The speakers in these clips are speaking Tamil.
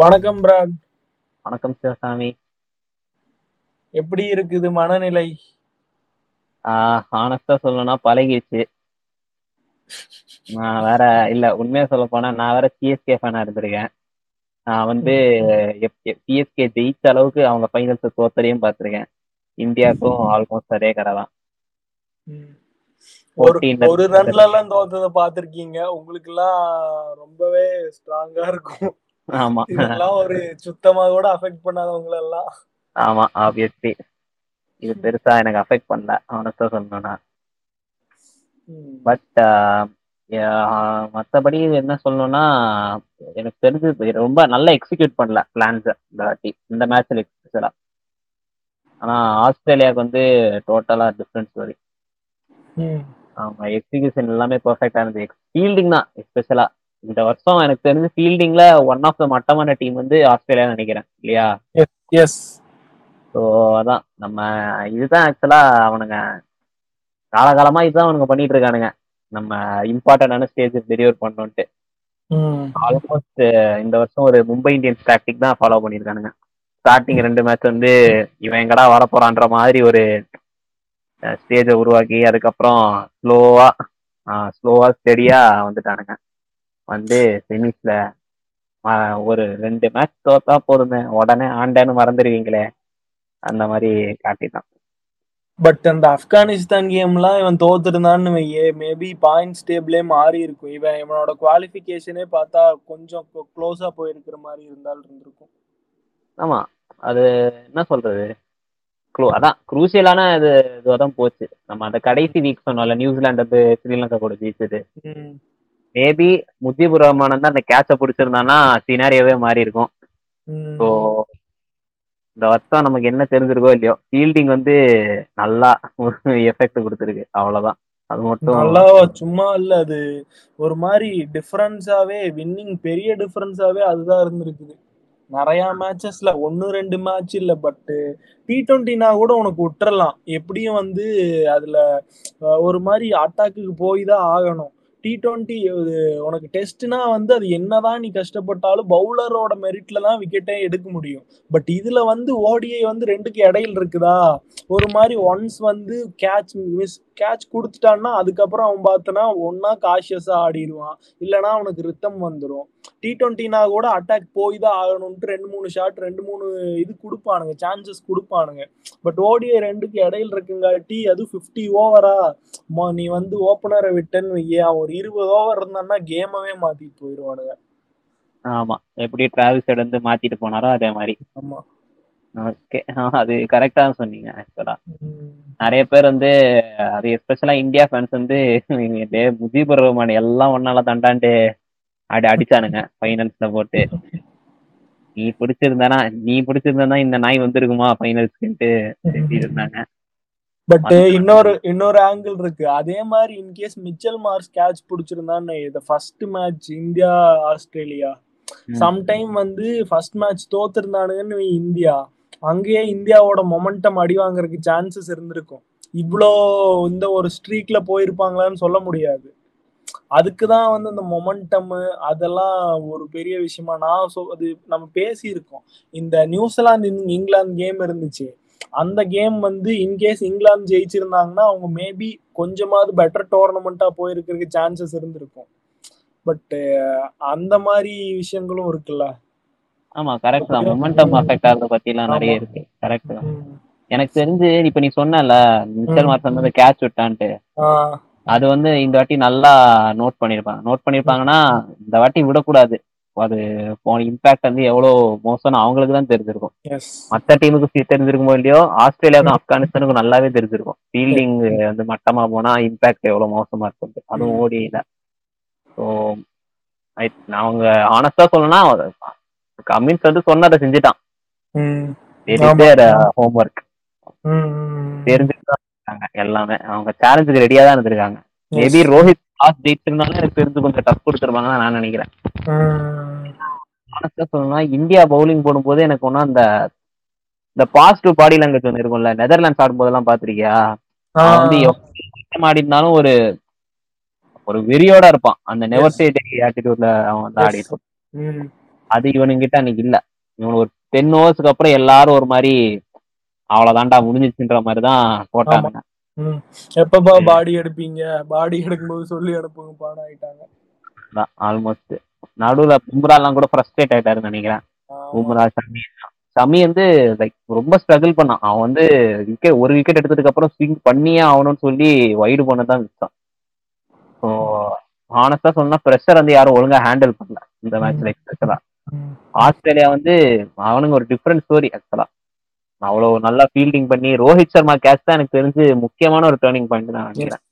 வணக்கம் பிராட் வணக்கம் சிவசாமி. எப்படி இருக்குது மனநிலை? ஆனஸ்டா சொல்லணும்னா பழகிடுச்சு நான் வேற இல்ல உண்மையா சொல்ல போனா நான் வேற சிஎஸ்கே ஃபேனா இருந்திருக்கேன். நான் வந்து சிஎஸ்கே ஜெயிச்ச அளவுக்கு அவங்க ஃபைனல்ஸ் தோத்தரையும் பார்த்திருக்கேன். இந்தியாவுக்கும் ஆல்மோஸ்ட் அதே கதை தான். ஒரு ரன்ல எல்லாம் தோத்ததை. பாத்திருக்கீங்க உங்களுக்கு எல்லாம் ரொம்பவே ஸ்ட்ராங்கா இருக்கும். ஆமா. இதெல்லாம் ஒரு சுத்தமா கூட அஃபெக்ட் பண்ணாதவங்க எல்லாம் ஆமா ஆப்வியஸ்லி இது பெருசா எனக்கு அஃபெக்ட் பண்ணல ஆனஸ்டா சொல்லணும்னா. பட் மற்றபடி என்ன சொல்லணும்னா எனக்கு தெரிஞ்சு ரொம்ப நல்லா எக்ஸிக்யூட் பண்ணல பிளான்ஸ் இந்த வாட்டி. இந்த மேட்ச்ல எக்ஸ்பெஷலா ஆனா ஆஸ்திரேலியாவுக்கு வந்து டோட்டலா டிஃப்ரென்ஸ் வரி ம். ஆமா எக்ஸிகியூஷன் எல்லாமே பெர்ஃபெக்டா இருந்தது. ஃபீல்டிங் தான் எஸ்பெஷலா இந்த வருஷம் எனக்கு தெரிஞ்சு ஃபீல்டிங்ல ஒன் ஆஃப் த மட்டமான டீம் வந்து ஆஸ்திரேலியா நினைக்கிறேன் இல்லையா? எஸ் ஸோ அதான். நம்ம இதுதான் ஆக்சுவலா அவனுங்க காலகாலமா இதுதான் அவனுங்க பண்ணிட்டு இருக்கானுங்க. நம்ம இம்பார்ட்டன்டான ஸ்டேஜ் டெலிவர் பண்ணோன்ட்டு. ஆல்மோஸ்ட் இந்த வருஷம் ஒரு மும்பை இந்தியன்ஸ் டாக்டிக் தான் ஃபாலோ பண்ணியிருக்கானுங்க ஸ்டார்டிங் ரெண்டு மேட்ச் வந்து இவன் எங்கடா வர போறான்ற மாதிரி ஒரு ஸ்டேஜை உருவாக்கி அதுக்கப்புறம் ஸ்லோவா ஸ்லோவா ஸ்டெடியா வந்துட்டானுங்க. வந்து செமிஸ்ல ஒரு ரெண்டு மேட்ச் தோத்தா போதுமே. உடனே ஆண்டேன்னு மறந்துடுவீங்களே அந்த மாதிரி காட்டிட்டான். பட் அந்த ஆப்கானிஸ்தான் கேம்லாம் இவன் தோத்துருந்தான்னு வையே மேபி பாயிண்ட்ஸ் டேபிளே மாறி இருக்கும். இவன் இவனோட குவாலிஃபிகேஷனே பார்த்தா கொஞ்சம் க்ளோஸா போயிருக்கிற மாதிரி இருந்தால் இருந்திருக்கும். ஆமா. அது என்ன சொல்றது? க்ளூ அதான் குரூசியலான இது இதுவாதான் போச்சு. நம்ம அந்த கடைசி வீக் சொன்னோம்ல நியூசிலாந்து வந்து ஸ்ரீலங்கா கூட ஜெயிச்சது. மேபி முஜிபுர் ரஹ்மான் தான் அந்த கேட்சை பிடிச்சிருந்தான்னா சினாரியாவே மாறி இருக்கும். ஸோ இந்த வருஷம் நமக்கு என்ன தெரிஞ்சிருக்கோ இல்லையோ ஃபீல்டிங் வந்து நல்லா ஒரு எஃபெக்ட் கொடுத்துருக்கு. அவ்வளவுதான். அது மட்டும் நல்லா சும்மா இல்ல. அது ஒரு மாதிரி டிஃபரன்ஸாவே வின்னிங் பெரிய டிஃபரன்ஸாவே அதுதான் இருந்திருக்குது. நிறைய மேட்சஸ்ல ஒன்னு ரெண்டு மேட்ச் இல்ல பட் டி ட்வெண்ட்டினா கூட உனக்கு விட்டுறலாம். எப்படியும் வந்து அதுல ஒரு மாதிரி அட்டாக்குக்கு போய் தான் ஆகணும். டி ட்வெண்ட்டி உனக்கு டெஸ்ட்னா வந்து அது என்னதான் நீ கஷ்டப்பட்டாலும் பவுலரோட மெரிட்ல தான் விக்கெட்டே எடுக்க முடியும். பட் இதுல வந்து ஓடிஐ வந்து ரெண்டுக்கு இடையில இருக்குதா? ஒரு மாதிரி ஒன்ஸ் வந்து கேட்ச் மிஸ் கேட்ச் கொடுத்துட்டான்னா அதுக்கப்புறம் அவன் பார்த்தனா ஒன்னா காஷியஸா ஆடிடுவான். இல்லைன்னா அவனுக்கு ரித்தம் வந்துடும் டி ட்வெண்ட்டினா கூட அட்டாக் போய் தான் ஆகணும்ட்டு ரெண்டு மூணு ஷாட் ரெண்டு மூணு இது கொடுப்பானுங்க சான்சஸ் கொடுப்பானுங்க. பட் ஓடிஐ ரெண்டுக்கு இடையில இருக்குங்காட்டி அது ஃபிஃப்டி ஓவரா நீ வந்து ஓப்பனரை விட்டேன்னு அவன் ஒரு இருபது ஓவர் இருந்தான்னா கேமவே மாத்திட்டு போயிடுவானுங்க ஆமா எப்படி டிராவல்ஸ் வந்து மாத்திட்டு போனாரோ அதே மாதிரி. ஆமா. ஓகே அது கரெக்டா சொன்னீங்க ஆக்சுவலா நிறைய பேர் வந்து அது எஸ்பெஷலா இந்தியா ஃபேன்ஸ் வந்து டே முஜிபுர் ரஹ்மான் எல்லாம் ஒன்னால தண்டான்ட்டு அடி அடிச்சானுங்க. ஃபைனல்ஸ்ல போட்டு. நீ பிடிச்சிருந்தானா நீ பிடிச்சிருந்தா இந்த நாய் வந்திருக்குமா ஃபைனல்ஸ்க்குன்ட்டு இருந்தாங்க. பட் இன்னொரு இன்னொரு ஆங்கிள் இருக்கு. அதே மாதிரி in case Mitchell Marsh catch பிடிச்சிருந்தான்னு இந்த first match India Australia. Sometime வந்து ஃபர்ஸ்ட் மேட்ச் தோத்துருந்தானுங்கன்னு இந்தியா. அங்கேயே இந்தியாவோட மொமெண்டம் அடி வாங்குறதுக்கு சான்சஸ் இருந்திருக்கும். இவ்வளோ இந்த ஒரு ஸ்ட்ரீக்ல போயிருப்பாங்களான்னு சொல்ல முடியாது. அதுக்கு தான் வந்து இந்த மொமெண்டம் அதெல்லாம் ஒரு பெரிய விஷயமா நான் சொ அது நம்ம பேசியிருக்கோம். இந்த நியூசிலாந்து இங்கிலாந்து கேம் இருந்துச்சு. அந்த கேம் வந்து இன்கேஸ் இங்கிலாந்து ஜெயிச்சிருந்தாங்கன்னா அவங்க மேபி கொஞ்சமாவது பெட்டர் டோர்னமெண்ட்டா போயிருக்கிறதுக்கு சான்சஸ் இருந்திருக்கும். பட் அந்த மாதிரி விஷயங்களும் இருக்குல்ல? ஆமா கரெக்ட் தான். மொமெண்டம் அஃபெக்ட் ஆகிறத பத்தி எல்லாம் நிறைய இருக்கு. கரெக்ட் தான். எனக்கு தெரிஞ்சு இப்ப நீ சொன்னல மிச்சல் மார்சன் வந்து கேட்ச் விட்டான்ட்டு. அது வந்து இந்த வாட்டி நல்லா நோட் பண்ணிருப்பாங்க. நோட் பண்ணிருப்பாங்கன்னா இந்த வாட்டி விடக்கூடாது. அது இம்பாக்ட் வந்து எவ்வளவு மோசம்னு அவங்களுக்கு தான் தெரிஞ்சிருக்கும். மற்ற டீமுக்கு தெரிஞ்சிருக்குமோ இல்லையோ ஆஸ்திரேலியாவுக்கும் ஆப்கானிஸ்தானுக்கும் நல்லாவே தெரிஞ்சிருக்கும். ஃபீல்டிங் வந்து மட்டமா போனா இம்பாக்ட் எவ்வளவு மோசமா இருக்கும் அதுவும் ஓடியில. ஸோ அவங்க ஆனஸ்டா சொல்லணும்னா கமின்ஸ் வந்து சொன்னதை செஞ்சுட்டான். ஹோம் ஒர்க் தெரிஞ்சுட்டு எல்லாமே. அவங்க சேலஞ்சுக்கு ரெடியா தான் இருந்திருக்காங்க. மேபி ரோஹித் லாஸ்ட் டேட் இருந்தாலும் எனக்கு தெரிஞ்சு கொஞ்சம் டஃப் கொடுத்துருப்பாங்கன்னு நான் நினைக்கிறேன். ஆனஸ்டா சொல்லணும்னா இந்தியா பவுலிங் போடும்போது எனக்கு ஒன்றும் அந்த இந்த பாசிட்டிவ் பாடி லாங்குவேஜ் ஒன்று இருக்கும்ல. நெதர்லாண்ட்ஸ் ஆடும்போதெல்லாம் பாத்திருக்கியா அவன் வந்து ஆடி இருந்தாலும் ஒரு ஒரு வெறியோட இருப்பான். அந்த நெவர் சே ஆட்டிடியூட்ல அவன் வந்து ஆடிட்டு அது இவனுங்கிட்ட அன்னைக்கு இல்ல. இவன் ஒரு டென் ஓவர்ஸ்க்கு அப்புறம் எல்லாரும் ஒரு மாதிரி அவ்வளவுதான்டா முடிஞ்சிச்சுன்ற மாதிரி தான் போட்டாங்க எப்பப்பா பாடி எடுப்பீங்க? பாடி எடுக்கும்போது சொல்லி அனுப்புங்கப்பான்னு ஆயிட்டாங்க. ஆல்மோஸ்ட் நடுவுல பும்ரா எல்லாம் கூட ஃப்ரஸ்ட்ரேட் ஆயிட்டாருன்னு நினைக்கிறேன். பும்ரா ஷமி ஷமி வந்து லைக் ரொம்ப ஸ்ட்ரகிள் பண்ணான். அவன் வந்து விக்கெட் ஒரு விக்கெட் எடுத்ததுக்கு அப்புறம் ஸ்விங் பண்ணியே ஆகணும்னு சொல்லி வைடு பண்ணதான் விட்டான் ஸோ ஹானஸ்டா சொன்னா ப்ரெஷர் வந்து யாரும் ஒழுங்கா ஹேண்டில் பண்ணல. இந்த மேட்ச்ல எக்ஸ்பெஷலா ஆஸ்திரேலியா வந்து அவனுங்க ஒரு டிஃப்ரெண்ட் ஸ்டோரி ஆக்சுவலா அவ்வளவு நல்லா ஃபீல்டிங் பண்ணி ரோஹித் சர்மா கேட்ச் தான் எனக்கு தெரிஞ்சு முக்கியமான ஒரு டேர்னிங் பாயிண்ட் நான் நினைக்கிறேன்.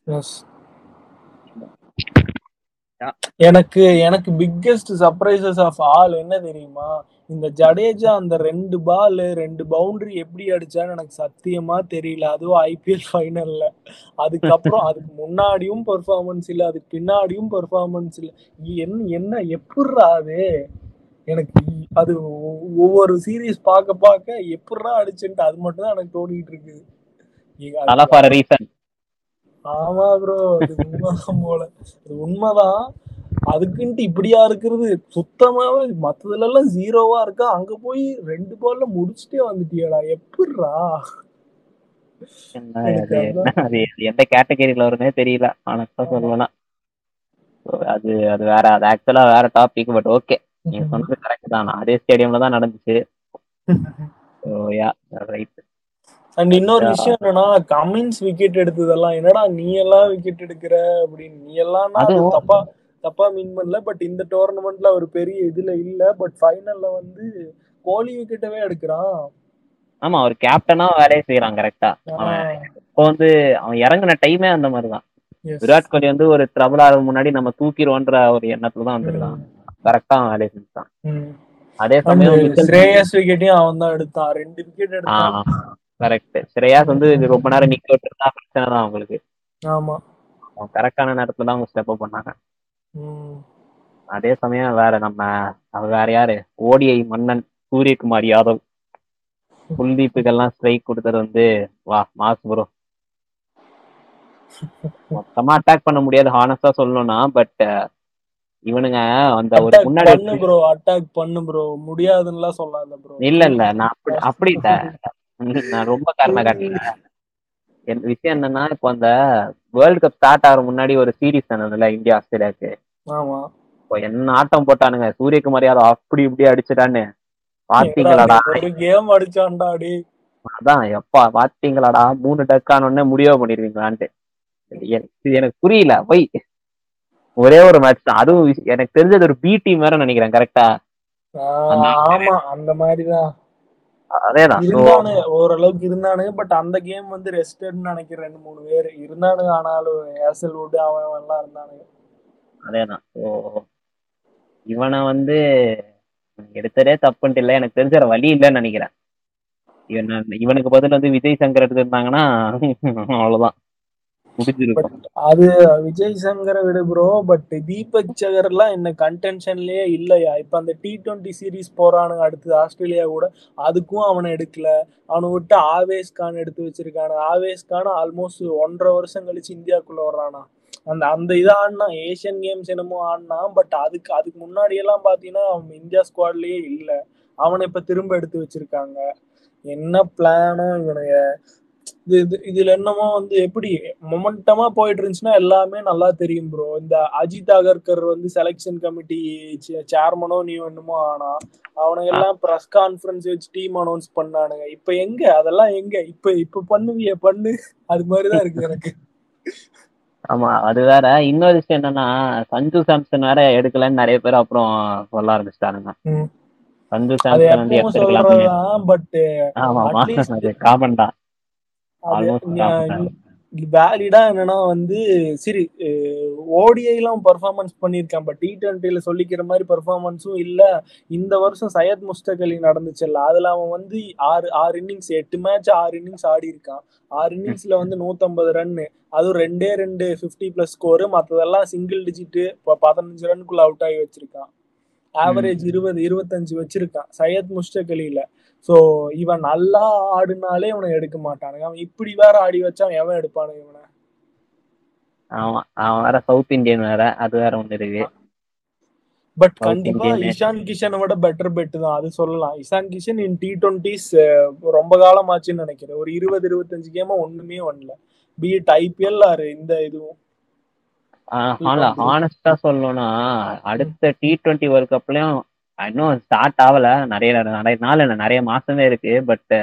எனக்கு எனக்கு பிக்கெஸ்ட் சர்ப்ரைசஸ் ஆஃப் ஆல் என்ன தெரியுமா? இந்த ஜடேஜா அந்த ரெண்டு பால் ரெண்டு பவுண்டரி எப்படி அடிச்சான்னு எனக்கு சத்தியமா தெரியல. அதுவும் ஐபிஎல் ஃபைனல்ல அதுக்கப்புறம் அதுக்கு முன்னாடியும் பெர்ஃபார்மன்ஸ் இல்ல அதுக்கு பின்னாடியும் பெர்ஃபார்மன்ஸ் இல்ல. என்ன என்ன எப்படிரா அது? எனக்கு அது ஒவ்வொரு சீரீஸ் பார்க்க பார்க்க எப்படிரா அடிச்சுட்டு அது மட்டும் தான் எனக்கு தோணிட்டு இருக்குது. ரீசன். ஆமா ப்ரோ அது உண்மைதான் போல. அது உண்மைதான். அதுக்குன்ட்டு இப்படியா இருக்கிறது? சுத்தமாவே மத்ததுல எல்லாம் ஜீரோவா இருக்கா? அங்க போய் ரெண்டு பால்ல முடிச்சுட்டே வந்துட்டியாடா. எப்படிரா எந்த கேட்டகரியில வரும்னே தெரியல. ஆனஸ்டா சொல்லலாம். அது அது வேற அது ஆக்சுவலா வேற டாபிக் பட் ஓகே நீங்க சொன்னது கரெக்ட் தான். அதே ஸ்டேடியம்ல தான் நடந்துச்சு. ரைட் அண்ட் இன்னொரு விஷயம் என்னன்னா கமின்ஸ் விக்கெட் எடுத்ததெல்லாம் என்னடா நீ எல்லாம் விக்கெட் எடுக்கிற? அப்படின்னு. நீ எல்லாம் தப்பா தப்பா மீன் பண்ணல. பட் இந்த டோர்னமெண்ட்ல ஒரு பெரிய இதுல இல்ல. பட் ஃபைனல்ல வந்து கோலி விக்கெட்டவே எடுக்கிறான். ஆமா அவர் கேப்டனா வேலையை செய்யறான் கரெக்டா இப்போ வந்து அவன் இறங்கின டைமே அந்த மாதிரிதான். விராட் கோலி வந்து ஒரு ட்ரபிள் ஆக முன்னாடி நம்ம தூக்கிடுவோன்ற ஒரு எண்ணத்துல தான் வந்திருக்கான் கரெக்டா அவன் வேலையை செஞ்சான் அதே சமயம் ஸ்ரேயஸ் விக்கெட்டையும் அவன் தான் எடுத்தான். ரெண்டு விக்கெட் எடுத்தான். கரெக்ட் ஸ்ரேயாஸ் வந்து ரொம்ப நேரம் நிக்க விட்டுருந்தா பிரச்சனை தான் அவங்களுக்கு. ஆமா. அவங்க கரெக்டான நேரத்துல தான் அவங்க ஸ்டெப் பண்ணாங்க. அதே சமயம் வேற நம்ம வேற யாரு? ஓடிஐ மன்னன் சூரியகுமார் யாதவ். குல்தீப்புக்கெல்லாம் ஸ்ட்ரைக் கொடுத்தது வந்து வா மாஸ் ப்ரோ மொத்தமா அட்டாக் பண்ண முடியாது ஹானஸ்டா சொல்லணும்னா பட் இவனுங்க அந்த ஒரு முன்னாடி ப்ரோ அட்டாக் பண்ணு ப்ரோ முடியாதுன்னு சொல்லாத ப்ரோ இல்ல இல்ல நான் அப்படி அப்படி நான் ரொம்ப காரணம் காட்டல என் விஷயம் என்னன்னா இப்போ அந்த வேர்ல்டு கப் ஸ்டார்ட் ஆகிற முன்னாடி ஒரு சீரீஸ் தானதுல இந்தியா ஆஸ்திரேலியாவுக்கு ஆமா. இப்போ என்ன ஆட்டம் போட்டானுங்க? சூரியகுமார் யாதவ் அப்படி இப்படி அடிச்சுட்டான்னு. பாத்தீங்களாடா கேம் அடிச்சான்டா அடி. அதான் எப்பா பாத்தீங்களாடா மூணு டக்கான உடனே முடிவு பண்ணிருவீங்களான்ட்டு எனக்கு புரியல போய். ஒரே ஒரு மேட்ச் தான். அதுவும் எனக்கு தெரிஞ்சது ஒரு பி டீம் வேற நினைக்கிறேன் கரெக்டா ஆமா அந்த மாதிரிதான். அதேதான். ஓரளவுக்கு இருந்தானுங்க பட் அந்த கேம் வந்து ரெஸ்டட்னு நினைக்கிறேன் ரெண்டு மூணு பேர். இருந்தானுங்க ஆனாலும் ஏசல் வுட் அவன் எல்லாம் இருந்தானுங்க. அதேதான். ஸோ இவனை வந்து எடுத்ததே தப்புன்ட்டு இல்லை. எனக்கு தெரிஞ்ச வழி இல்லைன்னு நினைக்கிறேன். இவன் இவனுக்கு பதில் வந்து விஜய் சங்கர் எடுத்திருந்தாங்கன்னா அவ்வளவுதான். அது விஜய் சங்கரை விட ப்ரோ பட் தீபக் சகர் எல்லாம் என்ன கன்டென்ஷன்லயே இல்லையா? இப்ப அந்த டி டுவெண்ட்டி சீரீஸ் போறானுங்க அடுத்து ஆஸ்திரேலியா கூட. அதுக்கும் அவனை எடுக்கல. அவனை விட்டு ஆவேஸ் கான் எடுத்து வச்சிருக்கானு ஆவேஸ் கான் ஆல்மோஸ்ட் ஒன்றரை வருஷம் கழிச்சு இந்தியாக்குள்ள வர்றானா? அந்த அந்த இதை ஆடினா ஏஷியன் கேம்ஸ் என்னமோ ஆடினா பட் அதுக்கு அதுக்கு முன்னாடி எல்லாம் பாத்தீங்கன்னா அவன் இந்தியா ஸ்குவாட்லயே இல்ல. அவனை இப்ப திரும்ப எடுத்து வச்சிருக்காங்க. என்ன பிளானோ இவனுங்க? இது இதுல என்னமோ வந்து எப்படி மொமெண்டமா போயிட்டு இருந்துச்சுன்னா எல்லாமே நல்லா தெரியும் ப்ரோ இந்த அஜித் அகர்கர் வந்து செலெக்ஷன் கமிட்டி சேர்மனோ நீ என்னமோ ஆனா அவனுங்க எல்லாம் ப்ரெஸ் கான்ஃபரன்ஸ் வச்சு டீம் அனௌன்ஸ் பண்ணானுங்க. இப்ப எங்க? அதெல்லாம் எங்க? இப்ப இப்ப பண்ணுவிய பண்ணு. அது மாதிரிதான் இருக்கு எனக்கு. ஆமா அது வேற. இன்னொரு விஷயம் என்னன்னா சஞ்சு சாம்சன் வேற எடுக்கலன்னு நிறைய பேர் அப்புறம் சொல்ல ஆரம்பிச்சிட்டானுங்க. சஞ்சு சாம்சன் வந்து எடுத்துக்கலாம் பட் ஆமா காமன் தான். வேலிடா என்னன்னா வந்து சரி ஓடிஐ எல்லாம் பர்ஃபார்மன்ஸ் பண்ணியிருக்கான். பட் டி டுவெண்ட்டில சொல்லிக்கிற மாதிரி பர்ஃபார்மன்ஸும் இல்ல. இந்த வருஷம் சையத் முஸ்தக் அலி நடந்துச்சுல்ல. அதுல அவன் வந்து ஆறு ஆறு இன்னிங்ஸ் எட்டு மேட்ச் ஆறு இன்னிங்ஸ் ஆடி இருக்கான். ஆறு இன்னிங்ஸ்ல வந்து நூத்தம்பது ரன்னு அதுவும் ரெண்டே ரெண்டு ஃபிஃப்டி பிளஸ் ஸ்கோரு மற்றதெல்லாம் சிங்கிள் டிஜிட் பதினஞ்சு ரன்குள்ள அவுட் ஆகி வச்சிருக்கான். ஆவரேஜ் இருபது இருபத்தஞ்சு வச்சிருக்கான். சையத் முஸ்டக் அலியில. சோ இவன் நல்லா ஆடுனாலே இவனை எடுக்க மாட்டானுங்க. அவன் இப்படி வேற ஆடி வச்சா எவன் எடுப்பானுங்க இவனை? ஆமா அவன் வேற சவுத் இந்தியன் வேற அது வேற ஒண்ணு இருக்கு. பட் கண்டிப்பா இஷான் கிஷனை விட பெட்டர் பெட் தான் அது சொல்லலாம். Ishan Kishan in T twenties ரொம்ப காலம் ஆச்சுன்னு நினைக்கிறேன். ஒரு இருபது இருபத்தஞ்சு கேமா ஒண்ணுமே வரல பிஎட் ஐபிஎல் ஆர் இந்த இதுவும். ஹானஸ்டா சொல்லணும்னா அடுத்த டி டுவெண்ட்டி வேர்ல்ட் கப்லயும் இன்னும் ஸ்டார்ட் ஆகல. நிறைய நிறைய நாள் இல்லை நிறைய மாசமே இருக்கு. பட்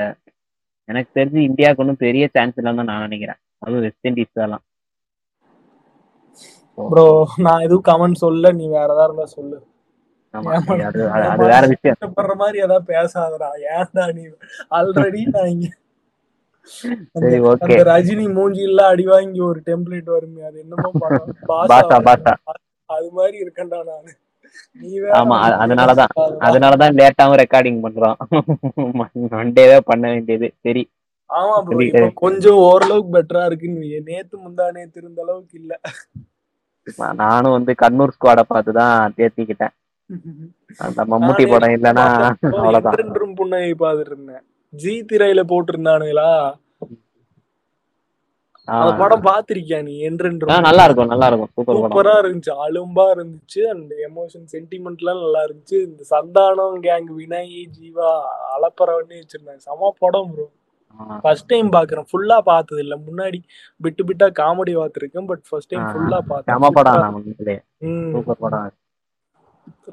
எனக்கு தெரிஞ்சு இந்தியாவுக்கு ஒன்றும் பெரிய சான்ஸ் இல்லைன்னு நான் நினைக்கிறேன். அதுவும் வெஸ்ட் இண்டீஸ் தான். ப்ரோ நான் எதுவும் கமெண்ட் சொல்ல நீ வேற ஏதாவது இருந்தா சொல்லு. அது வேற விஷயம். கஷ்டப்படுற மாதிரி ஏதாவது பேசாதடா. ஏன்டா நீ? ஆல்ரெடி நான் இங்க ஓகே ரஜினி மூஞ்சில அடி வாங்கி ஒரு டெம்ப்ளேட் வருமே அது என்னமோ பாசா பாசா அது மாதிரி இருக்கேன்டா நானு. ஆமா அதனாலதான். அதனாலதான் லேட்டாவும் ரெக்கார்டிங் பண்றோம். மண்டேவே பண்ண வேண்டியது சரி. ஆமா ப்ரோ கொஞ்சம் ஓரளவுக்கு பெட்டரா இருக்குன்னு. நேத்து முந்தா நேத்து இருந்த அளவுக்கு இல்ல. நான் நானும் வந்து கண்ணூர் ஸ்குவாட பார்த்து தான் தேத்திக்கிட்டேன். அந்த மம்முட்டி படம் இல்லைன்னா அவ்வளவுதான். என்றென்றும் புன்னகை பார்த்துட்டு இருந்தேன். ஜி திரையில போட்டிருந்தானுங்களா? ஆ, அந்த படம் பாத்திருக்கியா நீ? என்றென்றும். நல்லா இருக்கும் நல்லா இருக்கும் சூப்பர் இருந்துச்சு அலும்பா இருந்துச்சு அந்த எமோஷன் சென்டிமெண்ட் எல்லாம் நல்லா இருந்துச்சு. இந்த சந்தானம் கேங் வினய் ஜீவா அலப்பற பண்ணி வச்சிருந்தாங்க. செம படம் ப்ரோ ஃபர்ஸ்ட் டைம் பாக்குறேன். ஃபுல்லா பார்த்தது இல்ல முன்னாடி பிட்டு பிட்டா காமெடி பார்த்திருக்கேன் பட் ஃபர்ஸ்ட் டைம் ஃபுல்லா செம பார்த்தேன்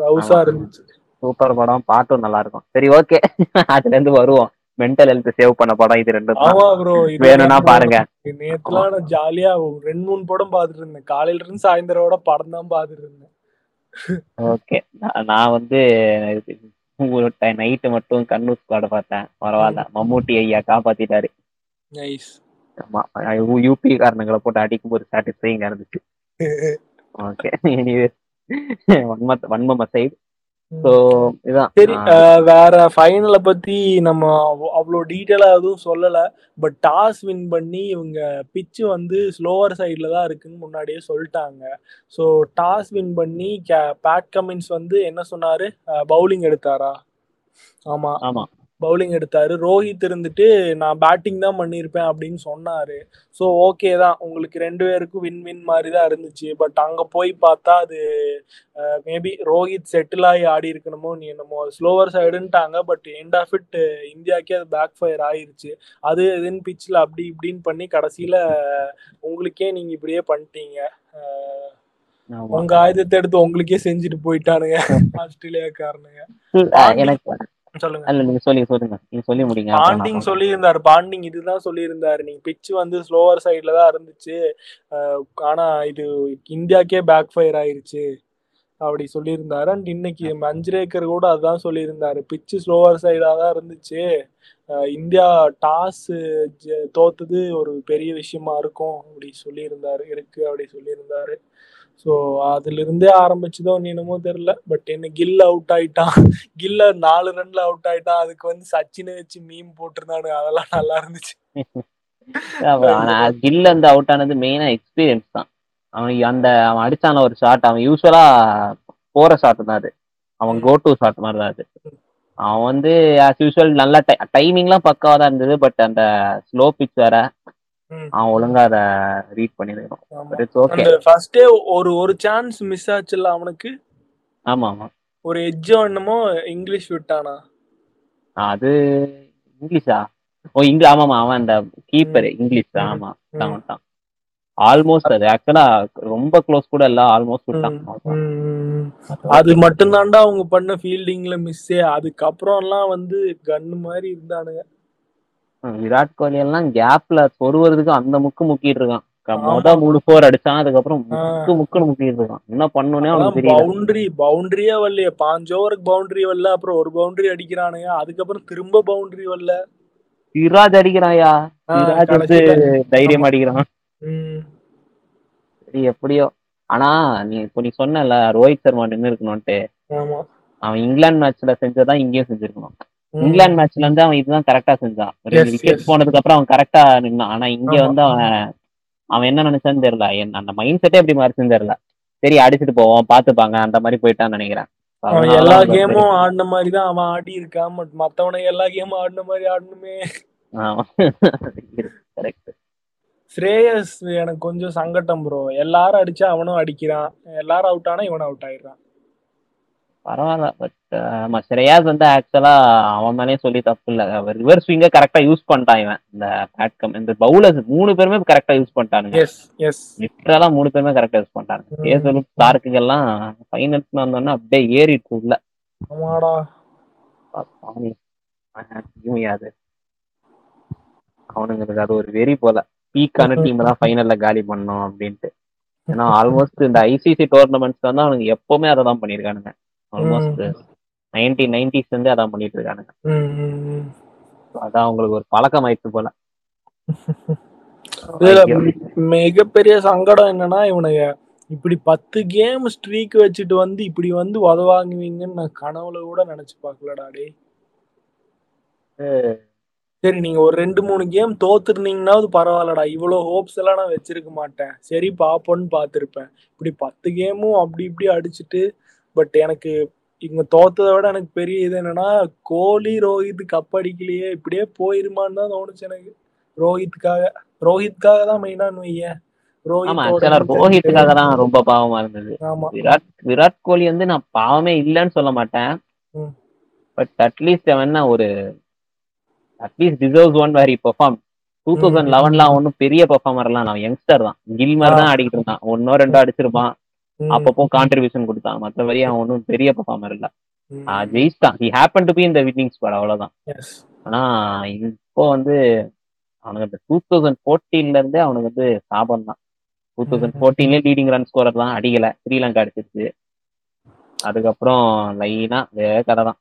ரவுசா இருந்துச்சு. சூப்பர் படம். பாட்டும் நல்லா இருக்கும் சரி ஓகே அதுல இருந்து வருவோம். மென்டல் ஹெல்த் சேவ் பண்ண படம் இது ரெண்டு ஆமா ப்ரோ வேணும்னா பாருங்க. நேத்துலாம் நான் ஜாலியா ஒரு ரெண்டு மூணு படம் பார்த்துட்டு இருந்தேன். காலையில இருந்து சாயந்தரோட படம் தான் பார்த்துட்டு இருந்தேன். ஓகே நான் வந்து நைட்டு மட்டும் கண்ணூர் ஸ்குவாட பார்த்தேன். பரவாயில்ல. மம்மூட்டி ஐயா காப்பாத்திட்டாரு. நைஸ் ஆமா. யூபி காரணங்களை போட்டு அடிக்கும் போது சாட்டிஸ்ஃபைங் இருந்துச்சு. ஓகே எனிவே வன்ம வன்ம சைடு சரி வேற ஃபைனலை பத்தி நம்ம அவ்- அவ்வளோ டீட்டெயிலா எதுவும் சொல்லல. பட் டாஸ் வின் பண்ணி இவங்க பிச்சு வந்து ஸ்லோவர் சைடில் தான் இருக்குன்னு முன்னாடியே சொல்லிட்டாங்க. ஸோ டாஸ் வின் பண்ணி பேட் கமின்ஸ் வந்து என்ன சொன்னாரு? பவுலிங் எடுத்தாரா? ஆமா. ஆமா. பவுலிங் எடுத்தாரு. ரோஹித் இருந்துட்டு நான் பேட்டிங் தான் பண்ணியிருப்பேன் அப்படின்னு சொன்னாரு. ஸோ ஓகே தான். உங்களுக்கு ரெண்டு பேருக்கும் வின் வின் மாதிரி தான் இருந்துச்சு. பட் அங்கே போய் பார்த்தா அது மேபி ரோஹித் செட்டில் ஆகி ஆடி இருக்கணுமோ நீ என்னமோ. ஸ்லோவர் சைடுன்ட்டாங்க பட் எண்ட் ஆஃப் இட் இந்தியாக்கே அது பேக் ஃபயர் ஆயிருச்சு. அது இதுன்னு பிச்சில் அப்படி இப்படின்னு பண்ணி கடைசியில் உங்களுக்கே நீங்கள் இப்படியே பண்ணிட்டீங்க. உங்க ஆயுதத்தை எடுத்து உங்களுக்கே செஞ்சுட்டு போயிட்டானுங்க. ஆஸ்திரேலியாக்காரனுங்க. எனக்கு சொல்லுங்க. அல்ல நீங்க சொல்லி சொல்லுங்க. நீங்க சொல்லி முடிங்க. பாண்டிங். சொல்லியிருந்தாரு. பாண்டிங் இதுதான் சொல்லியிருந்தாரு. நீங்க பிச் வந்து ஸ்லோவர் சைடுல தான் இருந்துச்சு. ஆனா இது இந்தியாக்கே பேக் ஃபயர் ஆயிருச்சு. அப்படி சொல்லியிருந்தாரு. அண்ட் இன்னைக்கு மஞ்சுரேக்கர் கூட அதான் சொல்லியிருந்தாரு. பிச்சு ஸ்லோவர் சைடா தான் இருந்துச்சு. இந்தியா டாஸ் தோத்தது ஒரு பெரிய விஷயமா இருக்கும். அப்படி சொல்லியிருந்தாரு. இருக்கு அப்படி சொல்லியிருந்தாரு. ஸோ அதுல இருந்தே ஆரம்பிச்சதோ என்னமோ தெரியல. பட் என்ன கில் அவுட் ஆயிட்டான். கில்ல நாலு ரன்ல அவுட் ஆயிட்டான். அதுக்கு வந்து சச்சினை வச்சு மீம் போட்டிருந்தானு அதெல்லாம் நல்லா இருந்துச்சு. ஆனா கில் அந்த அவுட் ஆனது மெயினா எக்ஸ்பீரியன்ஸ் தான். அவன் அந்த அவன் அடிச்சான ஒரு ஷாட் அவன் யூஸ்வலா போற ஷாட் தான் அது. அவன் கோ டு ஷாட் மாதிரி தான் அது. அவன் வந்து ஆஸ் யூஸ்வல் நல்ல டைமிங்லாம் பக்காவா தான் இருந்தது. பட் அந்த ஸ்லோ பிச் வேற அவன் ஒழுங்கா அதை ரீட் பண்ணிருக்கணும் ஆமா. அந்த ஃபர்ஸ்டே ஒரு ஒரு சான்ஸ் மிஸ் ஆச்சுல்ல அவனுக்கு? ஆமா ஆமா. ஒரு எஜ்ஜோ என்னமோ இங்கிலீஷ் விட்டானா? அது இங்கிலீஷா? ஓ இங்க ஆமாமா அவன் அந்த கீப்பர் இங்கிலீஷ். ஆமா தான். ஆல்மோஸ்ட் அது. ஆக்சுவலா ரொம்ப க்ளோஸ் கூட இல்ல. ஆல்மோஸ்ட் விட்டான். அது மட்டும்தான்டா அவங்க பண்ண ஃபீல்டிங்ல மிஸ்ஸே அதுக்கப்புறம் எல்லாம் வந்து கன்னு மாதிரி இருந்தானுங்க. விராட் கோலி எல்லாம் கேப்ல சொருவறதுக்கு அந்த முக்கு முக்கிட்டு இருக்கான். மொத மூணு ஃபோர் அடிச்சான் அதுக்கப்புறம். முக்கு முக்குன்னு முக்கிட்டு இருக்கான். என்ன பண்ணணும்னே அவனுக்கு தெரியல. பவுண்டரி பவுண்டரியே வரலையே. பாஞ்சு ஓவருக்கு பவுண்டரி வரல அப்புறம் ஒரு பவுண்டரி அடிக்கிறானுங்க. அதுக்கப்புறம் திரும்ப பவுண்டரி வரல. சிராஜ் அடிக்கிறான்யா? சிராஜ் வந்து. தைரியம் அடிக்கிறான். சரி எப்படியோ. ஆனா நீ இப்போ நீ சொன்னல ரோஹித் சர்மா நின்று இருக்கணும்ட்டு அவன் இங்கிலாந்து மேட்ச்ல செஞ்சதான் இங்கேயும் செஞ்சிருக்கணும். இங்கிலாந்து மேட்ச்ல இருந்து அவன் இதுதான் கரெக்டா செஞ்சான். ரெண்டு விக்கெட். போனதுக்கு அப்புறம் அவன் கரெக்டா நின்னான். ஆனா இங்க. வந்து அவன் அவன் என்ன நினைச்சான்னு தெரியல. என் அந்த மைண்ட் செட்டே எப்படி மாறிச்சுன்னு தெரியல. சரி அடிச்சுட்டு போவோம் பாத்துப்பாங்க அந்த மாதிரி போயிட்டான்னு நினைக்கிறேன். அவன் எல்லா கேமும் ஆடின மாதிரி தான் அவன் ஆடி இருக்கான். பட் மத்தவனுக்கு எல்லா கேமும் ஆடின மாதிரி ஆடணுமே. கரெக்ட் ஸ்ரேயஸ் எனக்கு கொஞ்சம் சங்கட்டம் ப்ரோ எல்லாரும் அடிச்சா அவனும் அடிக்கிறான். எல்லாரும் அவுட் ஆனா இவனும் அவுட் ஆயிடுறான். பரவாயில்ல பட் ஆமா ஸ்ரேயாஸ் வந்து ஆக்சுவலா அவன் மேலே சொல்லி தப்பு இல்ல. ரிவர்ஸ் ஸ்விங்க கரெக்டா யூஸ் பண்ணிட்டான் இவன். இந்த பேட்கம் இந்த பவுலர்ஸ் மூணு பேருமே கரெக்டா யூஸ் பண்ணிட்டானுங்க. லிட்டரலா மூணு பேருமே கரெக்டா யூஸ் பண்ணிட்டாங்க கேசலும் ஸ்டார்க்கு எல்லாம் ஃபைனல்ஸ்ல வந்தோன்னா அப்படியே ஏறிட்டு உள்ள. அது. அவனுங்களுக்கு அது ஒரு வெறி போல. பீக்கான டீம் தான் ஃபைனல்ல காலி பண்ணோம் அப்படின்ட்டு. ஏன்னா ஆல்மோஸ்ட் இந்த ஐசிசி டோர்னமெண்ட்ஸ் வந்து அவனுங்க எப்பவுமே அதை தான் பண்ணியிருக்கானுங்க. ஆல்மோஸ்ட் நைன்டீன் நைன்டிஸ்ல இருந்தே அதான் பண்ணிட்டு இருக்கானுங்க. அதான் அவங்களுக்கு ஒரு பழக்கம் ஆயிடுச்சு போல. இதுல மிகப்பெரிய சங்கடம் என்னன்னா இவனுங்க இப்படி பத்து கேம் ஸ்ட்ரீக் வச்சுட்டு வந்து இப்படி வந்து உதவாங்குவீங்கன்னு நான் கனவுல கூட நினைச்சு பார்க்கலடா டேய். சரி நீங்க ஒரு ரெண்டு மூணு கேம் தோத்துருந்தீங்கன்னாவது பரவாயில்லடா. இவ்வளவு ஹோப்ஸ் எல்லாம் நான் வச்சிருக்க மாட்டேன். சரி பாப்போன்னு பார்த்திருப்பேன். இப்படி பத்து கேமும் அப்படி இப்படி அடிச்சுட்டு பட் எனக்கு இவங்க தோத்ததை விட எனக்கு பெரிய இது என்னன்னா கோலி ரோஹித் கப் அடிக்கலையே இப்படியே போயிருமான்னு தான் தோணுச்சு எனக்கு. ரோஹித்துக்காக ரோஹித்காக தான் மெயினான்னு வையேன் ரோஹித்துக்காக தான் ரொம்ப பாவமா இருந்தது. விராட் விராட் கோலி வந்து நான் பாவமே இல்லைன்னு சொல்ல மாட்டேன். பட் அட்லீஸ்ட் அவன் ஒரு at least deserves one very perform two thousand லெவன்ல ஒன்னும் பெரிய பெர்ஃபார்மர்லாம் நான் யங்ஸ்டர் தான். கில் மாதிரி தான் ஆடிக்கிட்டு இருந்தான். ஒன்னோ ரெண்டோ அடிச்சிருப்பான். அப்பப்போ கான்ட்ரிபியூஷன் கொடுத்தான். மற்றபடி அவன் ஒன்றும் பெரிய பெர்ஃபார்மர் இல்ல. ஜெயிச்சிட்டான். ஹி ஹேப்பன் டு பி இந்த வின்னிங் ஸ்குவாட் அவ்வளவுதான். ஆனா இப்போ வந்து அவனுக்கு இந்த டூ தௌசண்ட் ஃபோர்டீன்ல இருந்தே அவனுக்கு வந்து சாபம் தான். டூ தௌசண்ட் ஃபோர்டீன்லேயே லீடிங் ரன் ஸ்கோரர் தான் அடிக்கல. ஸ்ரீலங்கா அடிச்சிருச்சு. அதுக்கப்புறம் லைனா வேற கதை தான்.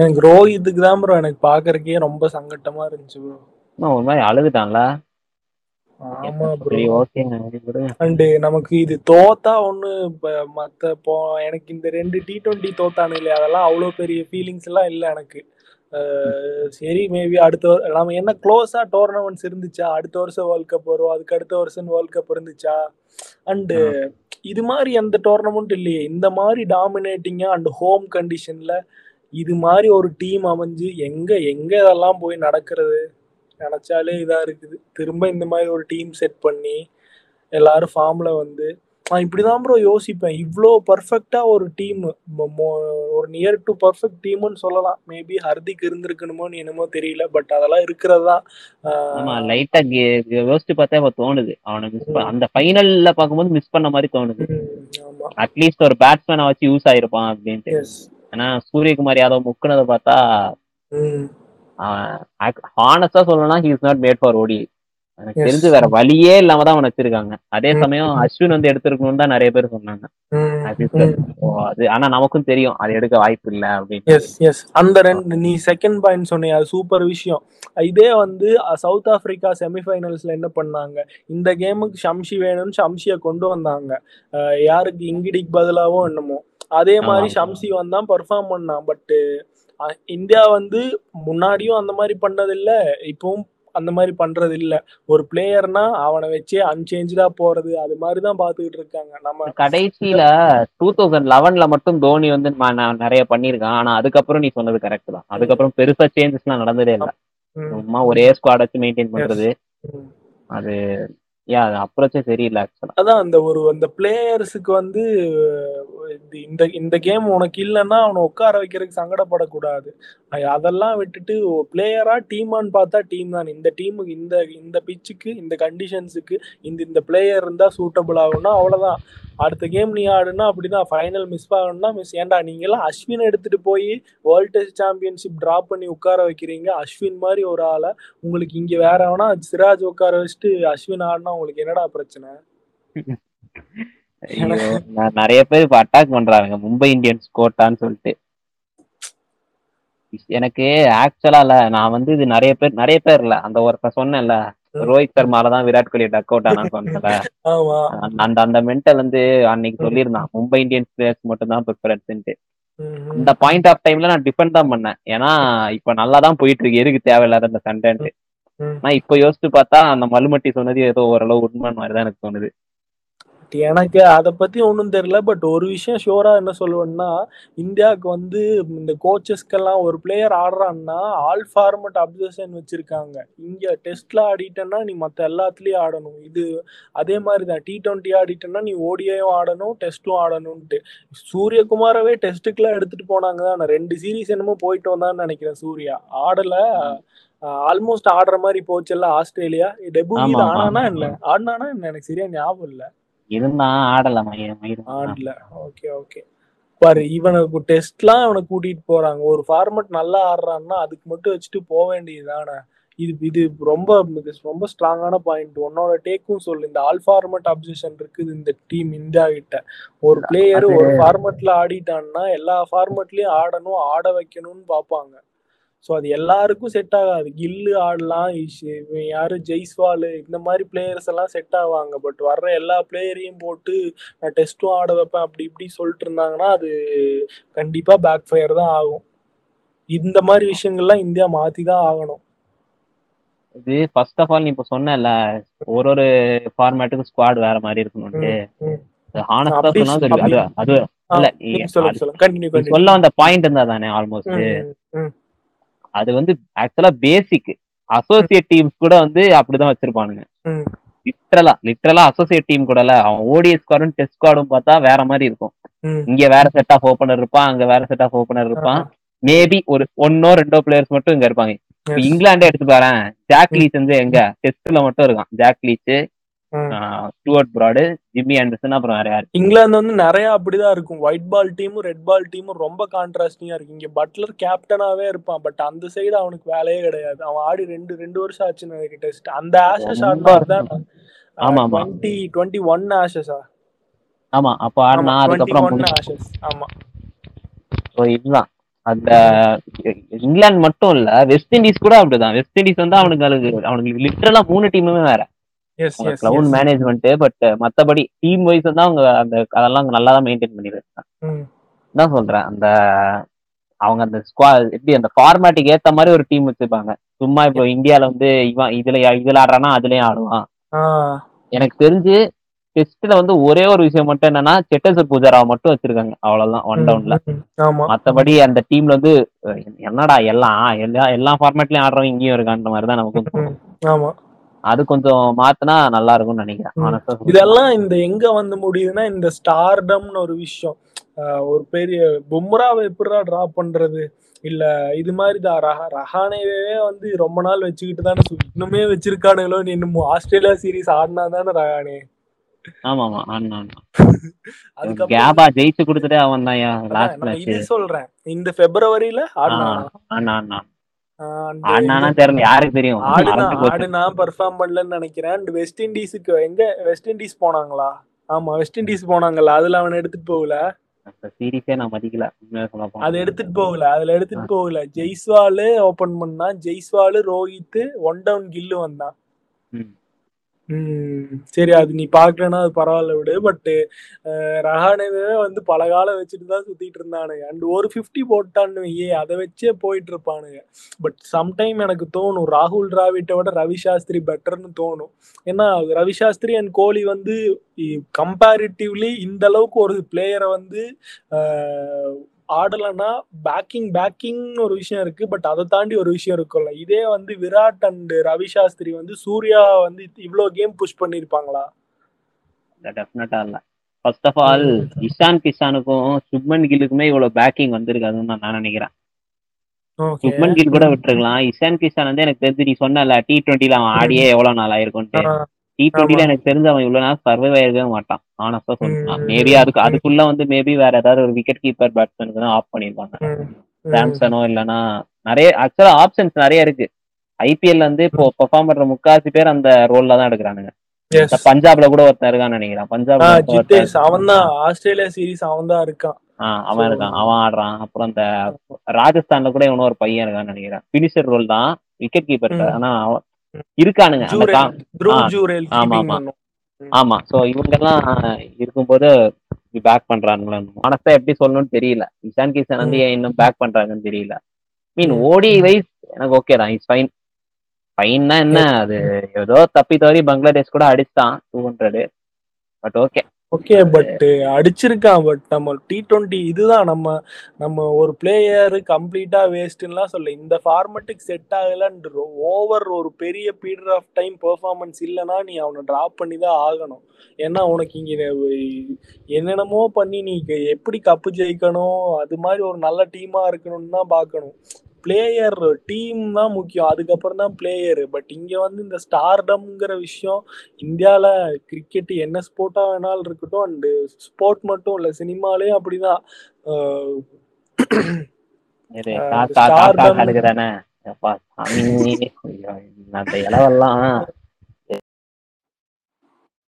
எனக்கு ரோஹித்துக்கு தான் ப்ரோ எனக்கு பாக்குறதுக்கே ரொம்ப சங்கட்டமா இருந்துச்சு ப்ரோ ஒரு மாதிரி அழுதுட்டான்ல ஆமா ப்ரோ சரி ஓகே விடுங்க அண்டு நமக்கு இது தோத்தா ஒண்ணு மத்த போ எனக்கு இந்த ரெண்டு டி டுவெண்ட்டி தோத்தானு இல்லையா அதெல்லாம் அவ்வளோ பெரிய ஃபீலிங்ஸ் எல்லாம் இல்லை எனக்கு. சரி மேபி அடுத்த நம்ம என்ன க்ளோஸா டோர்னமெண்ட்ஸ் இருந்துச்சா? அடுத்த வருஷம் வேர்ல்ட் கப் வரும் அதுக்கு அடுத்த வருஷம் வேர்ல்ட் கப் இருந்துச்சா? அண்டு இது மாதிரி எந்த டோர்னமெண்ட் இல்லையே இந்த மாதிரி டாமினேட்டிங்கா அண்ட் ஹோம் கண்டிஷன்ல இது மாதிரி ஒரு டீம் அமைஞ்சு எங்க எங்க இதெல்லாம் போய் நடக்கிறது? நினைச்சாலே இதா இருக்குது. திரும்ப இந்த மாதிரி ஒரு டீம் செட் பண்ணி எல்லாரும் ஃபார்ம்ல வந்து நான் இப்படிதான் ப்ரோ யோசிப்பேன். இவ்வளோ பர்ஃபெக்டா ஒரு டீம் ஒரு நியர் டு பர்ஃபெக்ட் டீம்னு சொல்லலாம். மேபி ஹர்திக் இருந்திருக்கணுமோன்னு என்னமோ தெரியல பட் அதெல்லாம் இருக்கிறது தான் ஆமா லைட்டா யோசிச்சு பார்த்தா இப்ப தோணுது. அவனை மிஸ் அந்த ஃபைனல்ல பார்க்கும்போது மிஸ் பண்ண மாதிரி தோணுது. அட்லீஸ்ட் ஒரு பேட்ஸ்மேனை வச்சு யூஸ் ஆயிருப்பான் அப்படின்ட்டு. ஏன்னா சூரியகுமார் யாதவ் முக்குனதை பார்த்தா ஹானஸ்டா சொல்லணும்னா he is not made for ODI எனக்கு. தெரிஞ்சு வேற வழியே இல்லாம தான் அவன் வச்சிருக்காங்க. அதே சமயம் அஸ்வின் வந்து எடுத்திருக்கணும்னு தான் நிறைய பேர் சொன்னாங்க. அது ஆனா நமக்கும் தெரியும் அது எடுக்க வாய்ப்பு இல்ல அப்படின்னு. எஸ் எஸ் அந்த ரெண்டு நீ செகண்ட் பாயிண்ட் சொன்னிய அது சூப்பர் விஷயம். இதே வந்து சவுத் ஆப்பிரிக்கா செமிஃபைனல்ஸ்ல என்ன பண்ணாங்க? இந்த கேமுக்கு ஷம்ஷி வேணும்னு ஷம்ஷியை கொண்டு வந்தாங்க. யாருக்கு? இங்கிடிக்கு பதிலாவும் என்னமோ. அதே மாதிரி. ஷம்சி வந்தான் பெர்ஃபார்ம் பண்ணான். பட் இந்தியா வந்து முன்னாடியும் அந்த மாதிரி பண்ணதில்ல இப்பவும் அந்த மாதிரி பண்றது இல்ல ஒரு பிளேயர்னா அவனை வச்சே அன்சேஞ்சா போறது அது மாதிரி தான் பாத்துக்கிட்டு இருக்காங்க. நம்ம கடைசியில டூ தௌசண்ட் லெவன்ல மட்டும் தோனி வந்து ம- ந- நிறைய பண்ணிருக்கான் ஆனா அதுக்கப்புறம் நீ சொன்னது கரெக்ட் தான். அதுக்கப்புறம் பெருசா சேஞ்சஸ் எல்லாம் நடந்ததே இல்ல. சும்மா ஒரே ஸ்குவாட் வச்சு மெயின்டைன் பண்றது. அது ஏன் அது அப்ரோச்சே சரியில்லை ஆக்சுவலா அதான் அந்த ஒரு அந்த பிளேயர்ஸுக்கு வந்து இது இந்த இந்த கேம் உனக்கு இல்லைன்னா அவனை உட்கார வைக்கிறதுக்கு சங்கடப்படக்கூடாது. அதெல்லாம் விட்டுட்டு பிளேயரா டீமான்னு பார்த்தா டீம் தான். இந்த டீமுக்கு இந்த இந்த பிச்சுக்கு இந்த கண்டிஷன்ஸுக்கு இந்த இந்த பிளேயர் இருந்தா சூட்டபிள் ஆகும்னா அவ்வளவுதான். அடுத்த கேம் நீ ஆடுனா அப்படிதான். ஃபைனல் மிஸ் ஆகணும்னா மிஸ் ஏன்டா நீங்களாம் எல்லாம் அஸ்வின் எடுத்துட்டு போய் வேர்ல்ட் டெஸ்ட் சாம்பியன்ஷிப் ட்ராப் பண்ணி உட்கார வைக்கிறீங்க. அஸ்வின் மாதிரி ஒரு ஆளை உங்களுக்கு இங்க வேற வேணா சிராஜ் உட்கார வச்சுட்டு அஸ்வின் ஆடினா உங்களுக்கு என்னடா பிரச்சனை? நிறைய பேர் இப்ப அட்டாக் பண்றாங்க மும்பை இந்தியன்ஸ் கோட்டான்னு சொல்லிட்டு. எனக்கு ஆக்சுவலா இல்ல. நான் வந்து இது நிறைய பேர் நிறைய பேர் இல்ல. அந்த ஒருத்தன் சொன்னேன்ல ரோஹித் சர்மால தான் விராட் கோலி டக் அவுட் ஆனான்னு சொன்னேன்ல. ஆமா. அந்த- அந்த மென்டல் வந்து அன்னைக்கு சொல்லியிருந்தான். மும்பை இந்தியன்ஸ் பிளேயர்ஸ் மட்டும் தான் ப்ரிஃபரன்ஸ்ன்ட்டு. அந்த பாயிண்ட் ஆஃப் டைம்ல நான் டிஃபெண்ட் தான் பண்ணேன். ஏன்னா இப்ப நல்லா தான் போயிட்டு இருக்கு. எதுக்கு தேவையில்லாத அந்த சண்டைன்ட்டு. ஆனா இப்ப யோசிச்சு பார்த்தா அந்த மலுமட்டி சொன்னது ஏதோ ஓரளவு உண்மை மாதிரிதான் எனக்கு தோணுது. பட் எனக்கு அதை பத்தி ஒன்றும் தெரியல. பட் ஒரு விஷயம் ஷோரா என்ன சொல்லுவேன்னா இந்தியாவுக்கு வந்து இந்த கோச்சஸ்க்கெல்லாம் ஒரு பிளேயர் ஆடுறான்னா ஆல் ஃபார்மட் அப்சர்ஷன் வச்சிருக்காங்க. இங்க டெஸ்ட்ல ஆடிட்டேன்னா நீ மற்ற எல்லாத்துலயும் ஆடணும். இது அதே மாதிரி தான் டி டுவெண்ட்டி ஆடிட்டேன்னா நீ ஓடிஐயும் ஆடணும் டெஸ்ட்டும் ஆடணும்ட்டு சூரியகுமாரவே டெஸ்ட்டுக்குலாம் எடுத்துட்டு போனாங்க. தான் ரெண்டு சீரீஸ் என்னமோ போயிட்டு வந்தான்னு நினைக்கிறேன் சூர்யா. ஆடல. ஆல்மோஸ்ட் ஆடுற மாதிரி போச்சுல்ல ஆஸ்திரேலியா. டெபு ஆனானா. என்ன? ஆடினானா என்ன? எனக்கு சரியா ஞாபகம் இல்ல. இருந்தான் ஆடல மயிர் ஆடல. ஓகே ஓகே பாரு இவனுக்கு டெஸ்ட்லாம் இவனை கூட்டிட்டு போறாங்க. ஒரு ஃபார்மட் நல்லா ஆடுறான்னா அதுக்கு மட்டும் வச்சுட்டு போக வேண்டியதுதானே. இது இது ரொம்ப ரொம்ப ஸ்ட்ராங்கான பாயிண்ட் உன்னோட டேக்கும் சொல்லு. இந்த ஆல் ஃபார்மட் அப்சஷன் இருக்குது இந்த டீம் இந்தியா கிட்ட. ஒரு பிளேயர் ஒரு ஃபார்மட்ல ஆடிட்டான்னா எல்லா ஃபார்மட்லயும் ஆடணும் ஆட வைக்கணும்னு பார்ப்பாங்க. ஸோ அது எல்லாருக்கும் செட் ஆகாது. கில்லு ஆடலாம் இவன் யாரு? ஜெய்ஸ்வால் இந்த மாதிரி பிளேயர்ஸ் எல்லாம் செட் ஆவாங்க. பட் வர்ற எல்லா பிளேயரையும் போட்டு நான் டெஸ்ட்டும் ஆட வைப்பேன். அப்படி இப்படி சொல்லிட்டு இருந்தாங்கன்னா அது கண்டிப்பா பேக் ஃபயர் தான் ஆகும். இந்த மாதிரி விஷயங்கள்லாம் இந்தியா மாத்தி தான் ஆகணும். இது ஃபர்ஸ்ட் ஆஃப் ஆல் நீ இப்ப சொன்னல ஒரு ஒரு ஃபார்மேட்டுக்கு ஸ்குவாட் வேற மாதிரி இருக்கணும்ட்டு. ஹானஸ்டா சொன்னா அது- அது இல்ல சொல்ல வந்த பாயிண்ட் இருந்தா தானே ஆல்மோஸ்ட் அது வந்து ஆக்சுவலா பேசிக் அசோசியேட் டீம்ஸ் கூட வந்து அப்படிதான் வச்சிருப்பானுங்க. லிட்ரலா லிட்ரலா அசோசியேட் டீம் கூடல அவன் ஓடிஎஸ் ஸ்குவாடும் டெஸ்ட் ஸ்குவாடும் பார்த்தா வேற மாதிரி இருக்கும். இங்க வேற செட் ஆஃப் ஓப்பனர் இருப்பான் அங்க வேற செட் ஆஃப் ஓப்பனர் இருப்பான். மேபி ஒரு ஒன்னோ ரெண்டோ பிளேயர்ஸ் மட்டும் இங்க இருப்பாங்க. இங்கிலாண்டே எடுத்து பாறேன் ஜாக் லீச் வந்து எங்க? டெஸ்ட்ல மட்டும் இருக்கான். Jack Leach. Stuart Broad Jimmy Anderson அப்புறம் வேற யாரு? இங்கிலாந்து வந்து நிறைய அப்படிதான் இருக்கும். ஒயிட் பால் டீமும் ரெட் பால் டீமும் ரொம்ப கான்ட்ராஸ்டிங்கா இருக்கு இங்க பட்லர் கேப்டனாவே இருப்பான். பட் அந்த சைடு அவனுக்கு வேலையே கிடையாது. அவன் ஆடி ரெண்டு ரெண்டு வருஷம் ஆச்சுன்னு எனக்கு டெஸ்ட் அந்த ஆஷஸ் ஆடினா தான் ஆமா. டுவெண்ட்டி டுவெண்ட்டி ஒன் ஆஷஸா ஆமா அப்ப ஆடினா அதுக்கப்புறம். ஆஷஸ் ஆமா. So இதுதான். அந்த இங்கிலாந்து மட்டும் இல்ல வெஸ்ட் இண்டீஸ் கூட அப்படிதான். வெஸ்ட் இண்டீஸ் வந்து அவனுக்கு அவனுக்கு லிட்டரலா மூணு டீமுமே வேற. கிளவுன் மேனேஜ்மெண்ட் பட் மத்தபடி டீம் வைஸ் தான் அவங்க அந்த அதெல்லாம் நல்லா தான் மெயின்டைன் பண்ணிருக்காங்க. தான் சொல்றேன். அந்த அவங்க அந்த ஸ்குவா எப்படி அந்த ஃபார்மேட்டுக்கு ஏத்த மாதிரி ஒரு டீம் வச்சிருப்பாங்க. சும்மா இப்போ இந்தியால வந்து இவன் இதுல இதுல ஆடுறானா அதுலயும் ஆடுவான். எனக்கு தெரிஞ்சு டெஸ்ட்ல வந்து ஒரே ஒரு விஷயம் மட்டும் என்னன்னா செட்டசர் பூஜாராவை மட்டும் வச்சிருக்காங்க. அவ்வளவுதான் ஒன் டவுன்ல மத்தபடி அந்த டீம்ல வந்து என்னடா எல்லாம் எல்லா எல்லா ஃபார்மேட்லயும் ஆடுறவங்க இங்கேயும் இருக்கான்ற மாதிரி தான் நமக்கு அது கொஞ்சம் மாத்தினா நல்லா இருக்கும்னு நினைக்கிறேன். இதெல்லாம் இந்த எங்க வந்து முடியுதுன்னா இந்த ஸ்டார்டம்னு ஒரு விஷயம். ஒரு பெரிய பும்ராவை எப்படிடா டிரா பண்றது? இல்ல இது மாதிரி தான் ரஹா ரஹானேவே வந்து ரொம்ப நாள் வச்சுக்கிட்டு தானே இன்னுமே வச்சிருக்கானுங்களோ இன்னும் ஆஸ்திரேலியா சீரிஸ் ஆடினா தானே ரஹானே? ஆமா ஆமா ஆனா. அதுக்கப்புறம் கேபா ஜெயிச்சு கொடுத்துட்டே அவன் தான் சொல்றேன் இந்த பிப்ரவரியில ஆடினானா ஆடினானா தெரியல யாருக்கு தெரியும்? ஆடுனா பெர்ஃபார்ம் பண்ணலன்னு நினைக்கிறேன். வெஸ்ட் இண்டீஸுக்கு எங்க வெஸ்ட் இண்டீஸ் போனாங்களா? ஆமா வெஸ்ட் இண்டீஸ் போனாங்கல்ல அதுல அவன் எடுத்துட்டு போகல. சீரிஸே நான் மதிக்கல. அது எடுத்துட்டு போகல அதுல எடுத்துட்டு போகல. ஜெய்ஸ்வாலு ஓபன் பண்ணா ஜெய்ஸ்வாலு ரோஹித் ஒன் டவுன் கில்லு வந்தான். ம். சரி அது நீ பாக்கலன்னா அது பரவாயில்ல விடு. பட் ரஹானேவே வந்து பல காலம் வச்சுட்டு தான் சுத்திட்டு இருந்தானுங்க. அண்ட் ஒரு ஃபிஃப்டி போட்டான்னு ஏ அதை வச்சே போயிட்டு இருப்பானுங்க பட் சம்டைம் எனக்கு தோணும் ராகுல் டிராவிட்டை விட ரவி சாஸ்திரி பெட்டர்னு தோணும். ஏன்னா ரவி சாஸ்திரி அண்ட் கோலி வந்து கம்பேரிட்டிவ்லி இந்த அளவுக்கு ஒரு பிளேயரை வந்து ஆடலைன்னா பேக்கிங் பேக்கிங்னு ஒரு விஷயம் இருக்கு. பட் அதை தாண்டி ஒரு விஷயம் இருக்கும்ல. இதே வந்து விராட் அண்ட் ரவி சாஸ்திரி வந்து சூர்யா வந்து இவ்வளோ கேம் புஷ் பண்ணியிருப்பாங்களா டெஃபினட்டா இல்ல. ஃபர்ஸ்ட் ஆஃப் ஆல் இஷான் கிஷானுக்கும் சுப்மன் கில்லுக்குமே இவ்வளவு பேக்கிங் வந்திருக்காதுன்னு நான் நான் நினைக்கிறேன் சுப்மன் கில் கூட விட்டுருக்கலாம். இஷான் கிஷான் வந்து எனக்கு தெரிஞ்சு நீ சொன்னல டி டுவெண்ட்டில அவன் ஆடியே எவ்வளவு நாள் ஆயிருக்கும்ட்டு டி டுவெண்ட்டில எனக்கு தெரிஞ்சு அவன் இவ்வளவு நாள் சர்வைவ் ஆயிருக்கவே மாட்டான். ஆனஸ்டா சொல்லலாம் ம். மேபி அதுக்கு அதுக்குள்ள வந்து மேபி வேற ஏதாவது ஒரு விக்கெட் கீப்பர் பேட்ஸ்மேனுக்கு தான் ஆஃப் பண்ணிருப்பாங்க. சாம்சனோ இல்லனா நிறைய ஆக்சுவலா ஆப்ஷன்ஸ் நிறைய இருக்கு. ஐபிஎல் வந்து இப்போ பெர்ஃபார்ம் பண்ற முக்காசி பேர் அந்த ரோல்ல தான் எடுக்கிறானுங்க. பஞ்சாப்ல கூட ஒருத்தன் இருக்கான்னு நினைக்கிறேன். ஜிதேஷ் அவன் தான். ஆஸ்திரேலியா சீரிஸ் அவன் தான் இருக்கான். அவன் இருக்கான். அவன் ஆடுறான். அப்புறம் இந்த ராஜஸ்தான்ல கூட இவனும் ஒரு பையன் இருக்கான்னு நினைக்கிறேன். பினிஷர் ரோல் தான். Wicket keeper. ஆனா இருக்கானுங்க ஆமா, சோ இவங்க எல்லாம் இருக்கும்போது பேக் பண்றானுங்களா மனசா எப்படி சொல்லணும்னு தெரியல. இஷான் கிஷன் வந்து ஏன் இன்னும் பேக் பண்றாங்கன்னு தெரியல. மீன். ஓடி வைஸ் எனக்கு ஓகே தான். இஸ் ஃபைன் ஃபைன்னா என்ன? அது ஏதோ தப்பி தவறி பங்களாதேஷ் கூட அடிச்சான் two hundred but okay okay but அடிச்சிருக்கான் but நம்ம டி டுவெண்ட்டி இதுதான். நம்ம நம்ம ஒரு பிளேயர் கம்ப்ளீட்டா வேஸ்ட்லாம் சொல்ல இந்த ஃபார்மேட்டுக்கு செட் ஆகலன்ற ஓவர் ஒரு பெரிய பீரியட் ஆஃப் டைம் பெர்ஃபார்மன்ஸ் இல்லைன்னா நீ அவனை டிராப் பண்ணி தான் ஆகணும். ஏன்னா உனக்கு இங்க என்னென்னமோ பண்ணி நீ எப்படி கப்பு ஜெயிக்கணும் அது மாதிரி ஒரு நல்ல டீமா இருக்கணும்னு தான் பார்க்கணும். பிளேயர் டீம் தான் முக்கியம். அதுக்கப்புறம் தான் பிளேயர் பட் இங்க வந்து இந்த ஸ்டார்டம்ங்கிற விஷயம் இந்தியால கிரிக்கெட் என்ன ஸ்போர்ட்டா வேணாலும் இருக்கட்டும் அண்ட் ஸ்போர்ட் மட்டும் இல்ல சினிமாலயும் அப்படிதான்.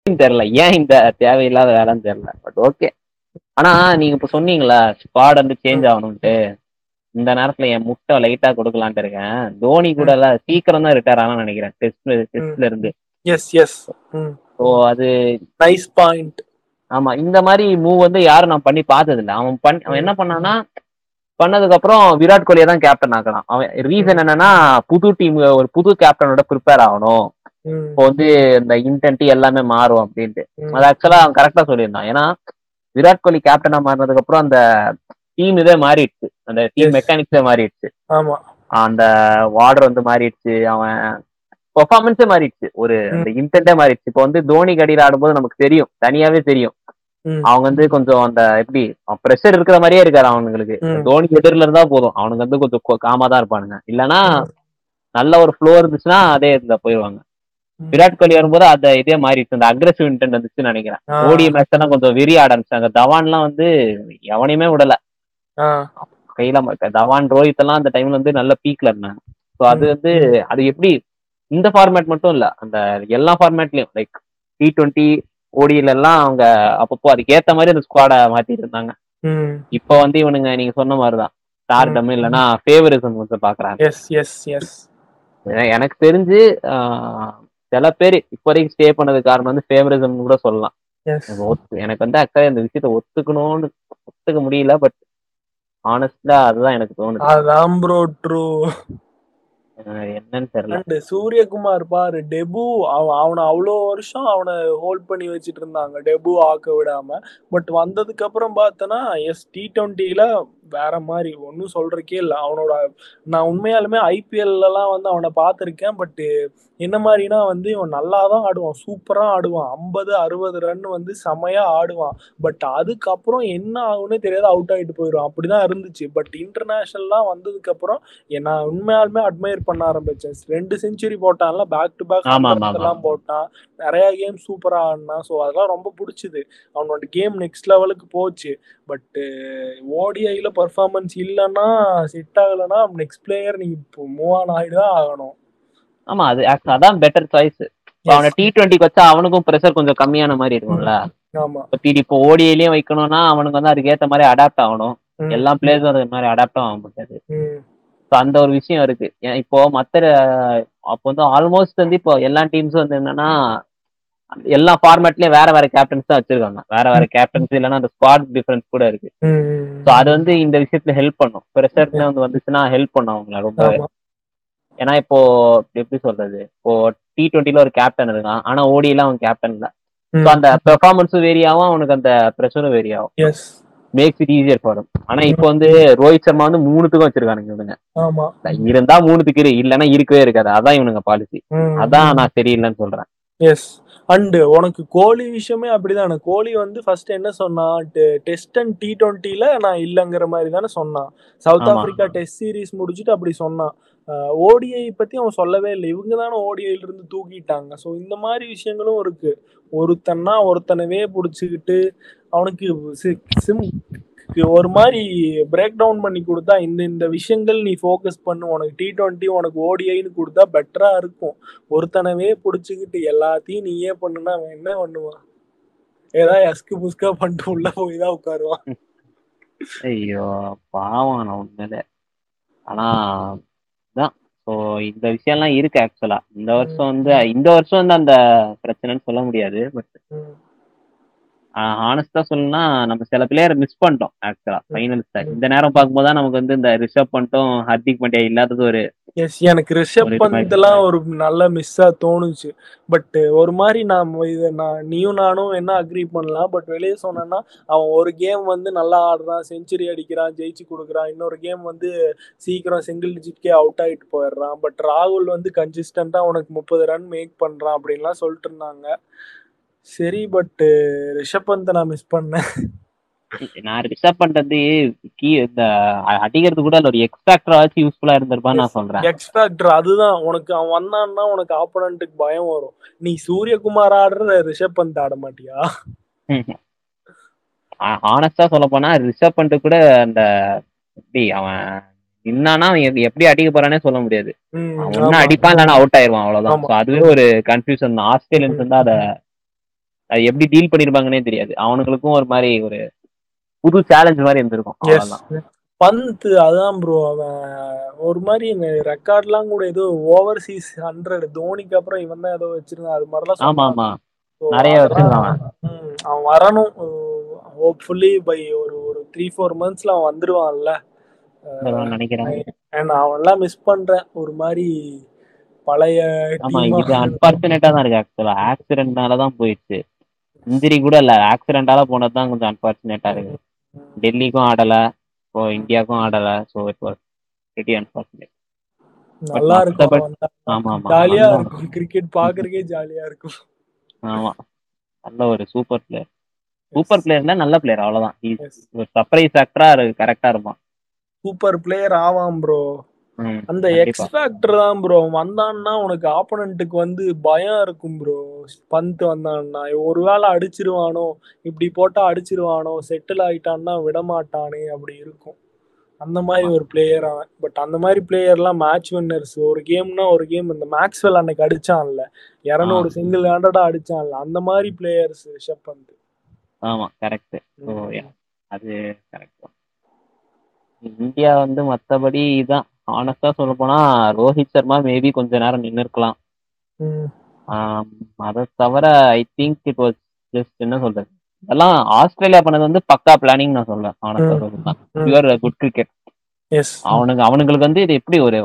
தெரியல ஏன் இந்த தேவையில்லாத வேலைன்னு தெரியல. பட் ஓகே ஆனா நீங்க இப்ப சொன்னீங்களா ஸ்குவாட் வந்து சேஞ்ச் ஆகணும்ட்டு. இந்த நேரத்துல என் முட்டை லைட்டா கொடுக்கலான்ட்டு இருக்கேன். தோனி கூட எல்லாம் சீக்கிரம் தான் ரிட்டையர் ஆனான்னு நினைக்கிறேன். டெஸ்ட் டெஸ்ட்ல இருந்து. எஸ் எஸ் ஸோ அது நைஸ் பாயிண்ட் ஆமா இந்த மாதிரி மூவ் வந்து யாரும் நான் பண்ணி பார்த்தது இல்லை அவன் பண்ணி அவன் என்ன பண்ணானா பண்ணதுக்கு அப்புறம் விராட் கோலியை தான் கேப்டன் ஆக்கலாம் அவன் ரீசன் என்னன்னா புது டீம் ஒரு புது கேப்டனோட ப்ரிப்பேர் ஆகணும். இப்போ வந்து இந்த இன்டென்ட் எல்லாமே மாறும் அப்படின்ட்டு. அது ஆக்சுவலா அவன் கரெக்டா சொல்லியிருந்தான். ஏன்னா விராட் கோலி கேப்டனா மாறினதுக்கு அப்புறம் அந்த டீம் இதே மாறிடுச்சு. அந்த டீம் மெக்கானிக்ஸே மாறிடுச்சு. அந்த வார்டர் வந்து மாறிடுச்சு. அவன் பெர்ஃபார்மன்ஸே மாறிடுச்சு. ஒரு அந்த இன்டென்ட்டே மாறிடுச்சு. இப்போ வந்து தோனி கடியில் ஆடும்போது நமக்கு தெரியும். தனியாவே தெரியும். அவங்க வந்து கொஞ்சம் அந்த எப்படி ப்ரெஷர் இருக்கிற மாதிரியே இருக்காரு அவனுங்களுக்கு. தோனி எதிரில இருந்தா போதும். அவனுக்கு வந்து கொஞ்சம் காமா தான் இருப்பானுங்க. இல்லைன்னா நல்ல ஒரு ஃப்ளோ இருந்துச்சுன்னா அதே இதுல போயிடுவாங்க. விராட் கோலி வரும்போது அத இதே மாறிடுச்சு. அந்த அக்ரெசிவ் இன்டென்ட் வந்துச்சுன்னு நினைக்கிறேன். ஓடி மேட்ச் எல்லாம் கொஞ்சம் ஆட ஆரம்பிச்சாங்க தவான் எல்லாம் வந்து எவனையுமே விடல. கையில தவான் ரோஹித் எல்லாம் அந்த டைம்ல வந்து நல்ல பீக்ல இருந்தாங்க. ஸோ அது வந்து அது எப்படி? இந்த ஃபார்மேட் மட்டும் இல்ல. அந்த எல்லா ஃபார்மேட்லயும் லைக் டி டுவெண்ட்டி ஓடியில எல்லாம் அவங்க அப்பப்போ அதுக்கு ஏத்த மாதிரி அந்த ஸ்குவாட மாத்திட்டு இருந்தாங்க. இப்ப வந்து இவனுங்க நீங்க சொன்ன மாதிரிதான். ஸ்டார்டம் இல்லைன்னா ஃபேவரிசம் வந்து பாக்குறாங்க. எனக்கு தெரிஞ்சு சில பேர் இப்போதைக்கு ஸ்டே பண்ணது காரணம் வந்து ஃபேவரிசம் கூட சொல்லலாம். எனக்கு வந்து ஆக்சுவலா இந்த விஷயத்த ஒத்துக்கணும்னு ஒத்துக்க முடியல பட் ஆனஸ்டா அதுதான் எனக்கு தோணுது. அதான் ப்ரோ ட்ரூ என்னன்னு தெரியல. சூரியகுமார் பாரு டெபு அவன் அவனை அவ்வளோ வருஷம் அவனை ஹோல்ட் பண்ணி வச்சுட்டு இருந்தாங்க. டெபு ஆக்க விடாம. பட் வந்ததுக்கு அப்புறம் பார்த்தனா எஸ் டி ட்வெண்ட்டியில வேற மாதிரி ஒன்றும் சொல்றக்கே இல்லை. அவனோட நான் உண்மையாலுமே ஐபிஎல்லாம் வந்து அவனை பார்த்துருக்கேன் பட்டு என்ன மாதிரினா வந்து இவன் நல்லா தான் ஆடுவான். சூப்பராக ஆடுவான். ஐம்பது அறுபது ரன் வந்து செமையா ஆடுவான். பட் அதுக்கப்புறம் என்ன ஆகும்னே தெரியாது. அவுட் ஆகிட்டு போயிடும் அப்படிதான் இருந்துச்சு. பட் இன்டர்நேஷ்னல்லாம் வந்ததுக்கப்புறம் நான் உண்மையாலுமே அட்மையர் பண்ண ஆரம்பிச்சேன். ரெண்டு செஞ்சுரி போட்டான்ல பேக் டு பேக் எல்லாம் போட்டான். நிறைய கேம் சூப்பரா ஆடினான். ஸோ அதெல்லாம் ரொம்ப பிடிச்சிது. அவனோட கேம் நெக்ஸ்ட் லெவலுக்கு போச்சு. பட் ஓடிஐல பர்ஃபார்மன்ஸ் இல்லைன்னா செட் ஆகலைன்னா நெக்ஸ்ட் பிளேயர் நீங்க இப்போ மூவ் ஆன் ஆகிதான் ஆகணும். ஆமா அது அதான் பெட்டர் சாய்ஸ் அவனை டி டுவெண்ட்டிக்கு வச்சா அவனுக்கும் ப்ரெஷர் கொஞ்சம் கம்மியான மாதிரி இருக்கும்ல. இப்போ ஓடிஐலயும் வைக்கணும்னா அவனுக்கு வந்து அதுக்கு ஏத்த மாதிரி அடாப்ட் ஆகணும். எல்லா பிளேயர்ஸும் அது மாதிரி அடாப்ட் ஆக முடியாது ஸோ அந்த ஒரு விஷயம் இருக்கு. இப்போ மற்ற அப்போ வந்து ஆல்மோஸ்ட் வந்து இப்போ எல்லா டீம்ஸும் வந்து என்னன்னா எல்லா ஃபார்மேட்லயும் வேற வேற கேப்டன்ஸ் தான் வச்சிருக்காங்க. வேற வேற கேப்டன்ஸ் இல்லைன்னா அந்த ஸ்குவாட் டிஃபரன்ஸ் கூட இருக்கு. ஸோ அது வந்து இந்த விஷயத்துல ஹெல்ப் பண்ணும். ப்ரெஷர்னு வந்து வந்துச்சுன்னா ஹெல்ப் பண்ணும் அவங்கள ரொம்ப. ஏன்னா இப்போ எப்படி சொல்றது? இப்போ டி டுவெண்ட்டில ஒரு கேப்டன் இருக்கான். ஆனா ஓடியில அவன் கேப்டன் இல்ல. ஸோ அந்த பெர்ஃபார்மன்ஸும் வேரி ஆகும் அவனுக்கு அந்த ப்ரெஷரும் வேரி ஆகும் மேக்ஸ் இட் ஈஸியர் ஃபார் ஆனா இப்போ வந்து ரோஹித் சர்மா வந்து மூணுத்துக்கும் வச்சிருக்கானுங்க இவனுங்க. இருந்தா மூணுத்துக்கு இரு இல்லைன்னா இருக்கவே இருக்காது. அதான் இவனுங்க பாலிசி அதான் நான் சரியில்லைன்னு சொல்றேன். எஸ் அண்ட் உனக்கு கோலி விஷயமே அப்படிதானே. கோலி வந்து ஃபர்ஸ்ட் என்ன சொன்னான்? டெஸ்ட் அண்ட் டி டுவெண்ட்டில நான் இல்லைங்கிற மாதிரி தானே சொன்னான். சவுத் ஆப்பிரிக்கா டெஸ்ட் சீரீஸ் முடிச்சுட்டு அப்படி சொன்னான். ஓடிஐ பத்தி அவன் சொல்லவே இல்லை. இவங்க தானே ஓடிஐல இருந்து தூக்கிட்டாங்க. ஸோ இந்த மாதிரி விஷயங்களும் இருக்கு. ஒருத்தன்னா ஒருத்தனவே பிடிச்சிக்கிட்டு அவனுக்கு சிம் ஒரு மாதிரி பிரேக் டவுன் பண்ணி கொடுத்தா இந்த இந்த விஷயங்கள் நீ ஃபோக்கஸ் பண்ணு. உனக்கு டி டுவெண்ட்டி உனக்கு ஓடிஐன்னு கொடுத்தா பெட்டரா இருக்கும். ஒருத்தனவே பிடிச்சிக்கிட்டு எல்லாத்தையும் நீயே பண்ணுனா அவன் என்ன பண்ணுவான்? ஏதாவது எஸ்கு புஸ்கா பண்ணிட்டு உள்ள போய் தான் உட்காருவான். ஐயோ பாவம் உண்மையில. ஆனா ஸோ இந்த விஷயம்லாம் இருக்கு ஆக்சுவலா இந்த வருஷம் வந்து இந்த வருஷம் வந்து அந்த பிரச்சனைன்னு சொல்ல முடியாது பட் ஹானஸ்டா சொல்லணும்னா நம்ம சில பிளேயரை மிஸ் பண்ணிட்டோம் ஆக்சுவலா ஃபைனல்ஸ்ல இந்த நேரம் பார்க்கும்போது தான் நமக்கு வந்து இந்த ரிஷப் பண்ணிட்டோம் ஹர்திக் பாண்டியா இல்லாதது ஒரு எஸ் எனக்கு ரிஷப் ஒரு பந்த் எல்லாம் ஒரு நல்ல மிஸ்ஸா தோணுச்சு. பட் ஒரு மாதிரி நான் இதை நான் நீயும் நானும் என்ன அக்ரி பண்ணலாம். பட் வெளியே சொன்னேன்னா அவன் ஒரு கேம் வந்து நல்லா ஆடுறான் செஞ்சுரி அடிக்கிறான் ஜெயிச்சு கொடுக்குறான். இன்னொரு கேம் வந்து சீக்கிரம் சிங்கிள் டிஜிட்கே அவுட் ஆகிட்டு போயிடுறான். பட் ராகுல் வந்து கன்சிஸ்டண்டா உனக்கு முப்பது ரன் மேக் பண்றான் அப்படின்லாம் சொல்லிட்டு இருந்தாங்க. சரி பட் ரிஷப் பந்தை நான் மிஸ் பண்ணேன். நான் ரிசர்வ் பண்றது கீ இந்த அடிக்கிறது கூட ஒரு எக்ஸ்ட்ராக்டர் ஆச்சு யூஸ்ஃபுல்லா இருந்திருப்பான்னு நான் சொல்றேன். எக்ஸ் ஃபேக்டர் அதுதான். உனக்கு அவன் வந்தான்னா உனக்கு ஆப்போனண்ட்டுக்கு பயம் வரும். நீ சூரியகுமார் ஆடுற ரிஷப் பந்த் ஆட மாட்டியா? ஆனஸ்டா சொல்ல போனா ரிசர்வ் பண்ணிட்டு கூட அந்த எப்படி அவன் நின்னானா எப்படி அடிக்க போறானே சொல்ல முடியாது. ஒன்னும் அடிப்பான் இல்லைன்னா அவுட் ஆயிருவான் அவ்வளவுதான். அதுவே ஒரு கன்ஃபியூஷன் தான். ஆஸ்திரேலியன்ஸ் வந்து அதை அது எப்படி டீல் பண்ணிருப்பாங்கன்னே தெரியாது. அவனுங்களுக்கும் ஒரு மாதிரி ஒரு புது சேலஞ்ச் மாதிரி இருந்திருக்கும். அவ்வளவுதான். பந்த் அதான் ப்ரோ அவன் ஒரு மாதிரி ரெக்கார்ட்லாம் கூட ஏதோ ஓவர்சீஸ் ஹண்ட்ரட் தோனிக்கு அப்புறம் இவன் தான் ஏதோ வச்சிருந்தான். அது மாதிரிலாம் ஆமா ஆமா நிறைய வச்சிருக்கான் அவன். வரணும். ஹோப்ஃபுல்லி பை ஒரு ஒரு த்ரீ ஃபோர் மந்த்ஸ்ல அவன் வந்துருவான்ல. நினைக்கிறேன். அவன்லாம் மிஸ் பண்றேன். ஒரு மாதிரி பழைய அன்பார்ச்சுனேட்டா தான் இருக்கு ஆக்சுவலா ஆக்சிடென்ட்னால தான் போயிடுச்சு. இன்ஜுரி கூட இல்ல. ஆக்சிடென்டால போனது தான் கொஞ்சம் அன்பார்ச்சுனேட்டா இருக்கு. டெல்லிக்கும் ஆடல. இப்போ இந்தியாவுக்கும் ஆடல. So it was very unfortunate நல்லா இருக்கும். ஆமா ஆமா. ஜாலியா இருக்கும். கிரிக்கெட் பாக்குறதுக்கே ஜாலியா இருக்கும். ஆமா. நல்ல ஒரு சூப்பர் பிளேயர் சூப்பர் பிளேயர்ல நல்ல பிளேயர் அவ்வளவுதான். சர்ப்ரைஸ் ஆக்டரா கரெக்டா இருப்பான். சூப்பர் பிளேயர் ஆவாம் ப்ரோ அந்த எக்ஸ் ஃபேக்டர் தான் ப்ரோ வந்தான்னா உனக்கு ஆப்போனண்ட்டுக்கு வந்து பயம் இருக்கும் ப்ரோ பந்த் வந்தான்னா ஒருவேளை அடிச்சிருவானோ இப்படி போட்டா அடிச்சிருவானோ செட்டில் ஆயிட்டான்னா விடமாட்டானே அப்படி இருக்கும். அந்த மாதிரி ஒரு பிளேயர் அவன் பட் அந்த மாதிரி பிளேயர்லாம் மேட்ச் வின்னர்ஸ் ஒரு கேம்னா ஒரு கேம் இந்த மேக்ஸ்வெல் அன்னைக்கு அடிச்சான்ல. இரநூறு சிங்கிள் ஹண்ட்ரடா அடிச்சான்ல. அந்த மாதிரி பிளேயர்ஸ் ரிஷப் பந்த் ஆமா கரெக்ட் அது கரெக்ட் இந்தியா வந்து மத்தபடி இதான். ஆனஸ்டா சொல்ல போனா ரோஹித் சர்மா மேபி கொஞ்ச நேரம் நின்று இருக்கலாம் அதை தவிர I think it was just என்ன சொல்றது? இதெல்லாம் ஆஸ்திரேலியா பண்ணது வந்து பக்கா பிளானிங் நான் சொல்றேன் ஆனஸ்டா சொல்லலாம் பியூர் குட் கிரிக்கெட் அவனுக்கு அவனுங்களுக்கு வந்து இது எப்படி ஒரு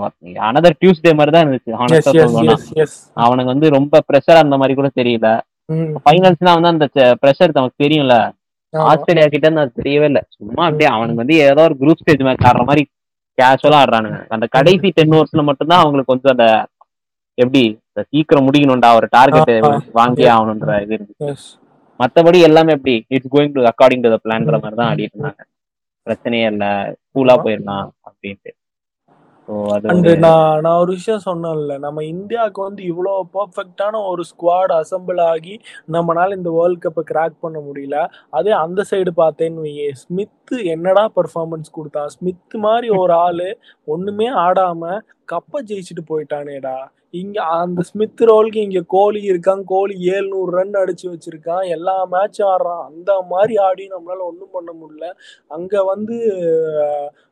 அனதர் டியூஸ்டே மாதிரி தான் இருந்துச்சு ஆனஸ்டா சொல்லணும் அவனுக்கு வந்து ரொம்ப ப்ரெஷர் அந்த மாதிரி கூட தெரியல. ஃபைனல்ஸ்னா வந்து அந்த ப்ரெஷர் நமக்கு தெரியும்ல. ஆஸ்திரேலியா கிட்ட இருந்து அது தெரியவே இல்லை. சும்மா அப்படியே அவனுக்கு வந்து ஏதோ ஒரு குரூப் ஸ்டேஜ் மேட்ச் ஆடுற மாதிரி கேஷுவலா ஆடுறானுங்க. அந்த கடைசி டென் ஓவர்ஸ்ல மட்டும்தான் அவங்களுக்கு கொஞ்சம் அந்த எப்படி சீக்கிரம் முடிக்கணும்டா ஒரு டார்கெட் வாங்கி ஆகணுன்ற இது இருக்கு மத்தபடி எல்லாமே எப்படி it's going to according to பிளான்ங்கிற மாதிரி தான் ஆடிட்டு இருந்தாங்க. பிரச்சனையே இல்ல கூலா போயிடலாம் அப்படின்ட்டு. அண்ட் நான் நான் ஒரு விஷயம் சொன்னேன்ல நம்ம இந்தியாவுக்கு வந்து இவ்வளோ பர்ஃபெக்டான ஒரு ஸ்குவாட் அசம்பிள் ஆகி நம்மளால இந்த வேர்ல்ட் கப்பை கிராக் பண்ண முடியல. அதே அந்த சைடு பார்த்தேன்னு வையே ஸ்மித் என்னடா பெர்ஃபார்மன்ஸ் கொடுத்தான்? ஸ்மித் மாதிரி ஒரு ஆளு ஒண்ணுமே ஆடாம கப்பை ஜெயிச்சுட்டு போயிட்டானேடா. இங்க அந்த ஸ்மித் ரோலுக்கு இங்க கோலி இருக்கான். கோலி ஏழ்நூறு ரன் அடிச்சு வச்சிருக்கான். எல்லா மேட்சும் ஆடுறான். அந்த மாதிரி ஆடி நம்மளால ஒன்றும் பண்ண முடியல. அங்க வந்து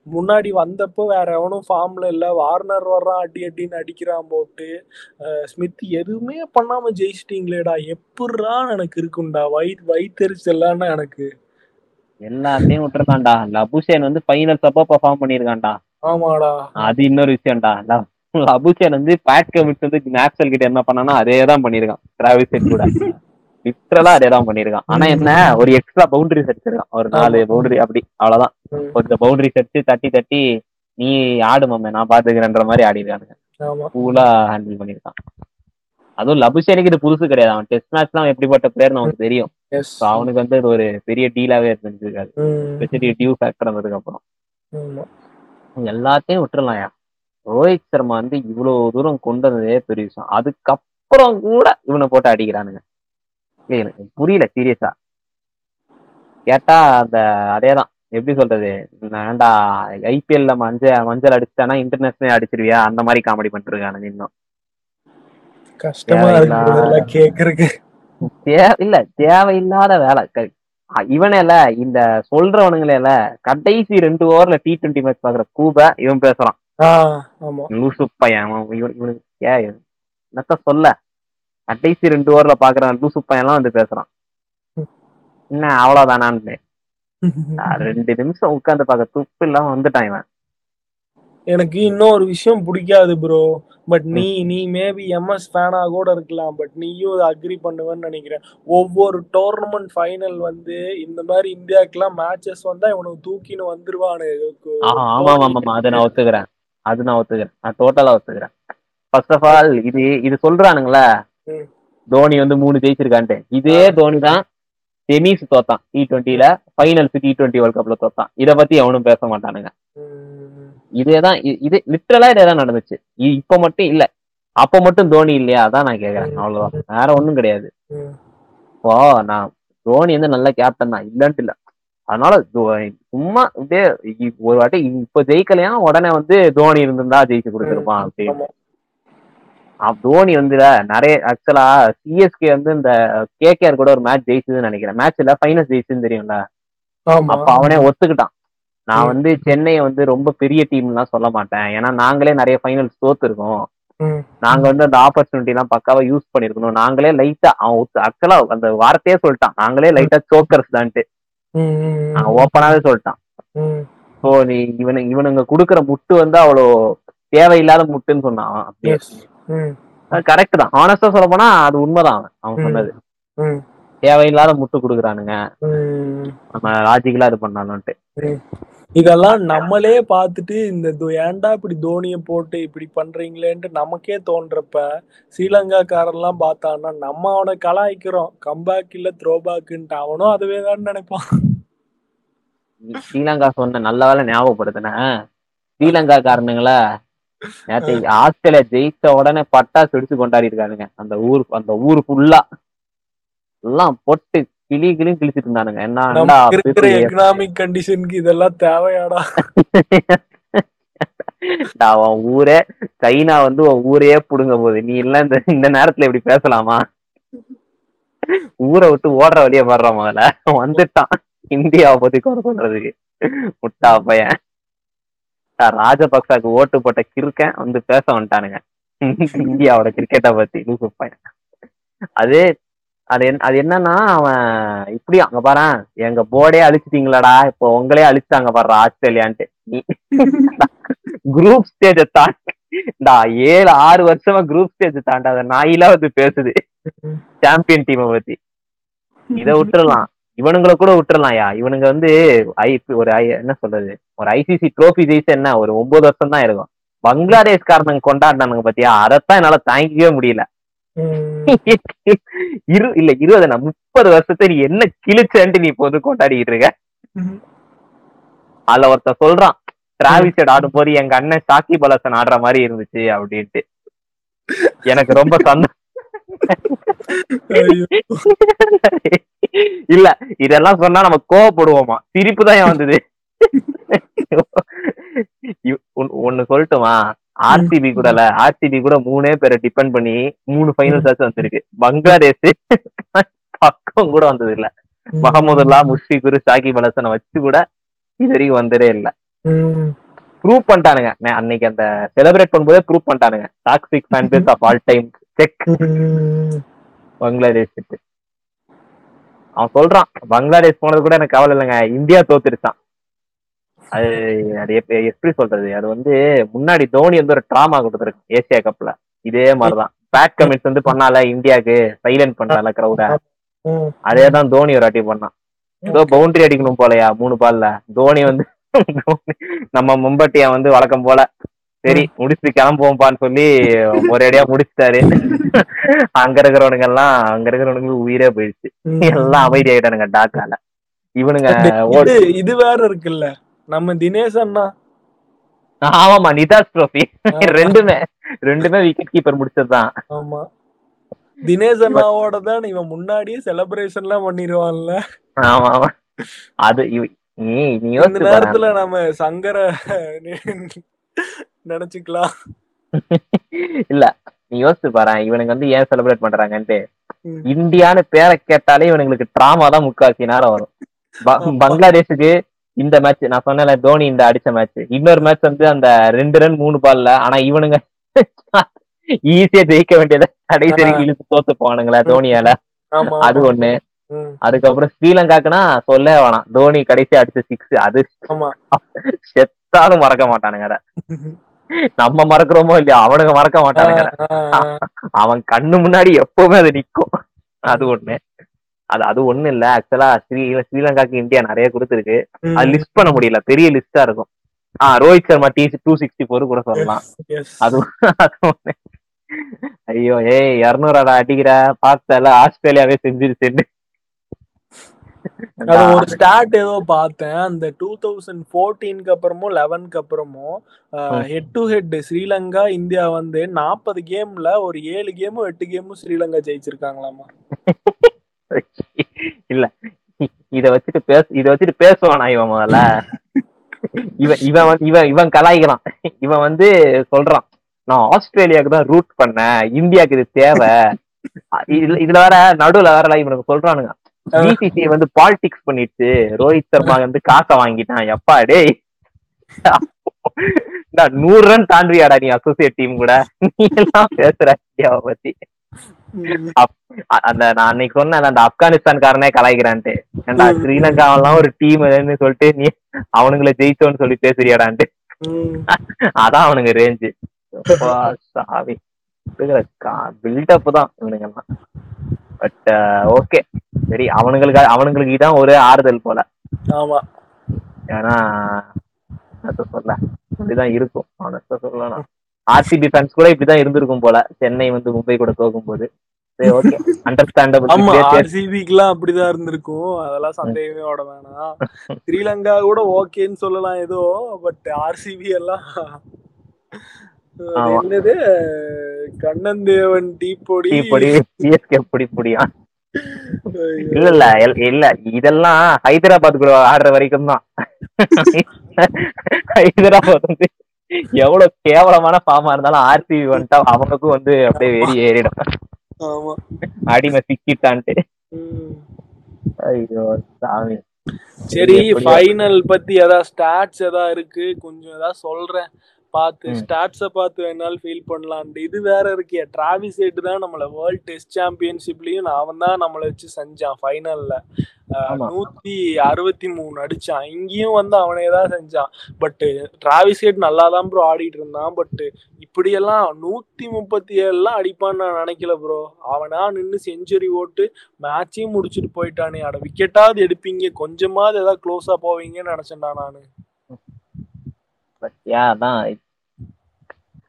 முன்னாடி வந்தப்போ வேற எவனும் ஃபார்ம்ல இல்ல. வார்னர் வர்றான் அடி அடின்னு அடிக்கிறான் போட்டு. ஸ்மித் எதுவுமே பண்ணாம ஜெயிச்சிட்டீங்களேடா. எப்படிறான்னு எனக்கு இருக்கும்டா? வயிற் வயிற்றுச்செல்லான்னு எனக்கு. எல்லாத்தையும் விட்டுருக்கான்டா லபுசேன் வந்து ஃபைனல்ஸ் அப்போ பர்ஃபார்ம் பண்ணிருக்கான்டா. ஆமாடா. அது இன்னொரு விஷயம்டா. அபுசேன் வந்து பேட் கமிட் வந்து மேக்ஸல் கிட்ட என்ன பண்ணானா அதே தான் பண்ணிருக்கான் டிராவிஸ் செட் கூட. லிட்டரலா அதே தான் பண்ணிருக்கான் ஆனா என்ன ஒரு எக்ஸ்ட்ரா பவுண்டரி அடிச்சிருக்கான் ஒரு நாலு பவுண்டரி அப்படி அவ்வளவுதான். கொஞ்சம் பவுண்டரி செட்டு தட்டி தட்டி நீ ஆடு மாமே நான் பாத்துக்கிறேன்ற மாதிரி ஆடி இருக்கானுங்க கூலா ஹேண்டில் பண்ணிருக்கான் அதுவும் லபுசேனுக்கு இது புதுசு கிடையாது. அவன் டெஸ்ட் மேட்ச் எல்லாம் எப்படிப்பட்ட பிளேயர் நமக்கு தெரியும். அவனுக்கு வந்து இது ஒரு பெரிய டீலாவே இருந்துருக்காது ஸ்பெஷலி டியூ ஃபேக்டர் வந்ததுக்கு அப்புறம். எல்லாத்தையும் விட்டுறலாம் ரோஹித் சர்மா வந்து இவ்வளவு தூரம் கொண்டு வந்ததே பெரிய விஷயம். அதுக்கப்புறம் கூட இவனை போட்டு அடிக்கிறானுங்க. எனக்கு புரியல சீரியஸா கேட்டா அந்த அதேதான். எப்படி சொல்றது? வேண்டா ஐபிஎல்ல மஞ்சள் மஞ்சள் அடிச்சிட்டானா இன்டர்நேஷனல் அடிச்சிருவியா? அந்த மாதிரி காமெடி பண்ணிட்டு இருக்கானுங்க இன்னும் இல்ல தேவையில்லாத வேலை. இவனே இல்ல இந்த சொல்றவனுங்களே கடைசி ரெண்டு ஓவர்ல டி டுவெண்ட்டி மேட்ச் பாக்குற கூப இவன் பேசுறான். லூசு பையன் இவனுக்கு ஏ என்னத்த சொல்ல? கடைசி ரெண்டு ஓவர்ல பாக்குறான் லூசு பையன்லாம் வந்து பேசுறான். என்ன அவ்வளவுதானான்னு. ரெண்டு நிமிஷம் உட்காந்து பாக்க துப்பு இல்லாம வந்துட்டான் இவன். எனக்கு இன்னொரு விஷயம் பிடிக்காது ப்ரோ பட் நீ நீ மேபி எம்எஸ் ஃபேனா கூட இருக்கலாம். பட் நீயும் அக்ரி பண்ணுவேன்னு நினைக்கிறேன். ஒவ்வொரு டோர்னமெண்ட் ஃபைனல் வந்து இந்த மாதிரி இந்தியாவுக்குலாம் மேட்சஸ் வந்தா இவனுக்கு தூக்கின்னு வந்துருவானு ஆமா ஆமா ஆமா. அதை நான் ஒத்துக்கிறேன். அது நான் ஒத்துக்கிறேன். நான் டோட்டலா ஒத்துக்கிறேன். ஃபர்ஸ்ட் ஆஃப் ஆல் இது இது சொல்றானுங்களே? தோனி வந்து மூணு ஜெயிச்சிருக்கான்ட்டு. இதே தோனி தான் செமிஸ் தோத்தான். டி டுவெண்ட்டில ஃபைனல்ஸ் டி டுவெண்ட்டி வேர்ல்ட் கப்ல தோத்தான். இத பத்தி எவனும் பேச மாட்டானுங்க. இதேதான் இது லிட்டரலா இதேதான் நடந்துச்சு. இப்ப மட்டும் இல்ல. அப்ப மட்டும் தோனி இல்லையா? அதான் நான் கேக்குறேன். அவ்வளவுதான். வேற ஒண்ணும் கிடையாது. இப்போ நான் தோனி வந்து நல்ல கேப்டன் தான் இல்லன்ட்டு இல்ல. அதனால சும்மா அப்படியே ஒரு வாட்டி இப்ப ஜெயிக்கலையா உடனே வந்து தோனி இருந்திருந்தா ஜெயிச்சு கொடுத்துருப்பான் அப்படின்னு. தோனி வந்து நிறைய ஆக்சுவலா சிஎஸ்கே வந்து இந்த கேகேஆர் கூட ஒரு மேட்ச் ஜெயிச்சதுன்னு நினைக்கிறேன். மேட்ச் இல்ல ஃபைனல்ஸ் ஜெயிச்சுன்னு தெரியும்ல? அப்ப அவனே ஒத்துக்கிட்டான். நான் வந்து சென்னையை வந்து ரொம்ப பெரிய டீம் எல்லாம் சொல்ல மாட்டேன். ஏன்னா நாங்களே நிறைய ஃபைனல்ஸ் தோத்துருக்கோம். நாங்க வந்து அந்த ஆப்பர்ச்சுனிட்டி எல்லாம் பக்காவா யூஸ் பண்ணிருக்கணும். நாங்களே லைட்டா அவன் ஆக்சுவலா அந்த வார்த்தையே சொல்லிட்டான். நாங்களே லைட்டா சோக்கர்ஸ் தான்ட்டு. ஓப்பனாவே சொல்லிட்டான். சோ நீ இவனு இவனுங்க குடுக்கற முட்டு வந்து அவ்வளோ தேவையில்லாத முட்டுன்னு சொன்னான் அப்படியே. கரெக்ட் தான். ஆனஸ்டா சொல்ல போனா அது உண்மைதான் அவன். சொன்னது. தேவையில்லாத முட்டு குடுக்குறானுங்க. நம்ம லாஜிக்கலா இது பண்ணாலும்ட்டு இதெல்லாம் நம்மளே பார்த்துட்டு இந்த ஏன்டா இப்படி தோனியை போட்டு இப்படி பண்றீங்களேன்ட்டு நமக்கே தோன்றப்ப ஸ்ரீலங்காக்காரெல்லாம் பார்த்தான்னா நம்ம அவனை கலாய்க்கிறோம். கம்பேக் இல்ல த்ரோபேக்குன்ட்டு அவனும் அதுவே தான் நினைப்பான் ஸ்ரீலங்கா சொன்ன நல்ல வேலை ஞாபகப்படுத்தின. ஸ்ரீலங்கா காரணங்களா நேற்று ஆஸ்திரேலியா ஜெயிச்ச உடனே பட்டாசு வெடிச்சு கொண்டாடி இருக்கானுங்க அந்த ஊர் அந்த ஊர் ஃபுல்லா எல்லாம் பொட்டு கிளி கிளியும் கிழிச்சிட்டு இருந்தானுங்க என்ன எக்கனாமிக் கண்டிஷனுக்கு இதெல்லாம் தேவையாடா. அவன் ஊரே சைனா வந்து உன் ஊரையே புடுங்க போகுது. நீ எல்லாம் இந்த இந்த நேரத்துல இப்படி பேசலாமா? ஊரை விட்டு ஓடுற வழிய வர்ற முதல்ல. வந்துட்டான். இந்தியாவை பத்தி குறை சொல்றதுக்கு முட்டா பையன். ராஜபக்சாக்கு ஓட்டு போட்ட கிறுக்கன் வந்து பேச வந்துட்டானுங்க. இந்தியாவோட கிரிக்கெட்டை பத்தி. லூசு பையன். அது அது அது என்னன்னா அவன் இப்படி அங்க பாரு எங்க போர்டே அழிச்சிட்டீங்களாடா. இப்போ உங்களே அழிச்சிட்டாங்க பாடுற ஆஸ்திரேலியான்ட்டு. குரூப் ஸ்டேஜ தாண்டா ஏழு ஆறு வருஷமா குரூப் ஸ்டேஜ் தாண்டாத நாயில வந்து பேசுது. சாம்பியன் டீமை பத்தி. இத விட்டுறலாம். இவனுங்களை கூட விட்டுறலாம்யா இவனுங்க வந்து ஐ ஒரு ஐ என்ன சொல்றது? ஒரு ஐசிசி ட்ரோஃபி ஜெயிச்சு என்ன? ஒரு ஒன்பது வருஷம் தான் இருக்கும். பங்களாதேஷ் காரணங்க கொண்டாடினானுங்க பத்தியா? அதைத்தான் என்னால தாங்கிக்கவே முடியல. இரு இல்ல இருபது நான் முப்பது வருஷத்தை நீ என்ன கிழிச்சன்ட்டு நீ இப்போது கொண்டாடிக்கிட்டு இருக்க? அதுல ஒருத்தன் சொல்றான் டிராவிஸ் ஆடும் போது எங்க அண்ணன் சாக்கி பலசன் ஆடுற மாதிரி இருந்துச்சு அப்படின்ட்டு. எனக்கு ரொம்ப சந்தோஷம். இல்ல இதெல்லாம் சொன்னா நம்ம கோவப்படுவோமா? சிரிப்பு தான் வந்தது? ஒண்ணு சொல்லட்டுமா? ஆர்சிபி கூடல ஆர்சிபி கூட மூணே பேரை டிபெண்ட் பண்ணி மூணு ஃபைனல்ஸ் ஆச்சு வந்திருக்கு. பங்களாதேஷ் பக்கம் கூட வந்தது இல்ல. முகமதுல்லா முஷ்பிகுரு சாகி பலசனை வச்சு கூட இது வரைக்கும் வந்ததே இல்ல. ப்ரூவ் பண்ணிட்டானுங்க. அன்னைக்கு அந்த செலிப்ரேட் பண்ணும்போதே prove பண்ணிட்டானுங்க. Toxic fan base of all time check Bangladesh அவன் சொல்றான். பங்களாதேஷ் போனது கூட எனக்கு கவலை இல்லைங்க. இந்தியா தோத்துருச்சான். அது அது எப்படி சொல்றது? அது வந்து முன்னாடி தோனி வந்து ஒரு ட்ராமா கொடுத்துருக்கு ஏசியா கப்ல இதே மாதிரிதான். பேட் கமிட்ஸ் வந்து பண்ணால இந்தியாவுக்கு சைலண்ட் பண்ணால கிரௌட அதே தான் தோனி ஒரு வாட்டி பண்ணான். ஏதோ பவுண்டரி அடிக்கணும் போலயா மூணு பால்ல தோனி வந்து நம்ம மும்பட்டியா வந்து வழக்கம் போல. சரி முடிச்சுட்டு கிளம்புவோம்பான்னு சொல்லி ஒரேடியா முடிச்சுட்டாரு. அங்க இருக்கிறவனுங்க எல்லாம் அங்க இருக்கிறவனுங்களுக்கு உயிரே போயிடுச்சு. எல்லாம் அமைதி ஆயிட்டானுங்க டாக்கால. இவனுங்க இது வேற இருக்குல்ல. நம்ம தினேஷ் அண்ணா. ஆமாமா நிதாஸ் ட்ரோஃபி ரெண்டுமே ரெண்டுமே விக்கெட் கீப்பர் முடிச்சதுதான். ஆமா. தினேஷ் அண்ணாவோட தான் இவன் முன்னாடியே செலிப்ரேஷன் எல்லாம் பண்ணிடுவான்ல ஆமா ஆமா அது இந்த நேரத்துல நம்ம சங்கர நினைச்சுக்கலாம். இல்ல நீ யோசிச்சு பாரு. இவனுங்க வந்து ஏன் செலிப்ரேட் பண்றாங்கன்ட்டு. இந்தியான்னு பேரை கேட்டாலே இவனுங்களுக்கு டிராமா தான் முக்காசி நேரம் வரும். பங்களாதேஷுக்கு இந்த மேட்ச் நான் சொன்னல தோனி இந்த அடிச்ச மேட்ச் இன்னொரு மேட்ச் வந்து அந்த ரெண்டு ரன் மூணு பால்ல ஆனா இவனுங்க ஈஸியா ஜெயிக்க வேண்டியதை கடைசி இழுத்து தோத்து போவானுங்களா தோனியால. அது ஒண்ணு. அதுக்கப்புறம் ஸ்ரீலங்காக்குனா சொல்ல வேணாம். தோனி கடைசி அடிச்ச சிக்ஸ் அது செத்தாலும் மறக்க மாட்டானுங்க அத. நம்ம மறக்கிறோமோ இல்லையா அவனுங்க மறக்க மாட்டானுங்க அவன் கண்ணு முன்னாடி எப்பவுமே அது நிக்கும். அது ஒண்ணு. அது அது ஒண்ணு இல்ல. ஆக்சுவலா ஸ்ரீ ஸ்ரீலங்காக்கு இந்தியா நிறைய கொடுத்துருக்கு. அது லிஸ்ட் பண்ண முடியல. பெரிய லிஸ்டா இருக்கும். ஆஹ் Rohit Sharma T two sixty four கூட சொல்லலாம். அது ஐயோ ஏய் இருநூறு அடா அடிக்கிற பார்த்தல ஆஸ்திரேலியாவே செஞ்சிருச்சு ஒரு ஸ்டார்ட் ஏதோ பார்த்தேன். அந்த டூ தௌசண்ட் ஃபோர்டீனுக்கு அப்புறமும் லெவனுக்கு அப்புறமும் head to head Sri Lanka India வந்து நாற்பது கேம்ல ஒரு ஏழு கேமும் எட்டு கேமும் ஸ்ரீலங்கா ஜெயிச்சிருக்காங்களாமா. இல்ல. இத வச்சுட்டு பேச இத வச்சுட்டு பேசுவானா இவன் முதல்ல? இவன் இவன் இவன் இவன் கலாய்க்கிறான். இவன் வந்து சொல்றான் நான் ஆஸ்திரேலியாவுக்கு தான் ரூட் பண்ணேன். இந்தியாவுக்கு இது தேவை. இதுல வேற நடுவுல வேற இவனுக்கு சொல்றானுங்க. பிசிசி வந்து பாலிடிக்ஸ் பண்ணிட்டு ரோஹித் சர்மா வந்து காசை வாங்கிட்டான். எப்பா டேய். நூறு ரன் தாண்டியாடா நீ அசோசியேட் டீம் கூட? நீ எல்லாம் பேசுற இந்தியாவை பத்தி. அந்த நான் அன்னைக்கு சொன்னேன் அந்த ஆப்கானிஸ்தான்காரனே கலாய்க்கிறான்ட்டு. ஏன்டா ஸ்ரீலங்காவெல்லாம் ஒரு டீம் சொல்லிட்டு நீ அவனுங்களை ஜெயிச்சோன்னு சொல்லி பேசுறியாடான்ட்டு. அதான் அவனுங்க ரேஞ்சு சாவி பில்டப் தான் இவனுங்க எல்லாம் பட் ஓகே சரி அவனுங்களுக்கு அவனுங்களுக்கு இதான் ஒரு ஆறுதல் போல. ஆமா. ஏன்னா சொல்ல. இப்படிதான் இருக்கும். அவனுக்கு சொல்லலாம். ஆர்சிபி ஃபேன்ஸ் கூட இப்படிதான் இருந்திருக்கும் போல. சென்னை வந்து மும்பை கூட போகும்போது ஆமா ஆர்சிபிக்குலாம் அப்படிதான் இருந்திருக்கும். அதெல்லாம் சந்தேகமே ஓட வேணாம். ஸ்ரீலங்கா கூட ஓகேன்னு சொல்லலாம் ஏதோ பட் ஆர்சிபி எல்லாம் என்னது? கண்ணன் தேவன் டீ பொடி சிஎஸ்கே பொடி பொடியா? இல்ல இல்ல இல்ல இதெல்லாம் ஹைதராபாத் கூட ஆடுற வரைக்கும் தான். ஹைதராபாத் வந்து எவ்வளவு கேவலமான ஃபார்மா இருந்தாலும் ஆர்சிபி வந்துட்டா அவனுக்கும் வந்து அப்படியே வெறி ஏறிடும். அடிமை சிக்கிட்டான்ட்டு. ஐயோ சாமி. சரி ஃபைனல் பத்தி ஏதாவது ஸ்டாட்ஸ் ஏதாவது இருக்கு? கொஞ்சம் ஏதாவது சொல்றேன். பார்த்து ஸ்டாட்ஸை பார்த்து வேணாலும் ஃபீல் பண்ணலான்ட்டு இது வேற இருக்கே. டிராவிஸ் ஹெட் தான் நம்மளை வேர்ல்ட் டெஸ்ட் சாம்பியன்ஷிப்லயும் அவன் தான் நம்மளை வச்சு செஞ்சான் ஃபைனல்ல நூத்தி அறுபத்தி மூணு அடிச்சான். இங்கேயும் வந்து அவனே தான் செஞ்சான். பட் டிராவிஸ் ஹெட் நல்லா தான் ப்ரோ ஆடிட்டு இருந்தான். பட் இப்படியெல்லாம் நூத்தி முப்பத்தி ஏழுலாம் அடிப்பான்னு நான் நினைக்கல ப்ரோ அவனா நின்று செஞ்சுரி ஓட்டு மேட்சையும் முடிச்சுட்டு போயிட்டானே. அட விக்கெட்டாவது எடுப்பீங்க. கொஞ்சமாவது ஏதாவது க்ளோஸா போவீங்கன்னு நினைச்சேன்டா நானு. அதான்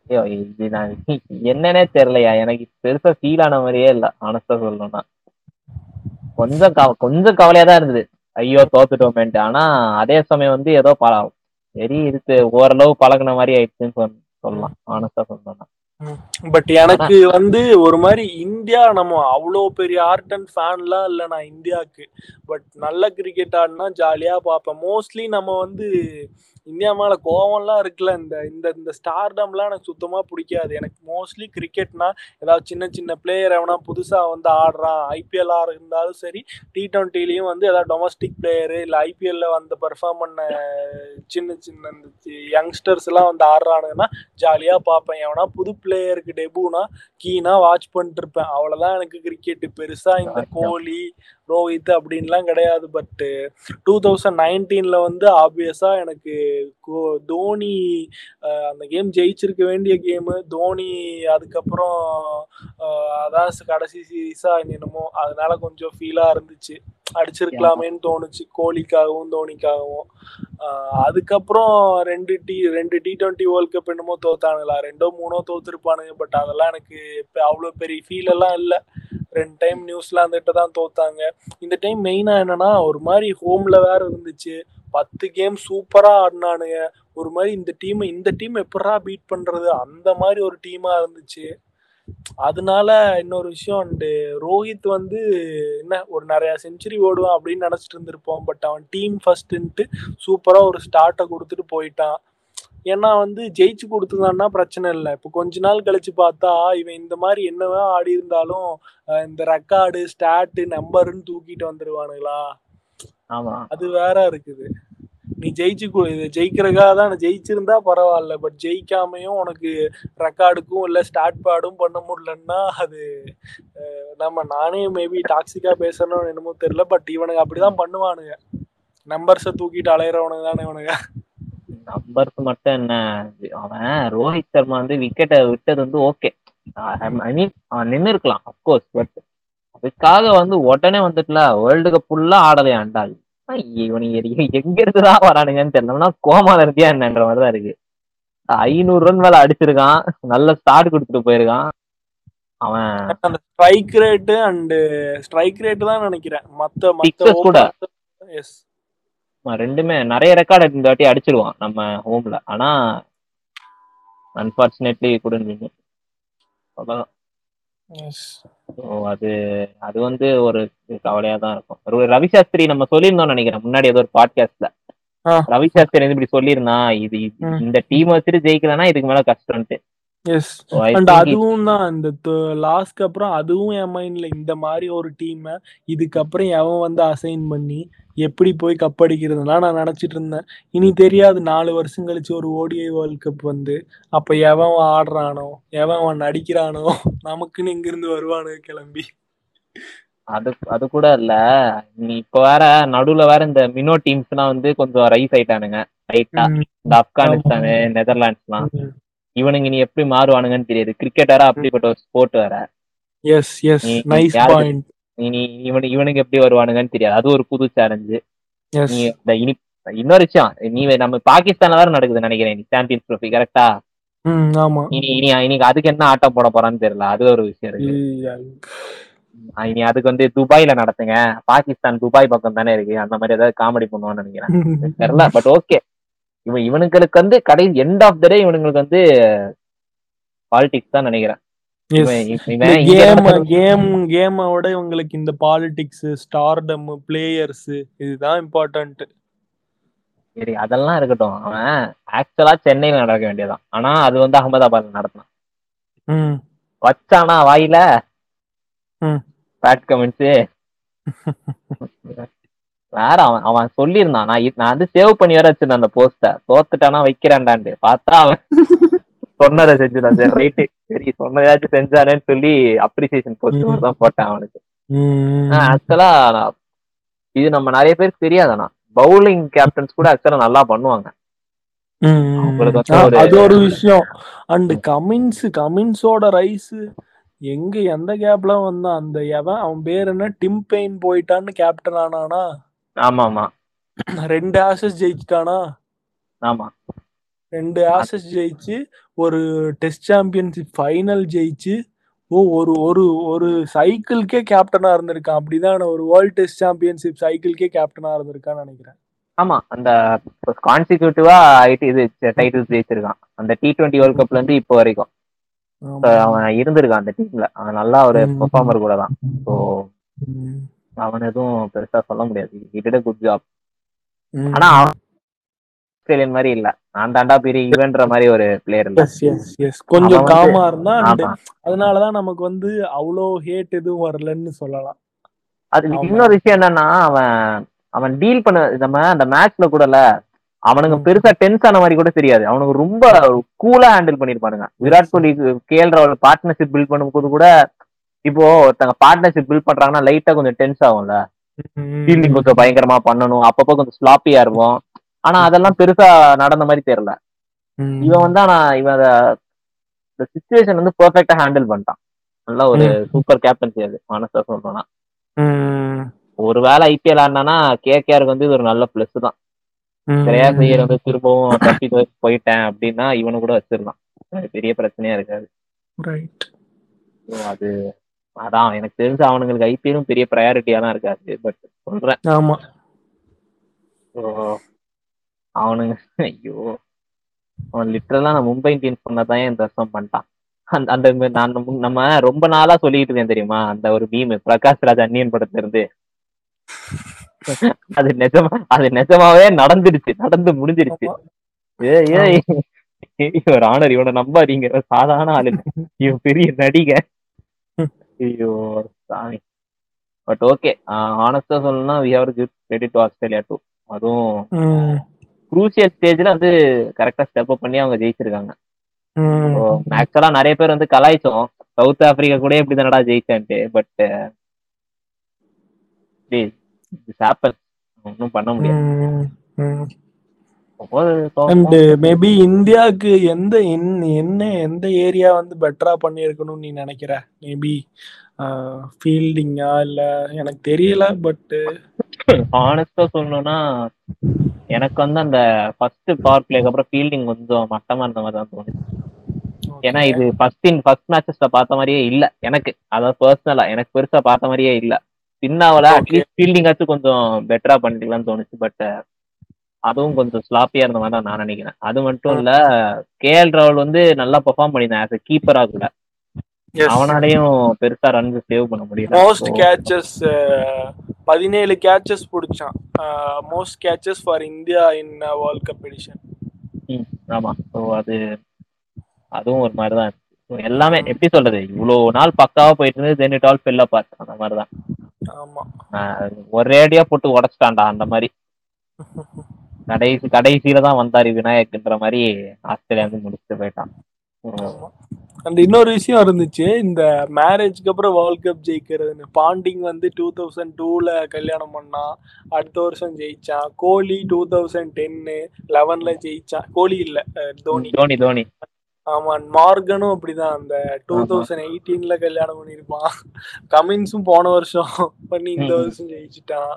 ஐயோ இது நான் என்னன்னே தெரியலையா? எனக்கு பெருசா ஃபீல் ஆன மாதிரியே இல்ல ஆனஸ்டா சொல்லணும்னா. கொஞ்சம் கொஞ்சம் கவலையா தான் இருந்தது. ஐயோ தோத்துட்டோமேன்ட்டு. ஆனா அதே சமயம் வந்து ஏதோ பல சரி இருக்கு. ஓரளவு பழகுன மாதிரி ஆயிடுச்சுன்னு சொல்லலாம். ஆனஸ்டா சொல்லணும்னா. பட் எனக்கு வந்து ஒரு மாதிரி இந்தியா நம்ம அவ்வளோ பெரிய ஆர்ட் அண்ட் ஃபேன்லாம் இல்லை நான் இந்தியாவுக்கு. பட் நல்ல கிரிக்கெட் ஆடினா ஜாலியாக பார்ப்பேன். மோஸ்ட்லி நம்ம வந்து இந்தியா மேல கோவம்லாம் இருக்குல்ல இந்த இந்த இந்த ஸ்டார்டம்லாம் எனக்கு சுத்தமா பிடிக்காது. எனக்கு மோஸ்ட்லி கிரிக்கெட்னா ஏதாவது சின்ன சின்ன பிளேயர் எவனா புதுசா வந்து ஆடுறான் ஐபிஎல் ஆட இருந்தாலும் சரி டி ட்வெண்ட்டிலையும் வந்து ஏதாவது டொமஸ்டிக் பிளேயரு இல்லை ஐபிஎல்ல வந்து பெர்ஃபார்ம் பண்ண சின்ன சின்ன இந்த யங்ஸ்டர்ஸ் எல்லாம் வந்து ஆடுறானுங்கன்னா ஜாலியா பார்ப்பேன். எவனா புது பிளேயருக்கு டெபுனா கீனா வாட்ச் பண்ணிட்டு இருப்பேன். அவ்வளவுதான் எனக்கு கிரிக்கெட் பெருசா இந்த கோலி ரோஹித் அப்படின்லாம் கிடையாது. பட் டூ தௌசண்ட் நைன்டீன்ல வந்து ஆப்வியஸா எனக்கு தோனி அந்த கேம் ஜெயிச்சிருக்க வேண்டிய கேமு தோனி அதுக்கப்புறம் அதான் கடைசி சீரீஸா என்னமோ அதனால கொஞ்சம் ஃபீலா இருந்துச்சு. அடிச்சிருக்கலாமேன்னு தோணுச்சு. கோலிக்காகவும் தோனிக்காகவும். அதுக்கப்புறம் ரெண்டு டி ரெண்டு டி ட்வெண்ட்டி வேர்ல்ட் கப் என்னமோ தோத்தானுங்களா? ரெண்டோ மூணோ தோத்துருப்பானுங்க. பட் அதெல்லாம் எனக்கு இப்போ அவ்வளோ பெரிய ஃபீல் எல்லாம் இல்லை. ரெண்டு டைம் நியூசிலாந்துகிட்ட தான் தோத்தாங்க. இந்த டைம் மெயினாக என்னன்னா ஒரு மாதிரி ஹோம்ல வேற இருந்துச்சு. பத்து கேம் சூப்பராக ஆடினானுங்க. ஒரு மாதிரி இந்த டீம் இந்த டீம் எப்படா பீட் பண்றது? அந்த மாதிரி ஒரு டீமா இருந்துச்சு. அதனால இன்னொரு விஷயம் அண்டு ரோஹித் வந்து என்ன ஒரு நிறைய செஞ்சுரி ஓடுவான் அப்படின்னு நினைச்சிட்டு இருந்திருப்போம். பட் அவன் டீம் ஃபர்ஸ்ட்ன்ட்டு சூப்பரா ஒரு ஸ்டார்ட்டை கொடுத்துட்டு போயிட்டான். ஏன்னா வந்து ஜெயிச்சு கொடுத்துதான்னா பிரச்சனை இல்லை. இப்போ கொஞ்ச நாள் கழிச்சு பார்த்தா இவன் இந்த மாதிரி என்னவா ஆடி இருந்தாலும் இந்த ரெக்கார்டு ஸ்டாட்டு நம்பருன்னு தூக்கிட்டு வந்துருவானுங்களா? ஆமா. அது வேற இருக்குது. நீ ஜெயிச்சு ஜெயிக்கிறக்காக தான் ஜெயிச்சிருந்தா பரவாயில்ல. பட் ஜெயிக்காமையும் உனக்கு ரெக்கார்டுக்கும் இல்லை ஸ்டார்ட் பேடும் பண்ண முடியலன்னா அது நம்ம நானே மேபி டாக்ஸிக்கா பேசணும்னு என்னமோ தெரியல. பட் இவனுங்க அப்படிதான் பண்ணுவானுங்க. நம்பர்ஸை தூக்கிட்டு அலையிறவனுங்க தானே இவனுங்க. நம்பர்ஸ் மட்டும் என்ன? அவன் ரோஹித் சர்மா வந்து விக்கெட்டை விட்டது வந்து ஓகே ஐ மீன் அவன் நின்று இருக்கலாம் அப்கோர்ஸ் பட் அதுக்காக வந்து உடனே வந்துட்டுல வேர்ல்டு கப் ஃபுல்லா ஆடலையாண்டா இவனுங்க எங்க இருந்துதான் வரானுங்கன்னு தெரியலன்னா கோமால இருந்தியா என்னன்ற மாதிரிதான் இருக்கு. ஐநூறு ரன் மேல அடிச்சிருக்கான். நல்ல ஸ்டார்ட் கொடுத்துட்டு போயிருக்கான். அவன் அந்த strike rate and strike rate தான் நினைக்கிறேன். மத்த மத்த கூட. எஸ் ரெண்டுமே. நிறைய ரெக்கார்ட் இந்த வாட்டி அடிச்சிருவான் நம்ம ஹோம்ல ஆனா அன்பார்ச்சுனேட்லி குடன் அவ்வளவுதான். எஸ் So, அது அது வந்து ஒரு கவலையா தான் இருக்கும். ஒரு ரவி சாஸ்திரி நம்ம சொல்லியிருந்தோம் நினைக்கிறேன். முன்னாடி ஏதோ ஒரு பாட்காஸ்ட்ல. ரவி சாஸ்திரி வந்து இப்படி சொல்லியிருந்தான் இது. இந்த டீம் வச்சுட்டு ஜெயிக்கலன்னா இதுக்கு மேல கஷ்டம்ட்டு எஸ் அண்ட் அதுவும் தான் இந்த லாஸ்ட்க்கு அப்புறம் அதுவும் என் மைண்ட்ல இந்த மாதிரி ஒரு டீமை இதுக்கப்புறம் எவன் வந்து அசைன் பண்ணி எப்படி போய் கப் அடிக்கிறதுலாம் நான் நினைச்சிட்டு இருந்தேன். இனி தெரியாது நாலு வருஷம் கழிச்சு ஒரு ஓடிஐ வேர்ல்ட் கப் வந்து அப்ப எவன் ஆடுறானோ எவன் அவன் நடிக்கிறானோ நமக்குன்னு இங்கிருந்து வருவானு கிளம்பி. அது அது கூட இல்ல. நீ இப்ப வேற நடுவுல வேற இந்த மினோ டீம்ஸ் எல்லாம் வந்து கொஞ்சம் ரைஸ் ஆயிட்டானுங்க. ரைட்டா இந்த ஆப்கானிஸ்தானு நெதர்லாண்ட்ஸ்லாம். இவனுங்க நீ எப்படி மாறுவானுங்கன்னு தெரியாது. கிரிக்கெட் வேற அப்படிப்பட்ட ஒரு ஸ்போர்ட் வேற. எஸ் எஸ் நீ- நைஸ் பாயிண்ட் நீ நீ இவனு இவனுக்கு எப்படி வருவானுங்கன்னு தெரியாது. அது ஒரு புது சேலஞ்சு நீ இந்த இனி இன்னொரு விஷயம். நீ நம்ம பாகிஸ்தான்ல வேற நடக்குது நினைக்கிறேன் சாம்பியன்ஸ் ட்ரோஃபி கரெக்டா இனி இனி இன்னைக்கு அதுக்கு என்ன ஆட்டம் போட போறான்னு தெரியல. அது ஒரு விஷயம் இருக்கு. இனி அதுக்கு வந்து துபாயில நடத்துங்க. பாகிஸ்தான் துபாய் பக்கம் தானே இருக்கு. அந்த மாதிரி ஏதாவது காமெடி பண்ணுவான்னு நினைக்கிறேன். தெரியல பட் ஓகே இவன் இவனுங்களுக்கு வந்து கடை எண்ட் ஆஃப் த டே இவனுங்களுக்கு வந்து பாலிடிக்ஸ் தான் நினைக்கிறேன். கேம் கேம் கேமோட இவங்களுக்கு இந்த பாலிடிக்ஸ் ஸ்டார்டம் பிளேயர்ஸ் இதுதான் இம்பார்ட்டன்ட் சரி அதெல்லாம் இருக்கட்டும். அவன் ஆக்சுவலா சென்னையில நடக்க வேண்டியதான் ஆனா அது வந்து அகமதாபாத்ல நடத்தினான். வச்சானா வாயில. பேட் கமெண்ட்ஸ் வேற அவன் அவன் சொல்லியிருந்தான். நான் நான் வந்து சேவ் பண்ணி வேற வச்சிருந்தேன் அந்த போஸ்ட தோத்துட்டானா வைக்கிறேன்டான்ட்டு. பார்த்தா அவன் சொன்னதை செஞ்சுட்டான் சரி ரைட்டு சரி சொன்னதாச்சும் செஞ்சானேன்னு சொல்லி அப்ரிசியேஷன் போஸ்ட் தான் போட்டேன் அவனுக்கு. ஆக்சுவலா இது நம்ம நிறைய பேருக்கு தெரியாதானா பவுலிங் கேப்டன்ஸ் கூட ஆக்சுவலா நல்லா பண்ணுவாங்க. அது ஒரு விஷயம். அண்ட் கமின்ஸ் கமின்ஸோட ரைஸ் எங்க எந்த கேப்ல வந்தான்? அந்த எவன் அவன் பேர் என்ன? டிம் பெயின் போயிட்டான்னு கேப்டன் ஆனானா? ஆமா ஆமா ரெண்டு ஆசஸ் ஜெயிச்சிட்டானா? ஆமா. ரெண்டு ஆசஸ் ஜெயிச்சு ஒரு டெஸ்ட் சாம்பியன்ஷிப் ஃபைனல் ஜெயிச்சு ஓ ஒரு ஒரு ஒரு சைக்கிள்க்கே கேப்டனா இருந்திருக்கான். அப்படிதான் ஒரு வேர்ல்ட் டெஸ்ட் சாம்பியன்ஷிப் சைக்கிள்க்கே கேப்டனா இருந்திருக்கான்னு நினைக்கிறேன். ஆமா அந்த கான்சிக்யூட்டிவா ஆயிட்டு இது டைட்டில் ஜெயிச்சிருக்கான். அந்த டி டுவெண்ட்டி வேர்ல்ட் கப்ல இருந்து இப்போ வரைக்கும். அவன் இருந்திருக்கான் அந்த டீம்ல அவன் நல்லா ஒரு. பெர்ஃபார்மர் கூட தான். ஸோ. அவன் எதுவும் பெருசா சொல்ல முடியாது. It good job. ஆனா ஆஸ்திரேலியன் மாதிரி இல்ல. நான் தாண்டா பெரிய இவன்ற மாதிரி ஒரு பிளேயர் இல்ல. கொஞ்சம் காமா இருந்தா அதனாலதான் நமக்கு வந்து அவ்வளோ ஹேட் எதுவும் வரலன்னு சொல்லலாம். அது. இன்னொரு விஷயம் என்னன்னா அவன் அவன் டீல் பண்ண நம்ம அந்த மேட்ச்ல கூடல அவனுங்க. பெருசா டென்ஸ் ஆன மாதிரி கூட தெரியாது. அவனுக்கு ரொம்ப கூலா ஹேண்டில் பண்ணிருப்பானுங்க. விராட் கோலி கேஎல் ராகுல் பார்ட்னர்ஷிப் பில்ட் பண்ணும்போது கூட இப்போ ஒருத்தங்க பார்ட்னர்ஷிப் பில்ட் பண்றாங்கன்னா லைட்டா கொஞ்சம் டென்ஸ் ஆகும்ல. ஃபீல்டிங் கொஞ்சம் பயங்கரமா பண்ணணும். அப்பப்போ கொஞ்சம் ஸ்லாப்பியா இருக்கும். ஆனா அதெல்லாம் பெருசா நடந்த மாதிரி தெரியல. இவன் வந்து ஆனா இவன் இந்த சுச்சுவேஷன் வந்து பெர்ஃபெக்டா ஹேண்டில் பண்ணிட்டான். நல்ல ஒரு. சூப்பர் கேப்டன்சி அது மனசா சொல்லணும்னா. ம். ஒருவேளை ஐபிஎல் ஆடினானா கேகேஆருக்கு வந்து இது ஒரு நல்ல பிளஸ் தான். ஸ்ரேயா ஐயர் வந்து திரும்பவும் தப்பி போயிட்டேன் அப்படின்னா இவனு கூட அது பெரிய பிரச்சனையா இருக்காது. அது அதான் எனக்கு தெரிஞ்சு அவனுங்களுக்கு ஐபிஎலும் பெரிய ப்ரையாரிட்டியா தான் இருக்காது பட் சொல்றேன். ஆமா. அவனுங்க ஐயோ. அவன் லிட்டரலா நான் மும்பை இந்தியன்ஸ் சொன்னதான் இந்த வருஷம் பண்ணிட்டான். அந்த அந்த நான் நம்ம- ரொம்ப நாளா சொல்லிட்டு இருக்கேன் தெரியுமா? அந்த ஒரு மீம் பிரகாஷ் ராஜ் அன்னியன் படத்துல இருந்து. அது நிஜமா அது நிஜமாவே நடந்துடுச்சு நடந்து முடிஞ்சிருச்சு. ஏய் ஏய். இவர் ஆனர் இவனை நம்பாதீங்க. சாதாரண ஆளு. இவன் பெரிய நடிகை. ஐயோ சாமி. பட் ஓகே ஆனஸ்டா சொல்லணும்னா we have give credit to Australia too அதுவும். குரூசியல் ஸ்டேஜ்ல வந்து கரெக்டா ஸ்டெப் அப் பண்ணி அவங்க ஜெயிச்சிருக்காங்க. ஆக்சுவலா நிறைய பேர் வந்து கலாய்ச்சோம். சவுத் ஆப்பிரிக்கா கூட இப்படி தானடா ஜெயிச்சான்ட்டு பட் ஒன்றும் பண்ண முடியாது. அண்ட் மேபி இந்தியாவுக்கு எந்த என்ன எந்த ஏரியா வந்து பெட்டரா பண்ணியிருக்கணும்னு நீ நினைக்கிற? மேபி ஃபீல்டிங்கா இல்ல எனக்கு தெரியல பட் ஆனஸ்டா சொல்லணும்னா எனக்கு வந்து அந்த ஃபர்ஸ்ட் பவர் பிளேக்கு அப்புறம் ஃபீல்டிங் கொஞ்சம் மட்டமா இருந்த மாதிரி தான் தோணுச்சு. ஏன்னா இது ஃபர்ஸ்ட் இன் ஃபர்ஸ்ட் மேட்சஸ்ல பார்த்த மாதிரியே இல்ல எனக்கு. அதாவது பர்சனலா எனக்கு பெருசா பார்த்த மாதிரியே இல்ல. பின்னாவில அட்லீஸ்ட் ஃபீல்டிங் ஆச்சும் கொஞ்சம் பெட்டரா பண்ணிக்கலாம்னு தோணுச்சு பட் அதுவும் கொஞ்சம் ஸ்லாப்பியா இருந்த மாதிரி தான் நான் நினைக்கிறேன். அது மட்டும் இல்ல கேஎல் ராகுல் வந்து நல்லா பெர்ஃபார்ம் பண்ணியிருந்தேன் ஆஸ் கீப்பரா கூட. அவனாலையும் பெருசா ரன் சேவ் பண்ண முடியல. மோஸ்ட் கேச்சஸ் பதினேழு catches பிடிச்சான். Most catches for India in world cup edition ஆமா. ஸோ அது அதுவும் ஒரு மாதிரி தான் எல்லாமே எப்படி சொல்றது? இவ்வளவு நாள் பக்காவா போயிட்டு இருந்தது then it all fell apart அந்த மாதிரி தான். ஆமா. ஒரேடியா போட்டு உடச்சிட்டான்டா அந்த மாதிரி. கடைசி கடைசியில தான் வந்தாரு விநாயக்ன்ற மாதிரி ஆஸ்திரேலியா வந்து முடிச்சுட்டு போயிட்டான். அந்த இன்னொரு விஷயம் இருந்துச்சு இந்த மேரேஜ்க்கு அப்புறம் வேர்ல்ட் கப் ஜெயிக்கிறதுன்னு. பாண்டிங் வந்து டூ தௌசண்ட் டூல கல்யாணம் பண்ணான் அடுத்த வருஷம் ஜெயிச்சான். கோலி டூ தௌசண்ட் டென்னு லெவன்ல ஜெயிச்சான். கோலி இல்ல தோனி. தோனி தோனி. ஆமா மார்கனும் அப்படிதான். அந்த டூ தௌசண்ட் எயிட்டீன்ல கல்யாணம் பண்ணிருப்பான் கமின்ஸும் போன வருஷம் பண்ணி இந்த வருஷம் ஜெயிச்சுட்டான்.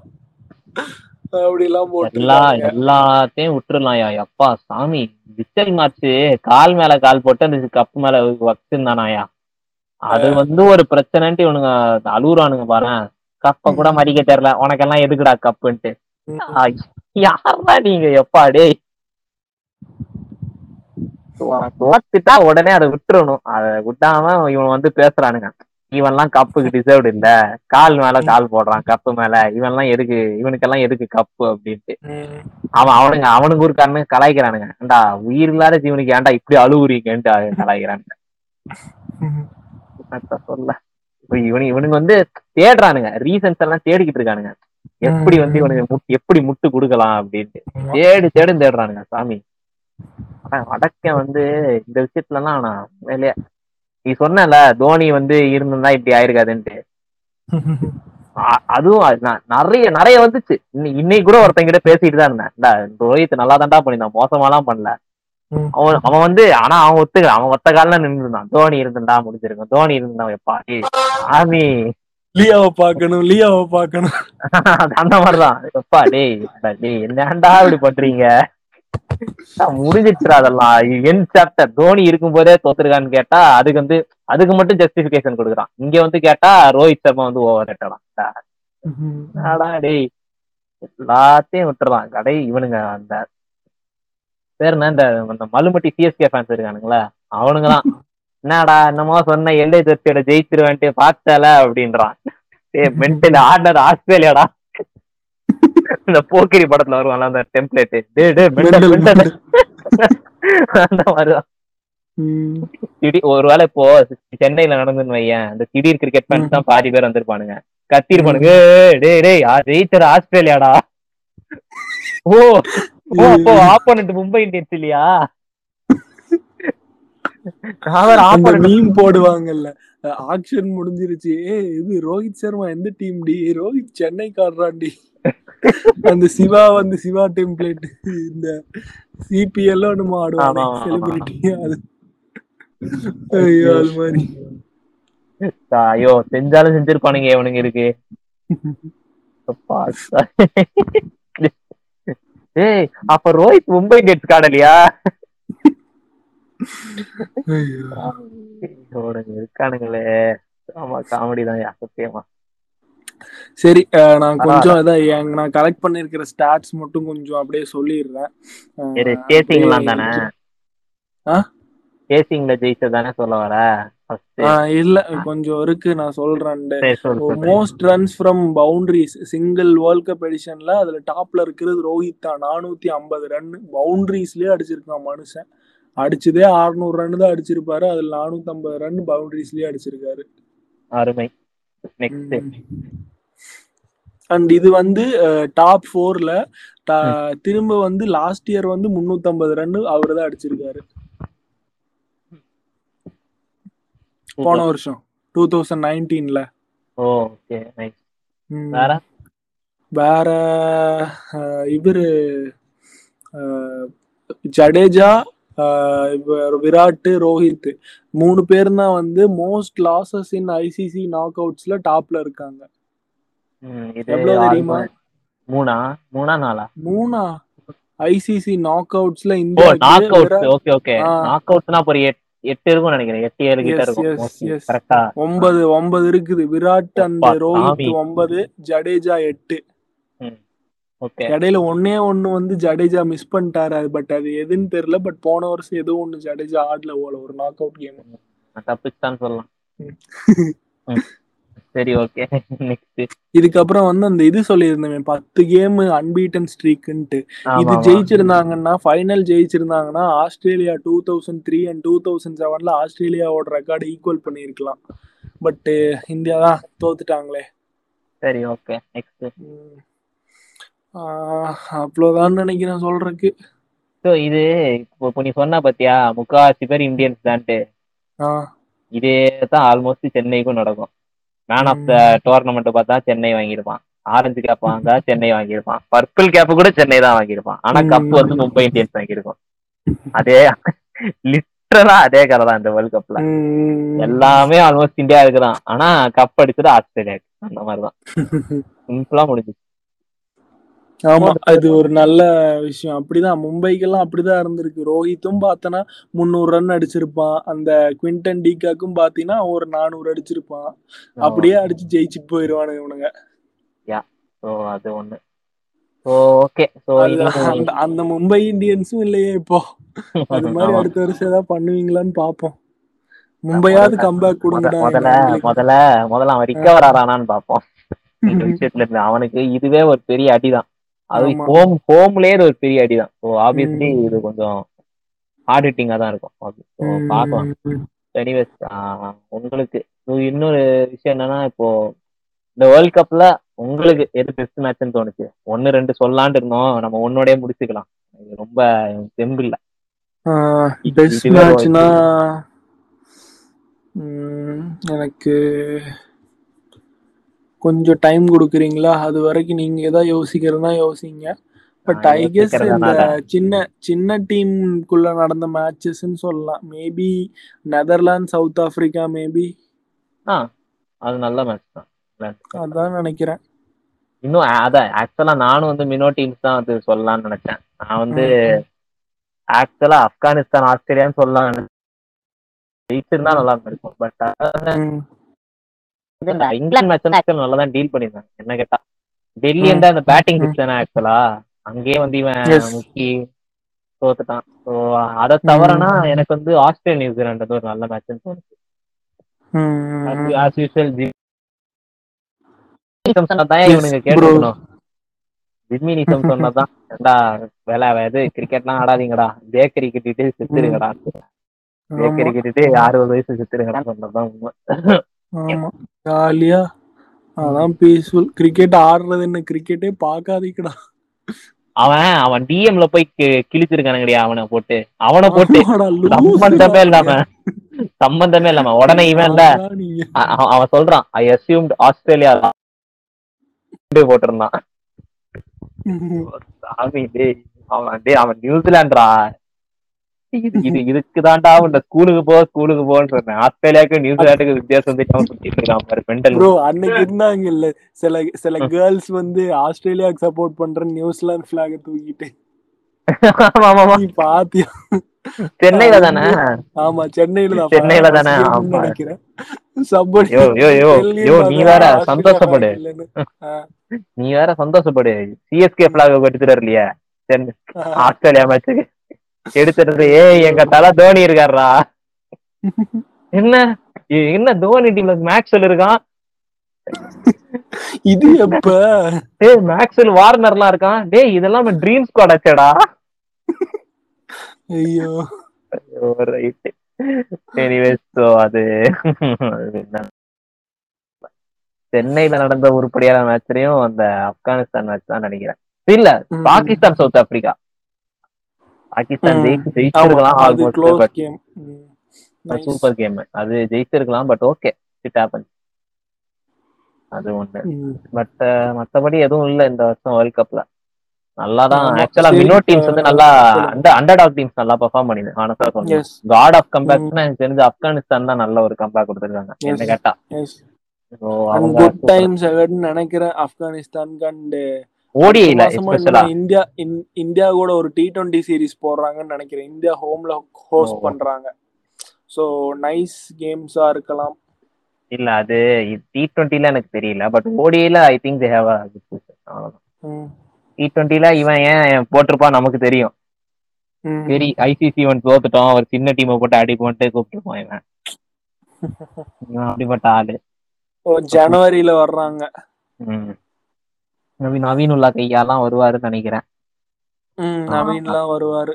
அப்படி எல்லாம் போட்டு எல்லா எல்லாத்தையும் விட்டுறலாம் அப்பா சாமி விச்சல் மேட்ச் கால் மேல கால் போட்டு அந்த கப்பு மேல வச்சிருந்தானாயா அது வந்து ஒரு பிரச்சனைன்ட்டு இவனுங்க அழுகுறானுங்க பாரு கப்ப கூட மடிக்க தெரியல. உனக்கெல்லாம் எதுக்குடா கப்புன்ட்டு யாரா நீங்க? எப்பா டேய். தோத்துட்டா உடனே அதை விட்டுறணும். அதை விட்டாம இவன் வந்து பேசுறானுங்க. இவன்லாம் கப்புக்கு டிசர்வ்டு இல்ல கால் மேல கால் போடுறான் கப்பு மேல. இவன்லாம் எதுக்கு இவனுக்கெல்லாம் எதுக்கு கப்பு அப்படின்ட்டு. அவன் அவனுங்க அவனுக்கு ஒரு கண்ணு கலாய்க்கிறானுங்க. ஏண்டா உயிர் இல்லாத ஜீவனுக்கு ஏன்டா இப்படி அழுகுறீங்கன்ட்டு கலாய்க்கிறானுங்க சொல்ல. இவனு இவனுங்க வந்து தேடுறானுங்க. ரீசன்ஸ் எல்லாம் தேடிக்கிட்டு இருக்கானுங்க. எப்படி வந்து இவனுக்கு எப்படி முட்டு கொடுக்கலாம் அப்படின்ட்டு. தேடி தேடி தேடுறானுங்க சாமி. வடக்க வந்து இந்த விஷயத்துல எல்லாம் நான் உண்மையிலேயே நீ சொன்னல தோனி வந்து இருந்திருந்தா இப்படி ஆயிருக்காதுன்ட்டு. அதுவும் நிறைய நிறைய வந்துச்சு. இன்னைக்கு கூட ஒருத்தங்கிட்ட பேசிட்டு தான் இருந்தேன். ரோஹித் நல்லா தான்டா பண்ணிருந்தான் மோசமாலாம் பண்ணல. அவன் அவன் வந்து ஆனா அவன் ஒத்துக்க அவன் ஒத்த காலில் நின்று இருந்தான் தோனி இருந்துட்டா முடிஞ்சிருக்கும். தோனி இருந்தான் எப்பா ஆமி. லியாவை பாக்கணும் லியாவை பாக்கணும் அந்த மாதிரிதான். எப்பா டேய் டேய் என்னடா இப்படி பண்றீங்க? முடிஞ்சிச்சுரா அதெல்லாம். என் சாப்டர் தோனி இருக்கும் போதே தோத்துருக்கான்னு கேட்டா அதுக்கு வந்து அதுக்கு மட்டும் ஜஸ்டிபிகேஷன் கொடுக்குறான். இங்க வந்து கேட்டா ரோஹித் சர்மா வந்து ஓவர் ரேட்டலாம் டேய். எல்லாத்தையும் விட்டுறலாம் கடை இவனுங்க அந்த பேர் என்ன? இந்த மலுமட்டி சிஎஸ்கே ஃபேன்ஸ் இருக்கானுங்களா. அவனுங்களாம் என்னடா என்னமோ சொன்ன எல்லை ஜெர்சியோட ஜெயிச்சிருவேன்ட்டு பார்த்தால அப்படின்றான். மென்டல் ஆர்டர் ஆஸ்திரேலியாடா. இந்த போக்கிரி படத்துல வருவான்ல அந்த டெம்ப்ளேட் டே டே அந்த மாதிரிதான். திடீர் ஒருவேளை இப்போ சென்னையில நடந்துன்னு வையன் அந்த திடீர் கிரிக்கெட் ஃபேன்ஸ் தான் பாதி பேர் வந்திருப்பானுங்க. கத்திருப்பானுங்க. டே டேய் ஜெயிச்சர் ஆஸ்திரேலியாடா? ஓ ஓ அப்போ ஆப்போனண்ட் மும்பை இந்தியன்ஸ் இல்லையா? மீம் போடுவாங்கல்ல. ஆக்ஷன் முடிஞ்சிருச்சு. இது ரோஹித் சர்மா எந்த டீம் டி? ரோஹித் சென்னை காடுறான்டி அந்த சிவா வந்து சிவா டெம்ப்ளேட் இந்த சிபிஎல் நம்ம ஆடுவாங்க செலிபிரிட்டி அது. ஐயோ அது மாதிரி. ஐயோ செஞ்சாலும் செஞ்சிருப்பானுங்க இவனுங்க இருக்கு. ஏய் அப்ப ரோஹித் மும்பை இந்தியன்ஸ் காடலையா? இருக்கானுங்களே. ஆமா காமெடி தான் சத்தியமா. சரி நான் கொஞ்சம் நான் கலெக்ட் பண்ணிருக்கிற ஸ்டாட்ஸ் மட்டும் கொஞ்சம் அப்படியே சொல்லிடுறேன். சேசிங்லாம் தானே? சேசிங்ல ஜெயிச்சதானே சொல்ல வர? இல்ல கொஞ்சம் இருக்கு நான் சொல்றேன் most runs from boundaries single world cup எடிஷன்ல அதுல டாப்ல இருக்கிறது ரோஹித் தான் நானூத்தி ஐம்பது ரன் பவுண்டரிஸ்லயே அடிச்சிருக்கான் மனுஷன். அடிச்சதே அறுநூறு ரன் தான் அடிச்சிருப்பாரு. அதுல நானூத்தி ஐம்பது ரன் பவுண்டரிஸ்லயே அடிச்சிருக்காரு. அருமை. அண்ட் இது வந்து டாப் ஃபோர்ல திரும்ப வந்து லாஸ்ட் இயர் வந்து முன்னூத்தி ரன் அவரு தான் அடிச்சிருக்காரு. போன வருஷம் டூ தௌசண்ட் நைன்டீன்ல வேற? வேற இவரு ஜடேஜா அஹ், இவர் விராட் ரோஹித் மூணு பேர் தான் வந்து most losses in ICC knock அவுட்ஸ்ல டாப்ல இருக்காங்க. எவ்வளவு தெரியுமா? மூணா? மூணா நாளா மூணா? ஐசிசி நாக் அவுட்ஸ்ல ஓ India knock out okay okay ஆ. நாக் அவுட்ஸ்னா ஒரு எட்- எட்டு இருக்கும் நினைக்கிறேன். எட்டு ஏழு கிட்ட Yes, இருக்கும். yes, yes. கரெக்டா ஒன்பது ஒன்பது இருக்குது. விராட் ரோஹித் சாமி. ஒன்பது ஜடேஜா எட்டு. இடையில ஒன்னே ஒண்ணு வந்து ஜடேஜா மிஸ் பண்ணிட்டாரு பட் அது எதுன்னு தெரியல. பட் போன வருஷம் ஏதோ ஒண்ணு ஜடேஜா ஆடல போல ஒரு நாக் அவுட் கேம் சொல்லலாம். சரி ஓகே நெக்ஸ்ட் இதுக்கப்புறம் வந்து அந்த இது சொல்லியிருந்தேன் பத்து கேம் அன்பீட்டன் ஸ்ட்ரீக்குன்ட்டு இது ஜெயிச்சிருந்தாங்கன்னா final ஜெயிச்சிருந்தாங்கன்னா Australia two thousand three and two thousand செவன்ல ஆஸ்திரேலியாவோட ரெக்கார்டு ஈக்குவல் பண்ணியிருக்கலாம். பட் இந்தியா தான் தோத்துட்டாங்களே. சரி ஓகே நெக்ஸ்ட் அவ்வளவுதான் நினைக்கிறேன் சொல்றதுக்கு. ஸோ இது இப்போ நீ சொன்ன பாத்தியா முக்காவாசி பேர் இந்தியன்ஸ் தான்ட்டு. இதே தான் ஆல்மோஸ்ட் சென்னைக்கும் நடக்கும். மேன் ஆஃப் த டோர்னமெண்ட் பார்த்தா சென்னை வாங்கியிருப்பான். ஆரஞ்சு கேப் வாங்க சென்னை வாங்கியிருப்பான். பர்பிள் கேப் கூட சென்னை தான் வாங்கியிருப்பான். ஆனா கப் வந்து மும்பை இந்தியன்ஸ் வாங்கியிருக்கும். அதே லிட்டரலா அதே கதை தான் இந்த வேர்ல்ட் கப்ல. எல்லாமே ஆல்மோஸ்ட் இந்தியா இருக்குதான் ஆனா கப் அடிச்சது ஆஸ்திரேலியாக்கு அந்த மாதிரிதான். சிம்பிளா முடிஞ்சு ஆமா அது ஒரு நல்ல விஷயம். அப்படிதான் மும்பைக்கெல்லாம் அப்படிதான் இருந்திருக்கு. ரோஹித்தும் பார்த்தனா முந்நூறு ரன் அடிச்சிருப்பான். அந்த குவிண்டன் டீகாக்கும் பாத்தீங்கன்னா ஒரு நானூறு அடிச்சிருப்பான். அப்படியே அடிச்சு ஜெயிச்சுட்டு போயிருவானுங்க இவனுங்க. ஸோ அது ஒண்ணு. ஓகே. ஸோ அந்த மும்பை இந்தியன்ஸும் இல்லையே இப்போ. அது மாதிரி அடுத்த வருஷம் ஏதாவது பண்ணுவீங்களான்னு பாப்போம் மும்பையாவது கம்பேக் கொடுங்கடா முதல்ல. முதல்ல முதல்ல அவன் ரிக்கவர் ஆறானான்னு விஷயத்துல இருந்து அவனுக்கு இதுவே ஒரு பெரிய அடிதான். அது. ஹோம் ஹோம்லயே இது ஒரு பெரிய அடிதான். So obviously. இது கொஞ்சம் ஹார்ட் ஹிட்டிங்கா தான் இருக்கும். பார்க்கலாம். எனிவேஸ் உங்களுக்கு இன்னொரு விஷயம் என்னன்னா இப்போ இந்த வேர்ல்ட் கப்ல உங்களுக்கு எது பெஸ்ட் மேட்ச்னு தோணுச்சு? ஒன்னு ரெண்டு சொல்லலான்ட்டு இருந்தோம். நம்ம ஒன்னோடய முடிச்சுக்கலாம். இது ரொம்ப தெம்பு இல்ல பெஸ்ட் மேட்ச்னா எனக்கு கொஞ்சம் டைம் கொடுக்குறீங்களா? அது வரைக்கும் நீங்க ஏதாவது யோசிக்கிறதா யோசிங்க. பட் ஐ கெஸ் இந்த. சின்ன சின்ன டீமுக்குள்ள நடந்த மேட்சஸ்ன்னு சொல்லலாம். Maybe Netherlands South Africa maybe அது நல்ல மேட்ச் தான். அதான் நினைக்கிறேன். இன்னும் அதான் ஆக்சுவலா நானும் வந்து மினோ டீம்ஸ் தான் வந்து சொல்லலாம்னு நினைச்சேன். நான் வந்து ஆக்சுவலா ஆப்கானிஸ்தான் ஆஸ்திரேலியான்னு சொல்லலாம் நினைச்சேன். ஜெயிச்சிருந்தா நல்லா இருக்கும் பட். இங்கிலாந்து மேட்ச் ஆக்சுவலா நல்லா தான் டீல் பண்ணியிருந்தாங்க. என்ன கேட்டா? டெல்லி வந்து அந்த பேட்டிங் பிச் தானே ஆக்சுவலா அங்கேயே வந்து இவன். முக்கி தோத்துட்டான். ஸோ அதை தவிரனா எனக்கு வந்து ஆஸ்திரேலியா வந்து ஒரு நல்ல மேட்ச்னு தோணுச்சு. ஆஸ் யூஸ்வல் இவனுங்க bro. கேட்டுக்கணும் ஜிம்மினிசம் சொன்னதான் ஏண்டா வேலை இது கிரிக்கெட்லாம் ஆடாதீங்கடா. பேக்கரி கட்டிட்டு செத்துருங்கடா. பேக்கரி கட்டிட்டு அறுபது வயசு செத்துருங்கடா சொன்னதுதான் உண்மை. ஆமா. ஜாலியா. அதான் பீஸ்ஃபுல் கிரிக்கெட் ஆடுறது என்ன? கிரிக்கெட்டே பார்க்காதீங்கடா. அவன் அவன் டிஎம்ல போய் கிழிச்சிருக்கானுங்கடியா அவனை போட்டு. அவனை போட்டு. சம்பந்தமே இல்லாம. சம்பந்தமே இல்லாம. உடனே இவன் இல்ல. அவன் சொல்றான் ஐ அசியூம்ட் ஆஸ்திரேலியா போட்டிருந்தான். அவன் டேய் அவன் நியூசிலாந்துடா. இது இது இதுக்கு தான்டா இந்த ஸ்கூலுக்கு போ ஸ்கூலுக்கு போன்னு சொன்னேன். ஆஸ்திரேலியாவுக்கு நியூசிலாந்துக்கு வித்தியாசம் அவன் சுத்திட்டு இருக்கான் பாரு மெண்டல் ப்ரோ அன்னைக்கு இருந்தாங்க இல்ல சில சில கேர்ள்ஸ் வந்து ஆஸ்திரேலியாக்கு சப்போர்ட் பண்ற நியூசிலாந்து பிளாக தூக்கிட்டு. பாத்தியா? சென்னையில தானே? ஆமா சென்னையில தான் சென்னையில தானே. நினைக்கிறேன். சப்போர்ட் யோ யோ யோ யோ நீ வேற சந்தோஷப்படு. நீ வேற சந்தோஷப்படு. சிஎஸ்கே பிளாக எடுத்துட்டு இல்லையா ஆஸ்திரேலியா மேட்சுக்கு எடுத்துட்டு ஏய் எங்க தலை தோனி இருக்காருடா. என்ன? என்ன தோனி டீம்ல மேக்ஸ்வெல் இருக்கான்? இது எப்ப? டேய் மேக்ஸ்வெல் வார்னர்லாம் இருக்கான்? டேய் இதெல்லாம் ட்ரீம் ஸ்குவாட் ஆச்சேடா. ஐயோ. ரைட் எனிவேஸ் ஸோ அது சென்னையில நடந்த உருப்படியான மேட்ச்லயும் அந்த ஆப்கானிஸ்தான் மேட்ச் தான் நினைக்கிறேன். இல்ல. Pakistan South Africa. பாகிஸ்தான். ஜெயிச்சு ஜெயிச்சிருக்கலாம். சூப்பர் கேம் அது ஜெயிச்சிருக்கலாம் பட் ஓகே இட் ஹேப்பன் அது ஒண்ணு. பட் மத்தபடி எதுவும் இல்ல இந்த வருஷம் வேர்ல்ட் கப்ல நல்லா தான் ஆமா. ஆக்சுவலா மினோ டீம்ஸ் வந்து நல்லா சொல்லுங்க. அந்த அண்டர் டாக் டீம்ஸ் நல்லா பெர்ஃபார்ம் பண்ணிது ஆனஸ்டா Yes. காட் ஆஃப் கம்பேக்ஸ்னா எனக்கு தெரிஞ்சு ஆப்கானிஸ்தான் தான் நல்ல ஒரு கம்பேக் கொடுத்துருக்காங்க. என்ன கேட்டா நினைக்கிறேன் ஆப்கானிஸ்தானுக்கு அண்ட் ஓடிஐல இந்தியா இந்தியா கூட ஒரு டி டுவெண்ட்டி சீரிஸ் போடுறாங்கன்னு நினைக்கிறேன். இந்தியா ஹோம்ல ஹோஸ்ட். பண்றாங்க. சோ நைஸ் கேம்ஸா இருக்கலாம். இல்ல அது டி டுவெண்ட்டில எனக்கு தெரியல பட் ஓடிஐல ஐ திங்க் தே ஹேவ் ம். டி டுவெண்ட்டில இவன் ஏன் போட்டிருப்பான் நமக்கு தெரியும். சரி ஐசிசி ஒன் தோத்துட்டோம் ஒரு சின்ன டீமை போட்டு அடி போட்டு கூப்பிட்டுருப்பான் இவன். அப்படிப்பட்ட ஆளு. ஜனவரியில வர்றாங்க. நவீன் உல்லா கையாலாம் வருவாருன்னு நினைக்கிறேன். நவீன்லாம் வருவாரு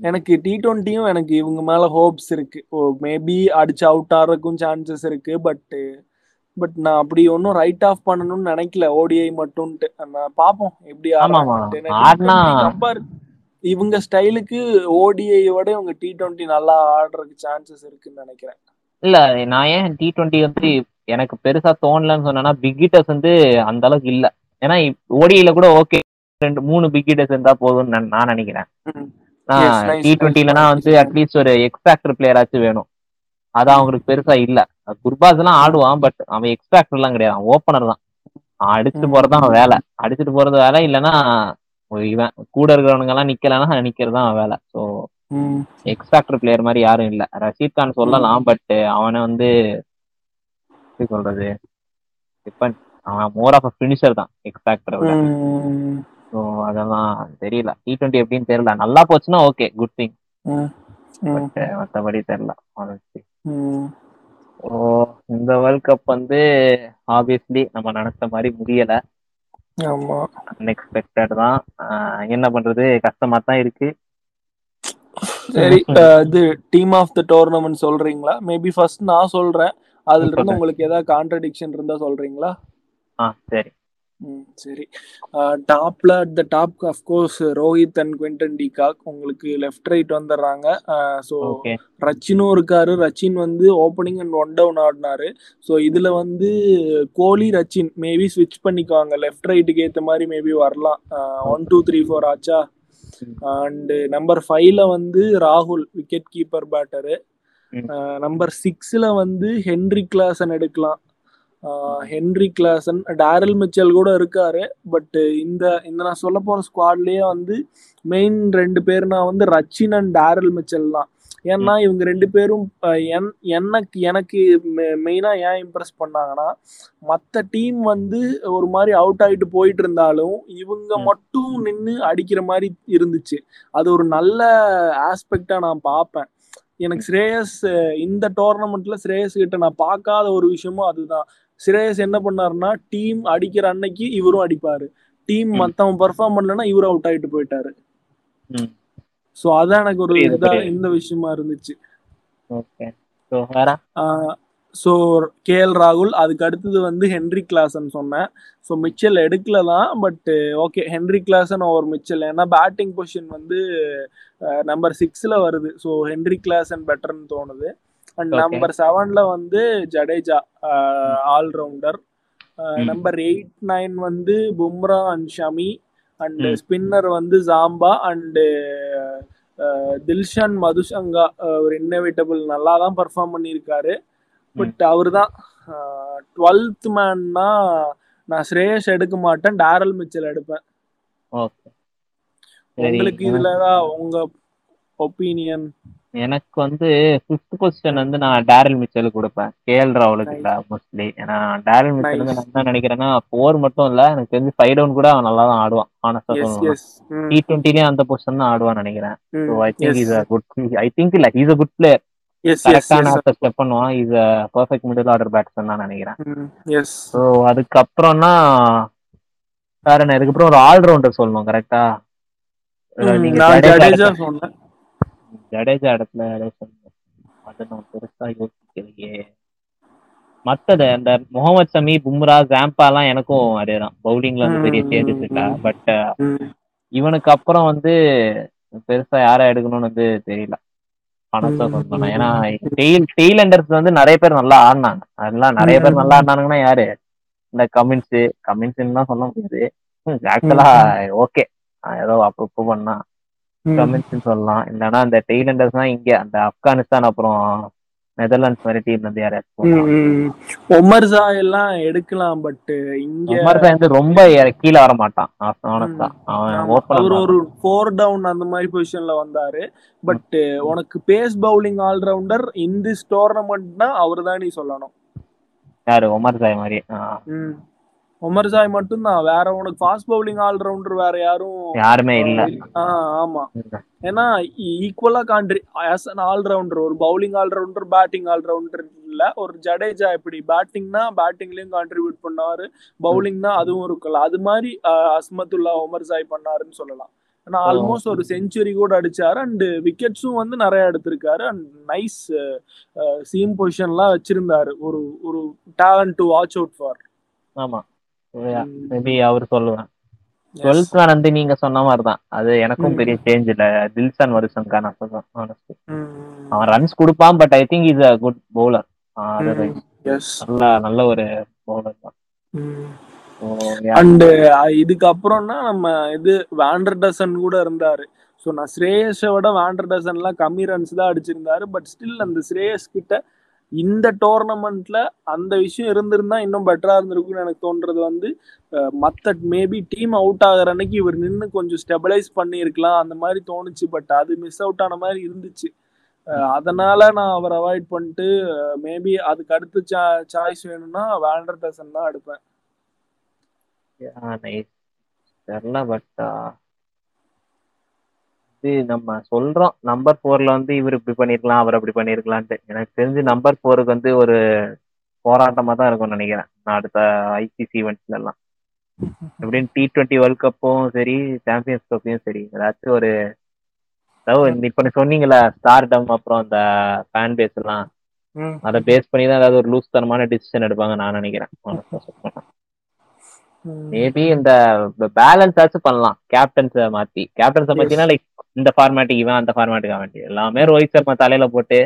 எனக்கு டி டுவெண்ட்டியும் எனக்கு இவங்க மேல ஹோப்ஸ் இருக்கு ஓ மேபி அடிச்சு அவுட் ஆறதுக்கும் சான்சஸ் இருக்கு பட் பட் நான் அப்படி ஒன்றும் ரைட் ஆஃப் பண்ணணும்னு நினைக்கல ஓடிஐ மட்டும்ட்டு நான் பார்ப்போம் எப்படி ஆமாமா. ஆடுறாங்கன்ட்டு. ஆடுனா- எனக்கு T20 compare இவங்க ஸ்டைலுக்கு ஓடிஐ விட இவங்க டி டுவெண்ட்டி நல்லா ஆடுறதுக்கு சான்சஸ் இருக்குன்னு நினைக்கிறேன் இல்ல நான் ஏன் டி டுவெண்ட்டி வந்து எனக்கு பெருசா தோணலன்னு சொன்னேன்னா பிக் ஹிட்டர்ஸ் வந்து அந்த அளவுக்கு இல்ல. ஏன்னா ஓடிஐல கூட ஓகே ரெண்டு மூணு பிக் ஹிட்டர்ஸ் இருந்தா போதும்னு நான் நான் நினைக்கிறேன். டி டுவெண்ட்டிலனா. வந்து அட்லீஸ்ட் ஒரு எக்ஸ்பேக்டர் பிளேயராச்சும் வேணும். அதான் அவங்களுக்கு பெருசா இல்ல. குர்பாஸ் எல்லாம் ஆடுவான் பட் அவன் எக்ஸ்பேக்டர் எல்லாம் கிடையாது. அவன் ஓப்பனர் தான். அடிச்சுட்டு அவன் வேலை. அடிச்சுட்டு போறது வேலை இல்லைன்னா இவன் கூட இருக்கிறவனுங்க எல்லாம் நிக்கலன்னா நிக்கிறது தான் அவன் வேலை. ஸோ எக்ஸ்பேக்டர் பிளேயர் மாதிரி யாரும் இல்ல. ரஷீத் கான் சொல்லலாம் பட் அவனை வந்து எப்படி சொல்றது? டிபெண்ட் அவன் மோர் ஆஃப் ஃபினிஷர் தான் எக்ஸ்பேக்டரை. ஸோ அதெல்லாம் தெரியல. டி டுவெண்ட்டி எப்படின்னு தெரியல. நல்லா போச்சுன்னா ஓகே குட் திங். பட் மற்றபடி தெரியல. ஸோ இந்த வேர்ல்ட் கப் வந்து ஆப்வியஸ்லி நம்ம நினைச்ச மாதிரி முடியல. ஆமா. அன்எக்ஸ்பெக்டட் தான். என்ன பண்றது? கஷ்டமா தான் இருக்கு. சரி இது டீம் ஆஃப் த டோர்னமெண்ட் சொல்றீங்களா? மேபி ஃபர்ஸ்ட் நான் சொல்றேன். அதுல இருந்து. உங்களுக்கு ஏதாவது கான்ட்ரடிக்ஷன் இருந்தா சொல்றீங்களா? ஆ சரி. சரி. டாப்ல at the top of course Rohit and Quinton de Kock உங்களுக்கு லெஃப்ட் ரைட் வந்துடுறாங்க. ஸோ ரச்சினும் இருக்காரு. ரச்சின் வந்து ஓப்பனிங் அண்ட் ஒன் டவுன் ஆடினாரு. ஸோ இதுல வந்து கோலி ரச்சின் மேபி ஸ்விட்ச் பண்ணிக்குவாங்க. லெஃப்ட் ரைட்டுக்கு ஏற்ற மாதிரி மேபி வரலாம். ஒன் டூ த்ரீ ஃபோர் ஆச்சா? அண்ட் நம்பர் ஃபைவ்ல வந்து ராகுல் விக்கெட் கீப்பர் பேட்டரு. நம்பர் சிக்ஸ்ல வந்து ஹென்ரி கிளாசன் எடுக்கலாம். ஹென்ரி கிளாசன் டேரல் மிச்சல் கூட இருக்காரு. பட் இந்த இந்த நான் சொல்ல போற ஸ்குவாட்லயே வந்து மெயின் ரெண்டு பேர்னா வந்து ரச்சின் அண்ட் டேரல் மிச்சல் தான். ஏன்னா இவங்க ரெண்டு பேரும் எனக்கு எனக்கு மெயினா ஏன் இம்ப்ரெஸ் பண்ணாங்கன்னா மற்ற டீம் வந்து ஒரு மாதிரி அவுட் ஆயிட்டு போயிட்டு இருந்தாலும் இவங்க. மட்டும் நின்று அடிக்கிற மாதிரி இருந்துச்சு. அது ஒரு நல்ல ஆஸ்பெக்டா நான் பார்ப்பேன் எனக்கு ஸ்ரேயஸ் இந்த டோர்னமெண்ட்ல ஸ்ரேயஸ் கிட்ட நான் பார்க்காத ஒரு விஷயமும் அதுதான். ஸ்ரேயஸ் என்ன பண்ணாருன்னா டீம் அடிக்கிற அன்னைக்கு இவரும் அடிப்பாரு. டீம். மத்தவன் பெர்ஃபார்ம் பண்ணலன்னா இவரும் அவுட் ஆயிட்டு போயிட்டாரு. ஸோ அதான் எனக்கு ஒரு இதா. இந்த விஷயமா இருந்துச்சு. ஸோ வேற? ஸோ கேஎல் ராகுல் அதுக்கு அடுத்தது வந்து ஹென்ரி கிளாசன் சொன்னேன். ஸோ மிச்சல் எடுக்கல தான் but okay Henry Klaasen over Mitchell. ஏன்னா பேட்டிங் பொசிஷன் வந்து நம்பர் சிக்ஸில் வருது. ஸோ ஹென்ரி கிளாசன் பெட்டர்னு தோணுது. அண்ட். நம்பர் செவனில் வந்து Jadeja all rounder. Number eight nine வந்து Bumrah and Shami. And. Spinner வந்து Zampa and Dilshan Madushanka ah ஒரு இன்னோவேட்டபிள் நல்லா தான் பர்ஃபார்ம் பண்ணியிருக்காரு பட் அவர் தான் டுவெல்த் மேன்னா நான் ஸ்ரேயஸ் எடுக்க மாட்டேன் டேரல் மிச்சல் எடுப்பேன். உங்களுக்கு இதுல தான் உங்க ஒப்பீனியன் எனக்கு வந்து ஃபிஃப்த் பொசிஷன் வந்து நான் டேரல் மிச்சல் கொடுப்பேன். கேஎல் ராகுலுக்கு இல்ல மோஸ்ட்லி ஏன்னா டேரல் மிச்சல் வந்து நான் என்ன நினைக்கிறேன்னா ஃபோர் மட்டும் இல்ல எனக்கு தெரிஞ்சு ஃபைவ் டவுன் கூட அவன் நல்லா தான் ஆடுவான் ஆனஸ்டா எஸ் டி டுவெண்ட்டிலேயும் அந்த பொசிஷன் தான் ஆடுவான்னு நினைக்கிறேன். So I think is a good I think இல்ல இஸ் அ குட் பிளேயர் கரெக்டான ஸ்டெப் பண்ணுவான். Is a perfect middle order batsman தான் நினைக்கிறேன். ஸோ அதுக்கப்புறம்னா வேற என்ன இதுக்கப்புறம் ஒரு ஆல்ரவுண்டர் சொல்லணும் கரெக்டா ஜடேஜா இடத்துல- அதை நான் பெருசா யோசிக்கலையே. மத்தது அந்த முகமது சமி பும்ரா ஜாம்பா எல்லாம் எனக்கும் அதேதான் பவுலிங்ல வந்து பெரிய சேஞ்சஸ். பட். இவனுக்கு அப்புறம் வந்து பெருசா யாரை எடுக்கணும்னு வந்து தெரியல. பணத்தை சொல்லணும் ஏன்னா ம். டெய்ல் டெய்லண்டர்ஸ் வந்து நிறைய பேர் நல்லா ஆடினாங்க. அதெல்லாம் நிறைய பேர் நல்லா ஆடினாங்கன்னா யாரு? இந்த கமின்ஸ். கமின்ஸ்ன்னு தான் சொல்ல முடியாது. ஆக்சுவலா ஓகே ஏதோ அப்பப்போ பண்ணா. கமின்ஸ் சொல்லலாம். இல்லைன்னா இந்த டெய்லண்டர்ஸ் தான் இங்க அந்த ஆப்கானிஸ்தான் அப்புறம் நெதர்லாண்ட்ஸ் மாதிரி டீம் வந்து யாராச்சும் ஒமர் ஜா எல்லாம் எடுக்கலாம் பட் இங்க உமர் வந்து ரொம்ப கீழே வர மாட்டான். ஆனஸ்டா அவர் ஒரு ஃபோர் டவுன் அந்த மாதிரி பொசிஷன்ல வந்தாரு. பட் உனக்கு pace bowling allrounder in this டோர்னமெண்ட்னா அவர் தான் நீ சொல்லணும். யாரு? உமர் ஜாய் மாதிரி. உமர் ஜாய் மட்டும்தான். வேற உனக்கு ஃபாஸ்ட் பவுலிங் ஆல்ரவுண்டர் வேற யாரும் யாருமே இல்ல. ஆமா. ஏன்னா ஈக்குவலா காண்ட்ரி ஆஸ் அன் ஆல்ரவுண்டர் ஒரு பவுலிங் ஆல்ரவுண்டர் பேட்டிங் ஆல்ரவுண்டர் இல்ல. ஒரு ஜடேஜா எப்படி பேட்டிங்னா பேட்டிங்லயும் கான்ட்ரிபியூட் பண்ணாரு பவுலிங்னா அதுவும் இருக்குல்ல அது மாதிரி அஸ்மத்துல்லா உமர் ஜாய் பண்ணாருன்னு சொல்லலாம். ஏன்னா ஆல்மோஸ்ட் ஒரு செஞ்சுரி கூட அடிச்சாரு. அண்ட் விக்கெட்ஸும் வந்து நிறைய எடுத்திருக்காரு. அண்ட் நைஸ் சீம் பொசிஷன்லாம் வச்சிருந்தாரு. ஒரு ஒரு talent to watch out for ஆமா. மேபி அவர் சொல்லுவேன். டுவெல்த் வந்து நீங்க சொன்ன மாதிரி தான் அது எனக்கும் பெரிய சேஞ்ச் இல்ல. தில்சன் வருஷம் நான் சொல்றேன். அவன் ரன்ஸ் கொடுப்பான் but I think is a good bowler நல்ல நல்ல ஒரு பவுலர் தான். அண்ட் இதுக்கப்புறம்னா நம்ம இது வேண்டர்டசன் கூட இருந்தாரு. ஸோ நான் ஸ்ரேயஸை விட வேண்டர்டசன்லாம் கம்மி ரன்ஸ் தான் அடிச்சிருந்தாரு. பட் ஸ்டில் அந்த ஸ்ரேயஸ் கிட்ட இந்த டோர்னமெண்ட்ல அந்த விஷயம் இருந்திருந்தா இன்னும் பெட்டரா இருந்திருக்கும்னு எனக்கு தோன்றது வந்து மத்த மேபி டீம் அவுட் ஆகிற அன்னைக்கு இவர் நின்று கொஞ்சம் ஸ்டெபிளைஸ் பண்ணியிருக்கலாம் அந்த மாதிரி தோணுச்சு. பட் அது மிஸ் அவுட் ஆன மாதிரி இருந்துச்சு. அதனால நான் அவர் அவாய்ட் பண்ணிட்டு மேபி அதுக்கு அடுத்த சாய்ஸ் வேணும்னா வேண்டர் வேண்டர்டசன் தான் எடுப்பேன். தெரியல பட் இது நம்ம சொல்றோம் நம்பர் ஃபோர்ல வந்து இவர் இப்படி பண்ணிருக்கலாம் அவர் அப்படி பண்ணிருக்கலான்ட்டு எனக்கு தெரிஞ்சு நம்பர் ஃபோருக்கு வந்து ஒரு போராட்டமா தான் இருக்கும்னு நினைக்கிறேன் நான் அடுத்த ஐசிசி ஈவெண்ட்ஸ்ல எல்லாம். எப்படின்னு டி டுவெண்ட்டி வேர்ல்ட் கப்பும் சரி சாம்பியன்ஸ் கப்பையும் சரி ஏதாச்சும் ஒரு இப்ப நீ சொன்னீங்கல்ல ஸ்டார் டம் அப்புறம் அந்த ஃபேன் பேஸ் எல்லாம். அதை பேஸ் பண்ணி தான் ஏதாவது ஒரு லூஸ் தனமான டிசிஷன் எடுப்பாங்க நான் நினைக்கிறேன். மேபி இந்த பேலன்ஸ் ஆச்சும் பண்ணலாம் கேப்டன்ஸை மாத்தி. கேப்டன்ஸை மாத்தினா லைக் இந்த ஃபார்மேட்டுக்கு இவன் அந்த ஃபார்மேட்டுக்கு அவன் எல்லாமே ரோஹித் சர்மா தலையில போட்டு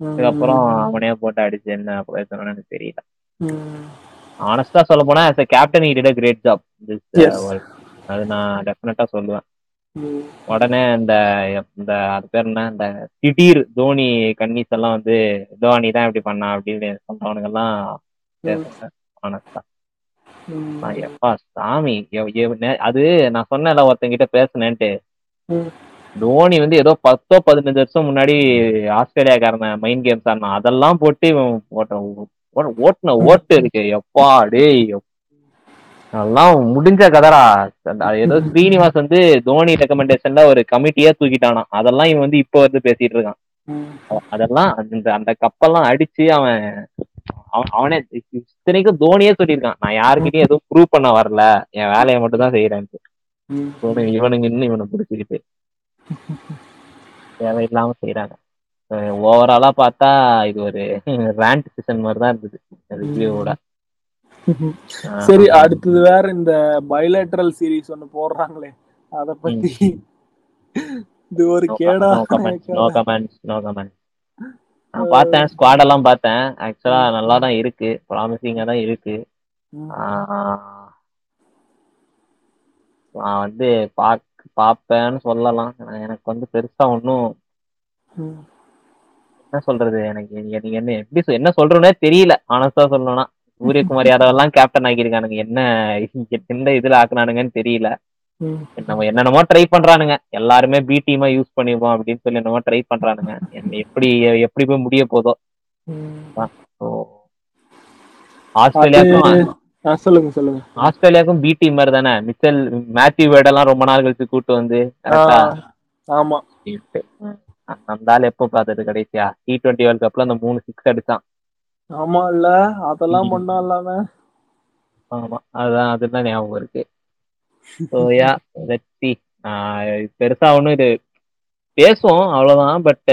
அதுக்கப்புறம் அவனே போட்டு அடிச்சு என்ன எனக்கு தெரியல. ஆனஸ்டா சொல்ல போனா as a captain this uh, Yes. world. அது நான் டெஃபினட்டா சொல்லுவேன். உடனே இந்த இந்த அது பேர் என்ன? இந்த திடீர் தோனி கன்னிஸ் எல்லாம் வந்து தோனி தான் இப்படி பண்ணா அப்படின்னு சொல்றவனுங்க எல்லாம் ஆனஸ்டா எப்பா சாமி அது நான் சொன்னேன்ல ஒருத்தங்கிட்ட பேசுனேன்ட்டு. தோனி வந்து ஏதோ பத்தோ பதினஞ்சு வருஷம் முன்னாடி ஆஸ்திரேலியாக்காரன மைண்ட் கேம்ஸ் ஆடினா அதெல்லாம் போட்டு இவன் ஓட்டுன ஓட்டு இருக்கு. எப்பா டேய் அதெல்லாம் முடிஞ்ச கதரா ஏதோ ஸ்ரீனிவாஸ் வந்து தோனி ரெக்கமெண்டேஷன்ல ஒரு கமிட்டியே தூக்கிட்டானாம். அதெல்லாம் இவன் வந்து இப்போ வந்து பேசிட்டு இருக்கான். அதெல்லாம் அந்த அந்த கப்பெல்லாம் அடிச்சு அவன் அவன்- அவனே இத்தனைக்கும் தோனியே சொல்லியிருக்கான். நான் யாருக்கிட்டையும் எதுவும் ப்ரூவ் பண்ண வரல. என் வேலையை மட்டும் தான் செய்யறேன்ட்டு இவனுங்க இன்னும் இவனை பிடிச்சிக்கிட்டு. தேவையில்லாம செய்யறாங்க ஓவராலா பார்த்தா இது ஒரு ரேண்ட் சீசன் மாதிரி தான் இருந்தது ரிவ்யூவோட சரி அடுத்தது வேற இந்த பைலேட்டரல் சீரிஸ் ஒன்னு போடுறாங்களே. அத பத்தி இது ஒரு கேடா நோ கமெண்ட்ஸ் நோ கமெண்ட்ஸ் நான் பார்த்தேன். ஸ்குவாட் எல்லாம் பார்த்தேன். ஆக்சுவலா நல்லா தான் இருக்கு. ப்ராமிசிங்கா தான் இருக்கு. நான் வந்து பாக் பார்ப்பேன்னு சொல்லலாம். எனக்கு வந்து பெருசா ஒன்றும் என்ன சொல்றது? எனக்கு நீங்க என்ன எப்படி என்ன சொல்றேன்னே தெரியல. ஆனஸ்டா சொல்லணும்னா. சூரியகுமார் யாதவ் எல்லாம் கேப்டன் ஆக்கியிருக்கானுங்க என்ன எந்த இதுல ஆக்குனானுங்கன்னு தெரியல. நம்ம என்னென்னமோ ட்ரை பண்றானுங்க. எல்லாருமே பி டீமா யூஸ் பண்ணிப்போம் அப்படின்னு சொல்லி என்னமோ ட்ரை பண்றானுங்க. என்ன எப்படி எப்படி போய் முடிய போதோ. ஆஸ்திரேலியாவுக்கும் சொல்லுங்க சொல்லுங்க. ஆஸ்திரேலியாவுக்கும் பி டீம் மாதிரி தானே. மிச்சல் மேத்யூ வேர்டெல்லாம் ரொம்ப நாள் கழிச்சு கூட்டு வந்து ஆமா. அந்த ஆள் எப்போ பார்த்தது கடைசியா? டி டுவெண்ட்டி வேர்ல்ட் கப்ல அந்த மூணு சிக்ஸ் அடிச்சான். ஆமா இல்ல அதெல்லாம் பண்ணா இல்லாம ஆமா அதுதான் அதுதான் ஞாபகம் இருக்கு. ஸோ யா லெட்ஸ் பெருசா ஒன்றும் இது பேசுவோம் அவ்வளவுதான் பட்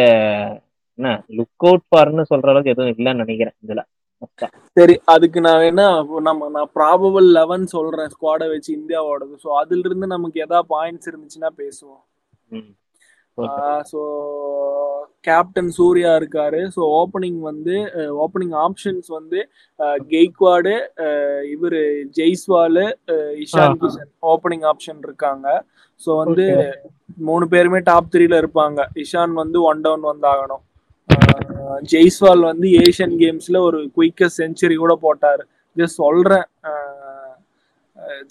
என்ன லுக் அவுட் ஃபார்னு சொல்ற அளவுக்கு எதுவும் இல்லைன்னு நினைக்கிறேன் இதுல. சரி அதுக்கு நான் என்ன நம்ம நான் ப்ராபபிள் லெவன் சொல்றேன் ஸ்குவாடை வச்சு இந்தியாவோடது. ஸோ அதுல இருந்து நமக்கு எதா பாயிண்ட்ஸ் இருந்துச்சுன்னா பேசுவோம். ஸோ கேப்டன் சூர்யா இருக்காரு. ஸோ ஓப்பனிங் வந்து ஓப்பனிங் ஆப்ஷன்ஸ் வந்து கெய்க்வாடு இவர் ஜெய்ஸ்வால் இஷான் கிஷன் ஓப்பனிங் ஆப்ஷன் இருக்காங்க. ஸோ வந்து மூணு பேருமே டாப் த்ரீல இருப்பாங்க. இஷான் வந்து ஒன் டவுன் வந்தாகணும். ஜெய்ஸ்வால் வந்து ஏஷியன் கேம்ஸ்ல ஒரு குயிக்கஸ்ட் செஞ்சுரி கூட போட்டாரு. ஜஸ்ட் சொல்றேன்.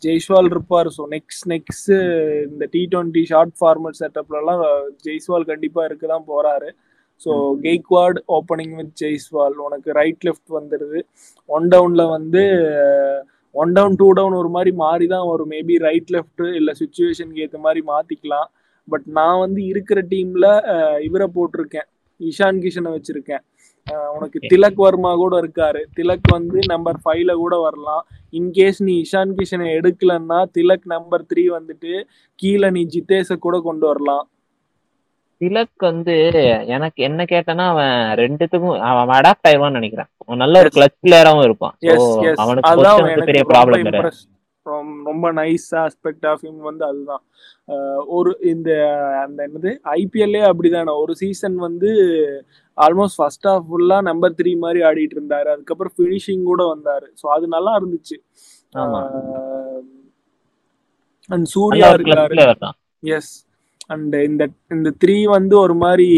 ஜெய்ஸ்வால் இருப்பார். ஸோ நெக்ஸ்ட் நெக்ஸ்ட் இந்த டி டுவெண்ட்டி ஷார்ட் ஃபார்மட் செட்டப்லலாம் ஜெய்ஸ்வால் கண்டிப்பா இருக்க தான் போறாரு so Gaikwad opening with Jaiswal உனக்கு ரைட் லெஃப்ட் வந்துடுது ஒன் டவுன்ல வந்து ஒன் டவுன் டூ டவுன் ஒரு மாதிரி மாறி தான் வரும். மேபி ரைட் லெஃப்ட் இல்லை சுச்சுவேஷனுக்கு ஏற்ற மாதிரி மாத்திக்கலாம். பட் நான் வந்து இருக்கிற டீம்ல இவரை போட்டிருக்கேன். இஷான் கிஷனை வச்சிருக்கேன். உனக்கு திலக் வர்மா கூட இருக்காரு. திலக் வந்து நம்பர் ஃபைவ்ல கூட வரலாம். இன்கேஸ் நீ இஷான் கிஷனை எடுக்கலன்னா திலக் நம்பர் த்ரீ வந்துட்டு கீழே நீ ஜிதேஷ கூட கொண்டு வரலாம். திலக் வந்து எனக்கு என்ன கேட்டனா அவன் ரெண்டுத்துக்கும் அவன் அடாப்ட் ஆயிடுவான்னு நினைக்கிறேன். நல்ல ஒரு கிளச் பிளேயராவும் இருப்பான். அவனுக்கு பெரிய ப்ராப்ளம் கிடையாது. ரொம்ப நைஸ் ஆஸ்பெக்ட் ஆஃப் ஹிம் வந்து அதுதான். ஒரு இந்த அந்த என்னது ஐபிஎல்லே அப்படிதானே. ஒரு சீசன் வந்து ஆல்மோஸ்ட் ஃபர்ஸ்ட் ஹாஃப் ஃபுல்லா நம்பர் த்ரீ மாதிரி ஆடிட்டு இருந்தாரு. அதுக்கப்புறம் ஃபினிஷிங் கூட வந்தாரு. ஸோ அது நல்லா இருந்துச்சு. அண்ட் சூர்யா இருக்காரு. எஸ் அண்ட் இந்த இந்த த்ரீ வந்து ஒரு மாதிரி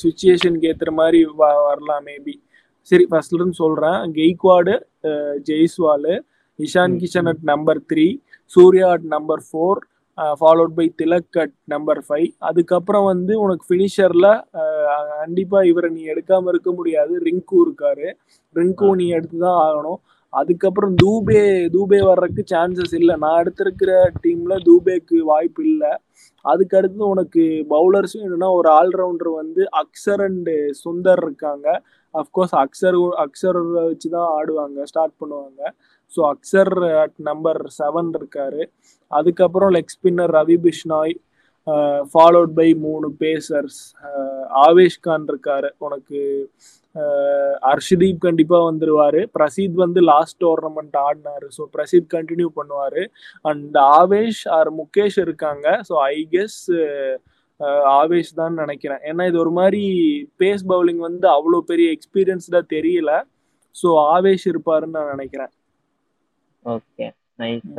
சுச்சுவேஷனுக்கு ஏத்துற மாதிரி வரலாம் மேபி சரி ஃபர்ஸ்ட்ல இருந்து சொல்றேன். Gaikwad Jaiswal Ishan Kishan at number three Surya at number four followed by Tilak at number five அதுக்கப்புறம் வந்து உனக்கு ஃபினிஷர்ல கண்டிப்பா இவரை நீ எடுக்காம இருக்க முடியாது. ரிங்கு இருக்காரு. ரிங்கு நீ எடுத்து தான் ஆகணும். அதுக்கப்புறம் தூபே தூபே வர்றதுக்கு சான்சஸ் இல்லை. நான் எடுத்திருக்கிற டீம்ல தூபேக்கு வாய்ப்பு இல்லை. அதுக்கு அடுத்து உனக்கு பவுலர்ஸும் என்னன்னா ஒரு ஆல்ரவுண்டர் வந்து அக்சர் அண்ட் சுந்தர் இருக்காங்க. அஃப்கோர்ஸ் அக்சர் அக்சர் வச்சு தான் ஆடுவாங்க ஸ்டார்ட் பண்ணுவாங்க. So Axar at number seven இருக்காரு. அதுக்கப்புறம் leg spinner Ravi Bishnoi followed by மூணு பேசர்ஸ் ஆவேஷ் கான் இருக்காரு. உனக்கு uh, அர்ஷதீப் கண்டிப்பாக வந்துருவாரு. பிரசீத் வந்து லாஸ்ட் டோர்னமெண்ட் ஆடினாரு. ஸோ பிரசீத் கண்டினியூ பண்ணுவார். அண்ட் ஆவேஷ் ஆர் முகேஷ் இருக்காங்க. ஸோ ஐ கெஸ் ஆவேஷ் தான் நினைக்கிறேன். ஏன்னா இது ஒரு மாதிரி பேஸ் பவுலிங் வந்து அவ்வளோ பெரிய எக்ஸ்பீரியன்ஸ்டாக தெரியல. ஸோ ஆவேஷ் இருப்பாருன்னு நான் நினைக்கிறேன். ஓகே நைஸ்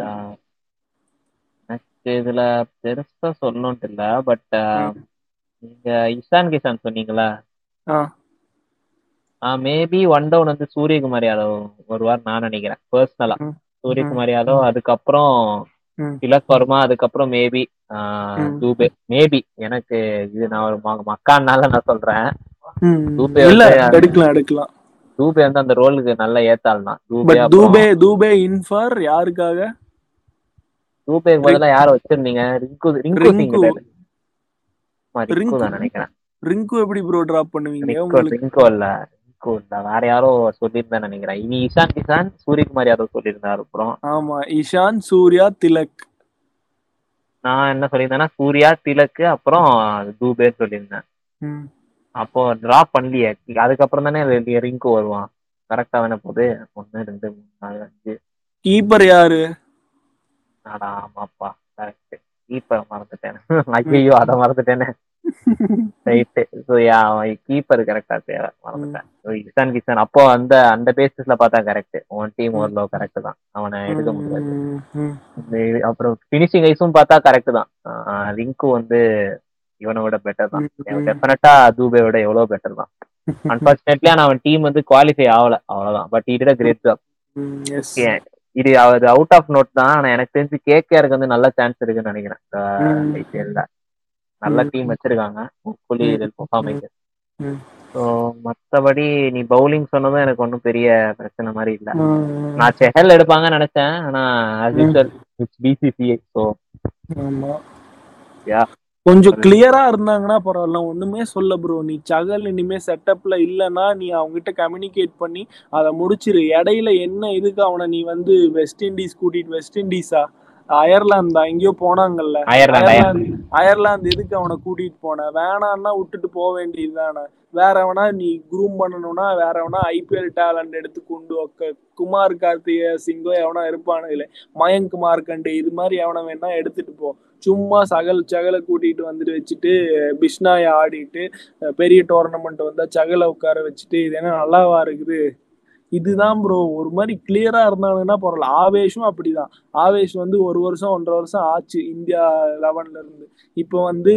எனக்கு இதுல பெருசா சொல்லணும்ட்டு இல்ல பட் நீங்க இஷான் கிஷான் சொன்னீங்களா? மேபி ஒன் டவுன் வந்து சூரியகுமார் யாதவ் வருவார் நான் நினைக்கிறேன் பர்சனலா சூரியகுமார் யாதவ் அதுக்கப்புறம் திலக் வர்மா அதுக்கப்புறம் மேபி தூபே. மேபி எனக்கு இது நான் ஒரு மக்கான்னால நான் சொல்றேன். தூபே எடுக்கலாம் எடுக்கலாம். தூபே வந்து அந்த ரோலுக்கு நல்ல ஏத்தாள் தான் தூபே தூபே இன்ஃபார் யாருக்காக? தூபேக்கு பதிலா யார வச்சிருந்தீங்க? ரிங்கு ரிங்கு சிங் ரிங்கு தான் நினைக்கிறேன். ரிங்கு எப்படி ப்ரோ டிராப் பண்ணுவீங்க ரிங்கு இல்ல ரிங்கு இல்ல. வேற யாரோ சொல்லியிருந்தேன் நினைக்கிறேன். இனி இஷான் கிஷான் சூரியகுமார் யாதவ் சொல்லியிருந்தாரு அப்புறம் ஆமா இஷான் சூர்யா திலக். நான் என்ன சொல்லியிருந்தேன்னா சூர்யா திலக் அப்புறம் தூபே சொல்லியிருந்தேன். அப்போ டிராப் பண்ணலையே. அதுக்கப்புறம் தானே ரிங்கு வருவான். கரெக்டா தானே போகுது? ஒன்னு ரெண்டு மூணு நாலு அஞ்சு. கீப்பர் யாரு? ஆடா ஆமாப்பா கரெக்ட் கீப்பர் மறந்துட்டேன். ஐயோ அதை மறந்துட்டேனே. ரைட்டு ஸோ கீப்பர் கரெக்டா தேவை மறந்துட்டேன். இஷான் கிஷான் அப்போ அந்த அந்த பேசிஸ்ல பார்த்தா கரெக்ட் உன் டீம் ஓரளவு கரெக்ட் தான். அவனை எடுக்க முடியாது. அப்புறம் பினிஷிங் ஐஸும் பார்த்தா கரெக்ட் தான். ரிங்கு வந்து இவனை விட பெட்டர் தான் டெஃபினட்டா தூபே விட எவ்வளவு பெட்டர் தான். அன்பார்ச்சுனேட்லி ஆனா அவன் டீம் வந்து குவாலிஃபை ஆகல. அவ்வளவுதான். பட் இட் கிரேட் ஜாப் இது அது அவுட் ஆஃப் நோட் தான். ஆனா எனக்கு தெரிஞ்சு கேகேஆருக்கு வந்து நல்ல சான்ஸ் இருக்குன்னு நினைக்கிறேன். ஐபிஎல்ல நல்ல டீம் வச்சிருக்காங்க. ஹோப்ஃபுல்லி இதில் பெர்ஃபார்மிங் ஸோ மற்றபடி நீ பவுலிங் சொன்னதும் எனக்கு ஒன்றும் பெரிய பிரச்சனை மாதிரி இல்லை. நான் செஹல் எடுப்பாங்கன்னு நினைச்சேன். ஆனா பிசிசிஐ ஸோ யா கொஞ்சம் கிளியரா இருந்தாங்கன்னா பரவாயில்ல. ஒண்ணுமே சொல்ல ப்ரோ நீ சகல் இனிமே செட்டப்ல இல்லைன்னா நீ அவங்ககிட்ட கம்யூனிகேட் பண்ணி அதை முடிச்சிரு. இடையில என்ன இதுக்கு அவனை நீ வந்து வெஸ்ட் இண்டீஸ் கூட்டிட்டு வெஸ்ட் இண்டீஸா அயர்லாந்து தான் எங்கேயோ போனாங்கல்ல. அயர்லாந்து அயர்லாந்து எதுக்கு அவனை கூட்டிட்டு போன? வேணான்னா விட்டுட்டு போக வேண்டியது தானே. வேற எவனா நீ குரூம் பண்ணணும்னா வேற எவனா ஐபிஎல் டேலண்ட் எடுத்து கொண்டு வைக்க. குமார் கார்த்திகே சிங்கோ எவனா இருப்பானு இல்லை மயங்க் மார்க்கண்டு இது மாதிரி எவனை வேணா எடுத்துட்டு போ. சும்மா சகல் சகலை கூட்டிட்டு வந்துட்டு வச்சுட்டு பிஷ்னாயை ஆடிட்டு பெரிய டோர்னமெண்ட் வந்தா சகலை உட்கார வச்சுட்டு இது என்ன நல்லாவா இருக்குது? இதுதான் ப்ரோ ஒரு மாதிரி கிளியரா இருந்தாங்கன்னா பரவாயில்ல. ஆவேஷும் அப்படிதான். ஆவேஷ் வந்து ஒரு வருஷம் ஒன்றரை வருஷம் ஆச்சு இந்தியா லெவன்ல இருந்து. இப்போ வந்து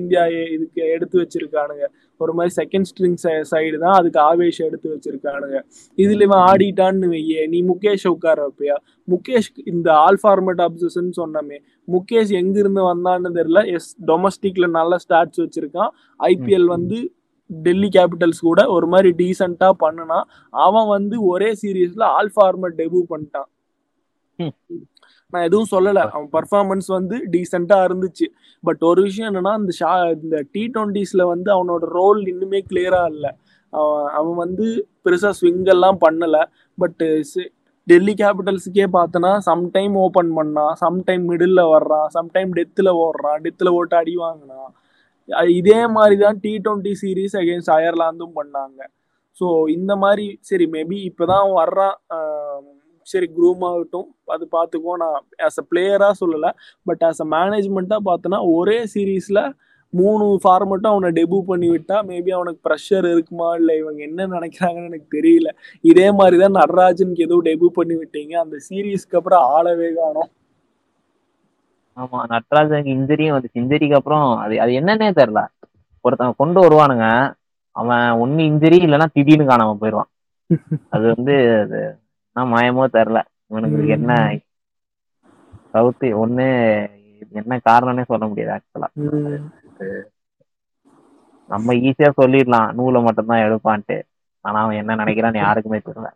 இந்தியா இதுக்கு எடுத்து வச்சிருக்கானுங்க. ஒரு மாதிரி செகண்ட் ஸ்ட்ரிங் சைடு தான் அதுக்கு ஆவேஷ் எடுத்து வச்சிருக்கானுங்க. இதுல இவன் ஆடிட்டான்னு வையே. நீ முகேஷ் உட்கார வைப்பியா? முகேஷ் இந்த ஆல் ஃபார்மேட் அப்சன் சொன்னமே. முகேஷ் எங்க இருந்து வந்தான்னு தெரியல. எஸ் டொமஸ்டிக்ல நல்ல ஸ்டாட்ஸ் வச்சிருக்கான். ஐபிஎல் வந்து டெல்லி கேபிட்டல்ஸ் கூட ஒரு மாதிரி டீசெண்டா பண்ணுனா அவன் வந்து ஒரே சீரீஸ்ல ஆல் ஃபார்மேட் டெபியூ பண்ணிட்டான். நான் எதுவும் சொல்லல. அவன் பர்ஃபார்மன்ஸ் வந்து டீசெண்டா இருந்துச்சு. பட் ஒரு விஷயம் என்னன்னா இந்த ஷா இந்த டி டுவெண்ட்டிஸ்ல வந்து அவனோட ரோல் இன்னுமே கிளியரா இல்லை. அவன் அவன் வந்து பெருசா ஸ்விங் எல்லாம் பண்ணல. பட் டெல்லி கேபிட்டல்ஸுக்கே பார்த்தனா சம்டைம் ஓப்பன் பண்ணான் சம்டைம் மிடில் வர்றான் சம்டைம் டெத்தில் ஓடுறான் டெத்தில் ஓட்டு அடி வாங்கினான். இதே மாதிரி தான் டி ட்வெண்ட்டி சீரீஸ் அகேன்ஸ்ட் அயர்லாந்தும் பண்ணாங்க. ஸோ இந்த மாதிரி சரி மேபி இப்போதான் வர்றான் சரி குரூம் ஆகட்டும். அது பார்த்துக்குவோம் நான் ஆஸ் அ பிளேயராக சொல்லலை. பட் ஆஸ் அ மேனேஜ்மெண்ட்டாக பார்த்தோன்னா ஒரே சீரீஸில் மூணு ஃபார்மெட்டும் அவனை டெபு பண்ணி விட்டா மேபி அவனுக்கு ப்ரெஷர் இருக்குமா? இல்லை இவங்க என்ன நினைக்கிறாங்கன்னு எனக்கு தெரியல. இதே மாதிரி தான் நடராஜனுக்கு எதுவும் டெபு பண்ணி விட்டீங்க. அந்த சீரீஸ்க்கு அப்புறம் ஆளவே காணும். ஆமா நட்ராஜனுக்கு இன்ஜுரியும் வந்துச்சு. இன்ஜுரிக்கு அப்புறம் அது அது என்னன்னே தெரியல. ஒருத்தன் கொண்டு வருவானுங்க. அவன் ஒன்னு இன்ஜுரி இல்லைன்னா திடீர்னு காணாம போயிடுவான். அது வந்து அது என்ன மாயமோ தெரில இவனுக்கு என்ன சவுத்து ஒண்ணு என்ன காரணம்னே சொல்ல முடியாது ஆக்சுவலா நம்ம ஈஸியா சொல்லிடலாம். நூலை மட்டும்தான் எடுப்பான்ட்டு. ஆனா அவன் என்ன நினைக்கிறான்னு யாருக்குமே தெரியல.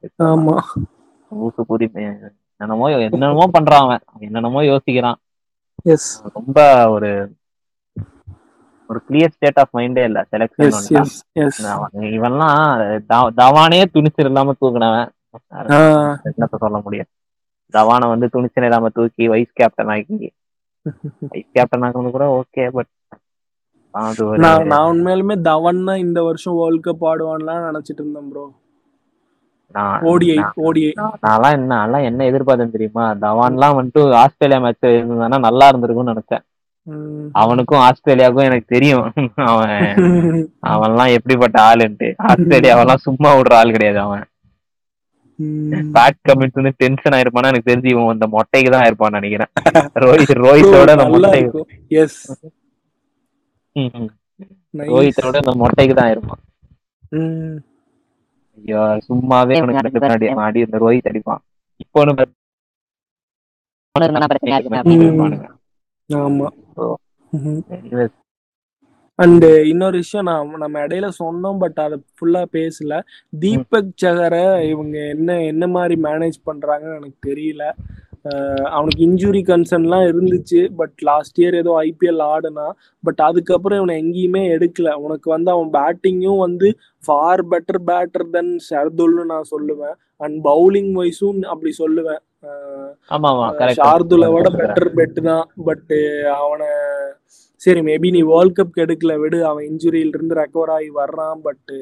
ஊசு கூறி என்னென்னமோ என்னென்னமோ பண்றான் அவன் என்னென்னமோ யோசிக்கிறான். ரொம்ப ஒரு ஒரு கிளியர் ஸ்டேட் ஆஃப் மைண்டே இல்ல. செலக்ஷன் இவன்லாம் தவானே துணிச்சல் இல்லாம தூக்குனவன். என்னத்த சொல்ல முடியும்? தவானை வந்து துணிச்சல் இல்லாம தூக்கி வைஸ் கேப்டன் ஆக்கி வைஸ் கேப்டன் ஆக்குறது கூட ஓகே பட் நான் உண்மையாலுமே தவன் தான் இந்த வருஷம் வேர்ல்ட் கப் ஆடுவான்லாம் நினைச்சிட்டு இருந்தேன் ப்ரோ நான்லாம் என்ன நான்லாம் என்ன எதிர்பார்த்தேன் தெரியுமா? தவான்லாம் வந்துட்டு ஆஸ்திரேலியா மேட்ச் இருந்தானா நல்லா இருந்திருக்கும்னு நினைச்சேன். அவனுக்கும் ஆஸ்திரேலியாவுக்கும் எனக்கு தெரியும். அவன் அவன்லாம் எப்படிப்பட்ட ஆளுன்ட்டு. ஆஸ்திரேலியாவெல்லாம் சும்மா விடுற ஆள் கிடையாது அவன். பேட் வந்து டென்ஷன் ஆயிருப்பானா எனக்கு தெரிஞ்சு இவன் அந்த மொட்டைக்கு தான் ஆயிருப்பான்னு நினைக்கிறேன். ரோஹித் ரோஹித்தோட மொட்டை ரோஹித்தோட அந்த மொட்டைக்கு தான் ஆயிருப்பான். ஐயோ சும்மாவே அவனுக்கு பின்னாடி ஆடி இந்த ரோஹித் அடிப்பான். இப்போ ஆமா. அண்ட் இன்னொரு விஷயம் நான் நம்ம இடையில சொன்னோம் பட் அதை ஃபுல்லா பேசல. தீபக் சகரை இவங்க என்ன என்ன மாதிரி மேனேஜ் பண்றாங்கன்னு எனக்கு தெரியல. அவனுக்கு இன்ஜுரி கன்சர்ன்லாம் இருந்துச்சு பட் லாஸ்ட் இயர் ஏதோ ஐபிஎல் ஆடுனா பட் அதுக்கப்புறம் இவனை எங்கேயுமே எடுக்கல. உனக்கு வந்து அவன் பேட்டிங்கும் வந்து ஃபார் பெட்டர் பேட்டர் தென் ஷர்துல்னு நான் சொல்லுவேன். அண்ட் பவுலிங் வைஸும் அப்படி சொல்லுவேன். ஷார்துலை விட பெட்டர் பெட் தான் பட் அவனை சரி மேபி நீ வேர்ல்ட் கப் எடுக்கல விடு அவன் இன்ஜுரியில இருந்து ரெக்கவர் ஆகி வர்றான் பட்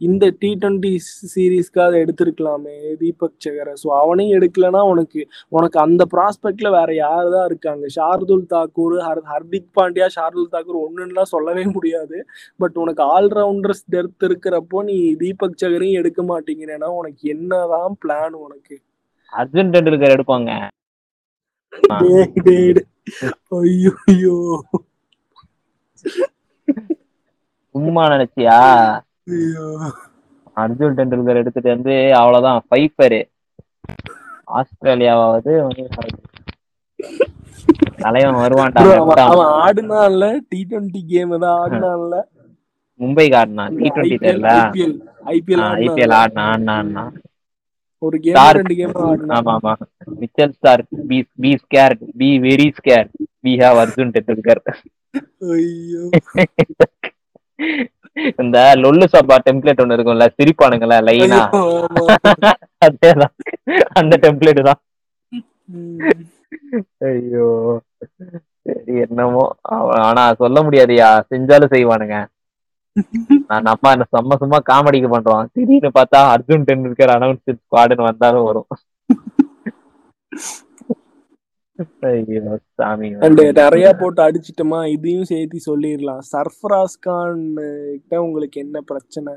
இந்த டி டுவெண்ட்டி சீரீஸ்க்காக எடுத்திருக்கலாமே தீபக் சகரை. ஸோ அவனையும் எடுக்கலன்னா உனக்கு உனக்கு அந்த ப்ராஸ்பெக்ட்ல வேற யாரு தான் இருக்காங்க? ஷார்துல் தாக்கூர் ஹர் ஹர்திக் பாண்டியா ஷார்துல் தாக்கூர் ஒன்றுலாம் சொல்லவே முடியாது. பட் உனக்கு ஆல்ரவுண்டர்ஸ் டெர்த் இருக்கிறப்போ நீ தீபக் சகரையும் எடுக்க மாட்டேங்கிறேன்னா உனக்கு என்னதான் பிளான் உனக்கு? அர்ஜுன் டெண்டுல்கர் எடுப்பாங்க. ஐயோ. சும்மா நினைச்சியா? அர்ஜுன் டெண்டுல்கர் எடுத்துட்டு வந்து அவ்வளவுதான். பைப்பரு. ஆஸ்திரேலியாவது தலைவன் வருவான்டா அவன் ஆடுனான்ல. டி டுவெண்ட்டி கேம் தான் ஆடுனான்ல. மும்பைக்கு ஆடினான் டி டுவெண்ட்டி தெரியல. ஐபிஎல் ஐபிஎல் ஆடினா ஆடினா ஒரு கேம் ரெண்டு கேம் ஆடினா. ஆமா ஆமா. Mitchell Starc be be scare be very scare we have Arjun Tendulkar ஐயோ. இந்த லொல்லு சபா டெம்ப்ளேட் ஒண்ணு இருக்கும்ல சிரிப்பானுங்களா லைனா அதேதான். அந்த டெம்ப்ளேட் தான். ஐயோ. சரி என்னமோ. ஆனா சொல்ல முடியாதுயா. செஞ்சாலும் செய்வானுங்க. நான் நம்ம செம்ம சும்மா காமெடிக்கு பண்றோம். திடீர்னு பார்த்தா அர்ஜுன் டெண்டுல்கர் அனௌன்ஸ் ஸ்குவாடுன்னு வந்தாலும் வரும். அண்ட் நிறைய போட்டு அடிச்சிட்டோமா? இதையும் சேர்த்து சொல்லிடலாம். சர்ஃபராஸ் கான் கிட்ட உங்களுக்கு என்ன பிரச்சனை?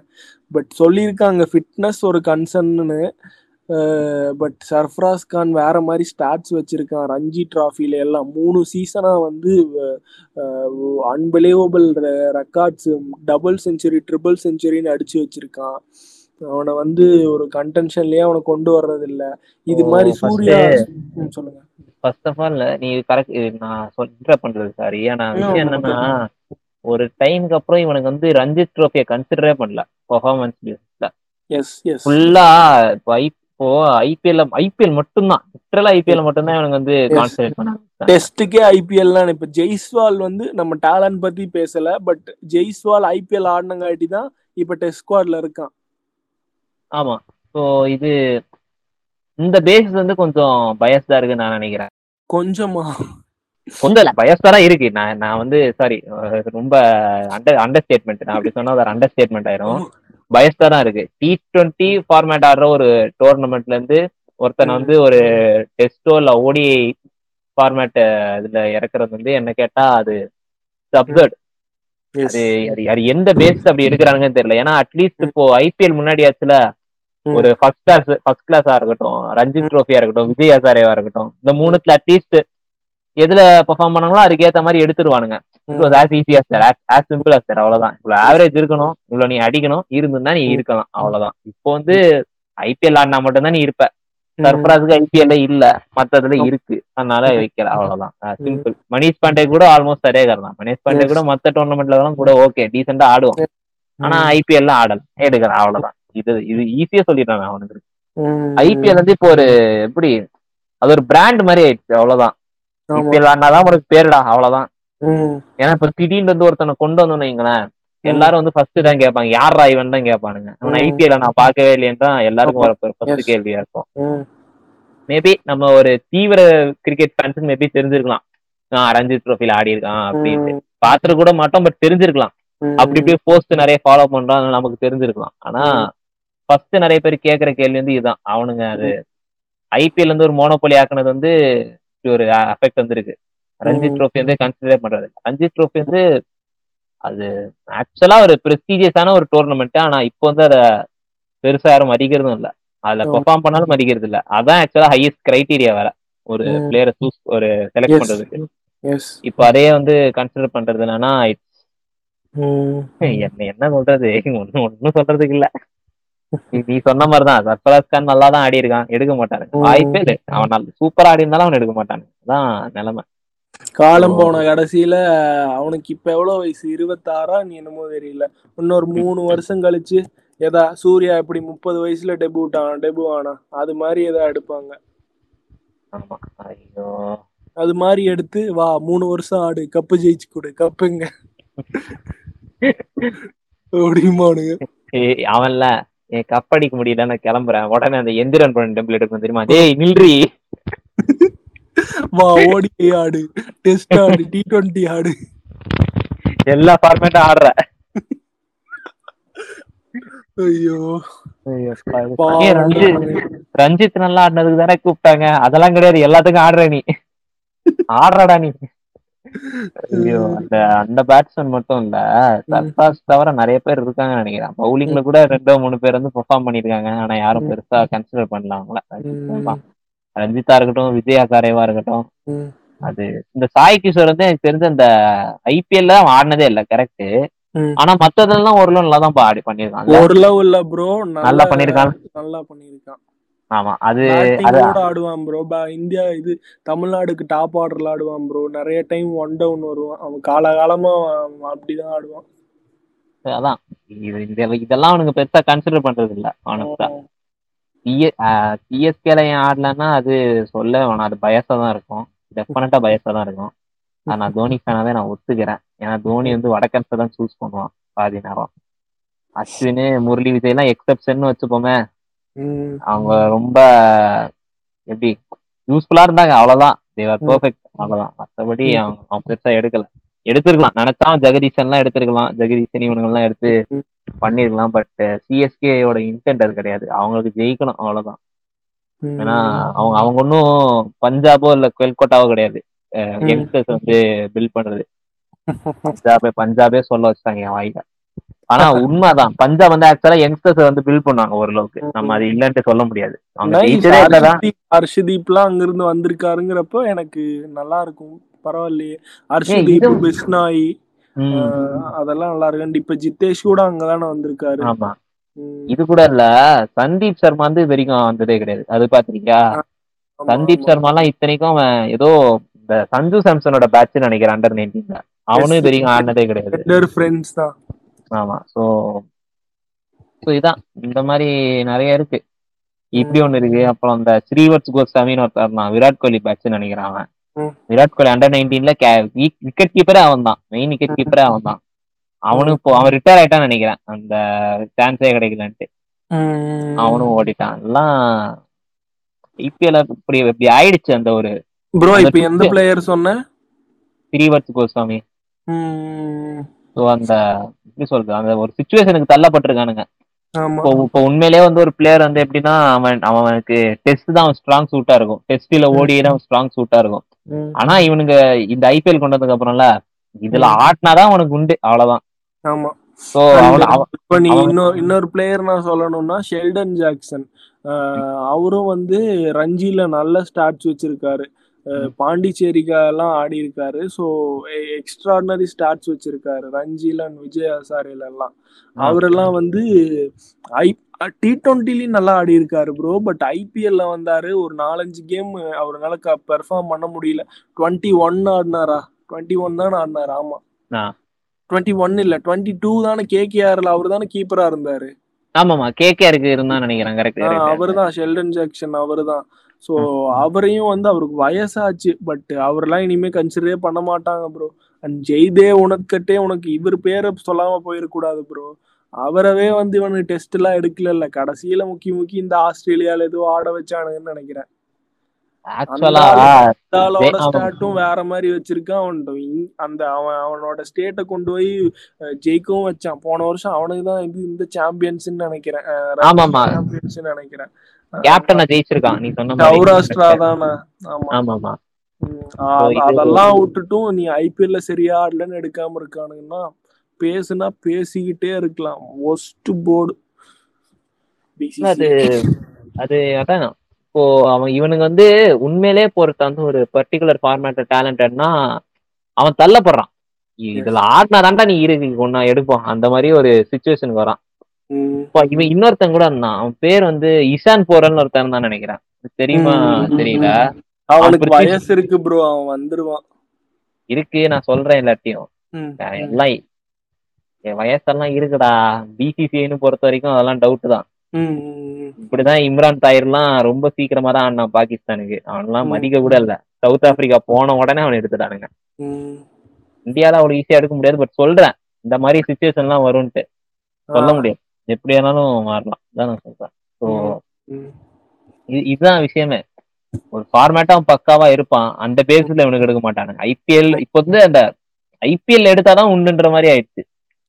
பட் சொல்லியிருக்காங்க ஃபிட்னஸ் ஒரு கன்சர்ன்னு பட் சர்ஃபராஸ் கான் வேற மாதிரி ஸ்டாட்ஸ் வச்சிருக்கான். ரஞ்சி டிராஃபில எல்லாம் மூணு சீசனா வந்து unbelievable records double century triple செஞ்சுரின்னு அடிச்சு வச்சிருக்கான். அவனை வந்து ஒரு கன்டென்ஷன்லயே அவனை கொண்டு வர்றது இல்ல இது மாதிரி சூர்யா சொல்லுங்க. ஃபர்ஸ்ட் ஆஃப் ஆல் நீ கரெக்ட் நான் சொல்ற பண்றது சாரி விஷயம் என்னன்னா ஒரு டைமுக்கு அப்புறம் இவனுக்கு வந்து ரஞ்சித் ட்ரோஃபியை கன்சிடரே பண்ணல பெர்ஃபார்மன்ஸ் எஸ் ஃபுல்லா இப்போ இப்போ ஐபிஎல் ஐபிஎல் மட்டும்தான். லிட்டரலா ஐபிஎல் மட்டும்தான் இவனுக்கு வந்து. கான்சன்ட்ரேட் பண்ணாங்க டெஸ்ட்டுக்கே ஐபிஎல்லாம் இப்ப ஜெய்ஸ்வால் வந்து நம்ம டேலண்ட் பத்தி பேசல பட் ஜெய்ஸ்வால் ஐபிஎல் ஆடினங்காட்டி தான் இப்ப டெஸ்ட் ஸ்குவாட்ல இருக்கான். ஆமா. ஸோ இது இந்த பேஸ் வந்து கொஞ்சம் பயஸ்டா இருக்குன்னு நான் நினைக்கிறேன். கொஞ்சமா. கொஞ்சம் இல்ல பயஸ்டா இருக்கு. நான் நான் வந்து சாரி ரொம்ப அண்டர் அண்டர் ஸ்டேட்மெண்ட் நான் அப்படி சொன்னா ஒரு அண்டர் ஸ்டேட்மெண்ட் ஆயிரும் பயஸ்டா தான் இருக்கு. டி டுவெண்ட்டி ஃபார்மேட் ஆடுற ஒரு டோர்னமெண்ட்ல இருந்து ஒருத்தனை வந்து ஒரு டெஸ்டோ இல்ல ஓடி ஃபார்மேட் இதுல இறக்குறது வந்து என்ன கேட்டா அது அப்சர்ட். அது அது- அது எந்த பேஸ் அப்படி எடுக்கிறாங்கன்னு தெரியல. ஏன்னா அட்லீஸ்ட் இப்போ ஐபிஎல் முன்னாடி ஆச்சுல. ஒரு ஃபர்ஸ்ட் கிளாஸ் ஃபர்ஸ்ட் கிளாஸா இருக்கட்டும் ரஞ்சித் ட்ரோஃபியா இருக்கட்டும் விஜய் ஹசாரேவா இருக்கட்டும் இந்த மூணுத்துல அட்லீஸ்ட் எதுல பெர்ஃபார்ம் பண்ணாங்களோ அதுக்கேத்த மாதிரி எடுத்துருவானுங்க. ஆஸ் ஈஸியா sir as simple as sir அவ்வளவுதான். இவ்வளவு ஆவரேஜ் இருக்கணும் இவ்வளவு நீ அடிக்கணும் இருந்திருந்தா நீ இருக்கலாம் அவ்வளவுதான். இப்போ வந்து ஐபிஎல் ஆடினா மட்டும்தான் நீ இருப்ப. சர்ஃபராஸுக்கு ஐபிஎல்ல இல்ல மத்ததுல இருக்கு. அதனால வைக்கல அவ்வளவுதான். சிம்பிள் மணிஷ் பாண்டே கூட ஆல்மோஸ்ட் அதே தான். மணிஷ் பாண்டே கூட மத்த டோர்னமெண்ட்ல எல்லாம் கூட ஓகே டீசெண்டா ஆடுவான். ஆனா ஐபிஎல் ஆடல எடுக்கலாம் அவ்வளவுதான். இது இது ஈஸியா சொல்லிடுறாங்க அவனுக்கு. ஐபிஎல் வந்து இப்போ ஒரு எப்படி அது ஒரு பிராண்ட் மாதிரி ஆயிடுச்சு அவ்வளவுதான். ஐபிஎல் ஆடினாதான் உனக்கு பேருடா அவ்வளவுதான். ஏன்னா இப்ப திடீர்னு வந்து ஒருத்தனை கொண்டு வந்தோம்னு வைங்களேன் எல்லாரும் வந்து ஃபர்ஸ்ட் தான் கேட்பாங்க யாரா இவன் தான் கேட்பானுங்க அவன் ம். ஐபிஎல் நான் பார்க்கவே இல்லைன்னு தான் எல்லாருக்கும் வர ஃபர்ஸ்ட். கேள்வியா இருக்கும். மேபி நம்ம ஒரு தீவிர கிரிக்கெட் ஃபேன்ஸ் மேபி தெரிஞ்சிருக்கலாம் ஆஹ் ரஞ்சித் ட்ரோஃபில ஆடி இருக்கான் அப்படின்ட்டு. பாத்துட்டு கூட மாட்டோம் பட் தெரிஞ்சிருக்கலாம். அப்படி இப்படி போஸ்ட் நிறைய ஃபாலோ பண்றோம் நமக்கு தெரிஞ்சிருக்கலாம் ஆனா ஃபர்ஸ்ட் நிறைய பேர் கேக்குற கேள்வி வந்து இதுதான் அவனுங்க அது ஐபிஎல் வந்து ஒரு மோனோபொலி ஆக்குனது வந்து ஒரு அஃபெக்ட் வந்திருக்கு ரஞ்சித் ம். ட்ரோஃபி வந்து கன்சிடர் பண்றது. ரஞ்சித் ட்ரோஃபி வந்து அது ஆக்சுவலா ஒரு பிரஸ்டீஜியஸான ஒரு டோர்னமெண்ட் ஆனா இப்போ வந்து அத பெருசா யாரும் மதிக்கிறதும் இல்ல அதுல. பெர்ஃபார்ம் பண்ணாலும் மதிக்கிறது இல்ல அதான் ஆக்சுவலா ஹையஸ்ட் கிரைட்டீரியா வேற ஒரு. பிளேயரை சூஸ் ஒரு செலக்ட். பண்றதுக்கு. இப்போ அதே வந்து கன்சிடர் பண்றது என்னன்னா என்ன சொல்றது ஒன்னும் ஒன்னும் சொல்றதுக்கு இல்ல நீ- சொன்ன மாதிரிதான். சர்ஃபராஸ் கான் நல்லா தான் ஆடி இருக்கான். எடுக்க மாட்டானுங்க ம். வாய்ப்பே இல்லை. அவன் நல்ல சூப்பரா ஆடி இருந்தாலும் அவன் எடுக்க மாட்டானுங்க அதான் நிலைமை. காலம் போன கடைசியில அவனுக்கு இப்ப எவ்வளவு வயசு? இருபத்தாறா? நீ என்னமோ தெரியல. இன்னொரு மூணு வருஷம் கழிச்சு எதா சூர்யா எப்படி முப்பது வயசுல டெபியூட் ஆனா டெபு ஆனா? அது மாதிரி எதா எடுப்பாங்க. ஆமா. ஐயோ. அது மாதிரி எடுத்து வா மூணு வருஷம் ஆடு. கப்பு ஜெயிச்சு கொடு. கப்புங்க. அப்படிமானுங்க ஏய், அவன்ல என் கப்படிக்க முடியல நான் கிளம்புறேன். உடனே அந்த எந்திரன் பண்ண டெம்பிள் எடுக்கும் தெரியுமா? டேய் நில்றி. வா ஓடி ஆடு. டெஸ்ட் ஆடு டி டுவெண்ட்டி ஆடு. எல்லா ஃபார்மேட்டும் ஆடுற ஐயோ. ஏய், ரஞ்சித் நல்லா ஆடினதுக்கு தானே கூப்பிட்டாங்க. அதெல்லாம் கிடையாது எல்லாத்துக்கும் ஆடுற நீ. ஆடுறடா நீ. ஐயோ அந்த அந்த பேட்ஸ்மேன் மட்டும் இல்ல. சர்பாஸ் தவிர நிறைய பேர் இருக்காங்கன்னு நினைக்கிறேன். பவுலிங்ல கூட ரெண்டோ மூணு பேர் வந்து பெர்ஃபார்ம் பண்ணிருக்காங்க ஆனா யாரும் பெருசா கன்சிடர் பண்ணல அவங்கள. ம். ரஞ்சித்தா இருக்கட்டும் விஜய் ஹசாரேவா இருக்கட்டும். அது இந்த சாய் கிஷோர் வந்து எனக்கு தெரிஞ்ச அந்த ஐபிஎல்ல ஆடினதே இல்ல கரெக்ட். ஆனா மத்ததெல்லாம் ஓரளவு நல்லா தான் ஆடி பண்ணிருக்கான் ஒரு லவ் இல்ல ப்ரோ நல்லா பண்ணிருக்கான் நல்லா பண்ணிருக்கான் ஆமா அது ஆடுவான் ப்ரோ இந்தியா இது தமிழ்நாடுக்கு டாப் ஆர்டர்ல ஆடுவான் ப்ரோ நிறைய டைம் ஒன் டவுன் வருவான். அவன் காலகாலமா அப்படிதான் ஆடுவான். அதான். இது இந்த இதெல்லாம் அவனுக்கு பெருசா கன்சிடர் பண்றது இல்ல ஆனஸ்டா சிஎஸ்கேல ஏன் ஆடலன்னா அது சொல்ல வேணாம். அது பயசா தான் இருக்கும். டெஃபினட்டா பயசா தான் இருக்கும். ஆனா நான் தோனி ஃபேனாவே நான் ஒத்துக்கிறேன். ஏன்னா தோனி வந்து வடக்கன்ஸை தான் சூஸ் பண்ணுவான் பாதி நேரம். அஸ்வின் முரளி விஜய் எல்லாம் எக்ஸப்ஷன் வச்சுப்போமே. அவங்க ரொம்ப எப்படி யூஸ்ஃபுல்லா இருந்தாங்க அவ்வளவுதான். தேவர் பெர்ஃபெக்ட் அவ்வளவுதான். மத்தபடி அவங்க அவங்க பெருசா எடுக்கல. எடுத்திருக்கலாம். நினைச்சா ஜெகதீசன் எல்லாம் எடுத்திருக்கலாம் ஜெகதீசன் இவனுங்க எல்லாம் எடுத்து பண்ணிருக்கலாம் பட் சிஎஸ்கேயோட இன்டென்ட் அது கிடையாது. அவங்களுக்கு ஜெயிக்கணும். அவ்வளவுதான். ஏன்னா அவங்க அவங்க ஒன்றும் பஞ்சாபோ இல்ல கொல்கட்டாவோ கிடையாது. யங்ஸ்டர்ஸ் வந்து பில்ட் பண்றது. பஞ்சாபே பஞ்சாபே சொல்ல வச்சுட்டாங்க என் வாயில. ஆனா உண்மைதான். பஞ்சாப் வந்து ஆக்சுவலா யங்ஸ்டர்ஸ் வந்து பில்ட் பண்ணாங்க ஓரளவுக்கு. நம்ம அது இல்லன்ட்டு சொல்ல முடியாது. இல்லதான் ஹர்ஷதீப்லாம் அங்க இருந்து வந்திருக்காருங்கிறப்போ எனக்கு நல்லா இருக்கும் பரவாயில்லையே. ஹர்ஷதீப் பிஸ்னாய் அதெல்லாம் நல்லா இருக்கு இப்ப ஜித்தேஷ் கூட அங்கதானே வந்திருக்காரு. ஆமா. இது கூட இல்ல. சந்தீப் சர்மா வந்து இது வரைக்கும் வந்ததே கிடையாது. அது பாத்திருக்கியா? சந்தீப் சர்மா எல்லாம் இத்தனைக்கும் அவன் ஏதோ இந்த சஞ்சு சாம்சனோட பேட்ச் நினைக்கிறேன் அண்டர் நைன்டீன்ல அவனும் இது வரைக்கும் ஆடினதே கிடையாது. ஆமா. சோ சோ இதான். இந்த மாதிரி நிறைய இருக்கு. இப்படி ஒண்ணு இருக்கு. அப்புறம் அந்த ஸ்ரீவர்ஸ் கோஸ்வாமின்னு ஒருத்தர் விராட் கோலி பேட்ச் நினைக்கிறான் அவன். விராட் கோலி அண்டர் நைன்டீன்ல விக்கெட் கீப்பரே அவன் தான். மெயின் விக்கெட் கீப்பரே அவன் தான். அவனும் இப்போ அவன் ரிட்டையர் ஆயிட்டான்னு நினைக்கிறேன். அந்த சான்ஸே கிடைக்கலன்ட்டு. அவனும் ஓடிட்டான். எல்லாம் ஐபிஎல் இப்படி இப்படி ஆயிடுச்சு அந்த ஒரு ப்ரோ இப்போ எந்த பிளேயர் சொன்ன? ஸ்ரீவர்ஸ் கோஸ்வாமி. ஸோ அந்த எப்படி சொல்றது? அந்த ஒரு சுச்சுவேஷனுக்கு தள்ளப்பட்டிருக்கானுங்க. இப்போ இப்போ உண்மையிலேயே வந்து ஒரு பிளேயர் வந்து எப்படின்னா அவன் அவனுக்கு டெஸ்ட் தான் அவன் ஸ்ட்ராங் சூட்டா இருக்கும். டெஸ்ட்ல ஓடியே அவன் ஸ்ட்ராங் சூட்டா இருக்கும். ஆனா இவனுங்க இந்த ஐபிஎல் கொண்டதுக்கு அப்புறம்ல இதுல ஆட்டினாதான் அவனுக்கு உண்டு. அவ்வளவுதான். ஆமா. சோ இப்ப நீ இன்னொரு இன்னொரு பிளேயர் நான் சொல்லணும்னா ஷெல்டன் ஜாக்சன் அவரும் வந்து ரஞ்சில நல்ல ஸ்டாட்ஸ் வச்சிருக்காரு. பாண்டிச்சேரிக்கெல்லாம் ஆடி இருக்காரு ஸோ எக்ஸ்ட்ராடினரி ஸ்டாட்ஸ் வச்சிருக்காரு. ரஞ்சில விஜய் ஹசாரில எல்லாம். அவரெல்லாம் வந்து ஐ டி டுவெண்ட்டிலையும் நல்லா ஆடி இருக்காரு ப்ரோ பட் ஐபிஎல்ல வந்தாரு. ஒரு நாலஞ்சு கேம் அவரால் பெர்ஃபார்ம் பண்ண முடியல. டுவெண்ட்டி ஒன் ஆடினாரா? டுவெண்ட்டி ஒன் தானே ஆடினாரு. ஆமா. டுவெண்ட்டி ஒன் இல்ல. டுவெண்ட்டி டூ தானே கேகேஆர்ல அவர் தானே கீப்பரா இருந்தாரு. ஆமாமா கேகேஆருக்கு இருந்தா நினைக்கிறேன். கரெக்ட் அவர் தான் ஷெல்டன் ஜாக்சன் அவர் தான் ஸோ அவரையும் வந்து அவருக்கு வயசாச்சு பட் அவரெல்லாம் இனிமே கன்சிடரே பண்ண மாட்டாங்க ப்ரோ அண்ட் ஜெய்தே உனக்கட்டே உனக்கு இவர் பேரை சொல்லாம போயிடக்கூடாது ப்ரோ அவரவே வந்து இவனுக்கு டெஸ்ட் எல்லாம் எடுக்கல கடைசியில முக்கி முக்கி இந்த ஆஸ்திரேலியால ஏதோ ஆட வச்சானுங்கன்னு நினைக்கிறேன். ஸ்டாட்டும் வேற மாதிரி வச்சிருக்கான் அவன் அந்த அவன் அவனோட ஸ்டேட்டை கொண்டு போய் ஜெயிக்கவும் வச்சான். போன வருஷம் அவனுக்கு தான் இது இந்த சாம்பியன்ஸ் நினைக்கிறேன். சாம்பியன்ஸ் நினைக்கிறேன். கேப்டனை ஜெயிச்சிருக்கான் நீ சொன்ன சௌராஷ்டிரா தானே. ஆமா. ஆமா அதெல்லாம் விட்டுட்டும் நீ ஐபிஎல்ல சரியா ஆடலன்னு எடுக்காம இருக்கானுங்கன்னா பேசுனா பேசிக்கிட்டே இருக்கலாம். ஒஸ்ட் போர்டு அது அது அதான். இப்போ அவன் இவனுங்க வந்து உண்மையிலே பொறுத்த வந்து ஒரு பர்டிகுலர் ஃபார்மேட் டேலண்டட்னா அவன் தள்ளப்படுறான். இதுல ஆடினா தாண்டா நீ இருக்கு ஒன்னா எடுப்போம் அந்த மாதிரி ஒரு சுச்சுவேஷனுக்கு வரான். இவன் இன்னொருத்தன் கூட இருந்தான். அவன் பேர் வந்து இசான் போரன் ஒருத்தன் தான் நினைக்கிறேன். தெரியுமா? தெரியல. அவனுக்கு வயசு இருக்கு ப்ரோ அவன் வந்துருவான். இருக்கு நான் சொல்றேன் எல்லாத்தையும். எல்லாம் என் வயசெல்லாம் இருக்குடா. பிசிசிஐன்னு பொறுத்த வரைக்கும் அதெல்லாம் டவுட் தான். இப்படிதான் இம்ரான் தாயிர்லாம் ரொம்ப சீக்கிரமா தான் ஆடினான் பாகிஸ்தானுக்கு. அவன்லாம் மதிக்க கூட இல்ல. சவுத் ஆப்பிரிக்கா போன உடனே அவன் எடுத்துட்டானுங்க. இந்தியால அவ்வளவு ஈஸியா எடுக்க முடியாது பட் சொல்றேன். இந்த மாதிரி சுச்சுவேஷன் எல்லாம் வரும்ட்டு சொல்ல முடியாது. எப்படி வேணாலும் மாறலாம். தான் நான் சொல்றேன். ஸோ இதுதான் விஷயமே. ஒரு ஃபார்மேட்டா பக்காவா இருப்பான். அந்த பேஸ்ல இவனுக்கு எடுக்க மாட்டானுங்க. ஐபிஎல் இப்போ வந்து அந்த ஐபிஎல் எடுத்தாதான் உண்டுன்ற மாதிரி ஆயிடுச்சு.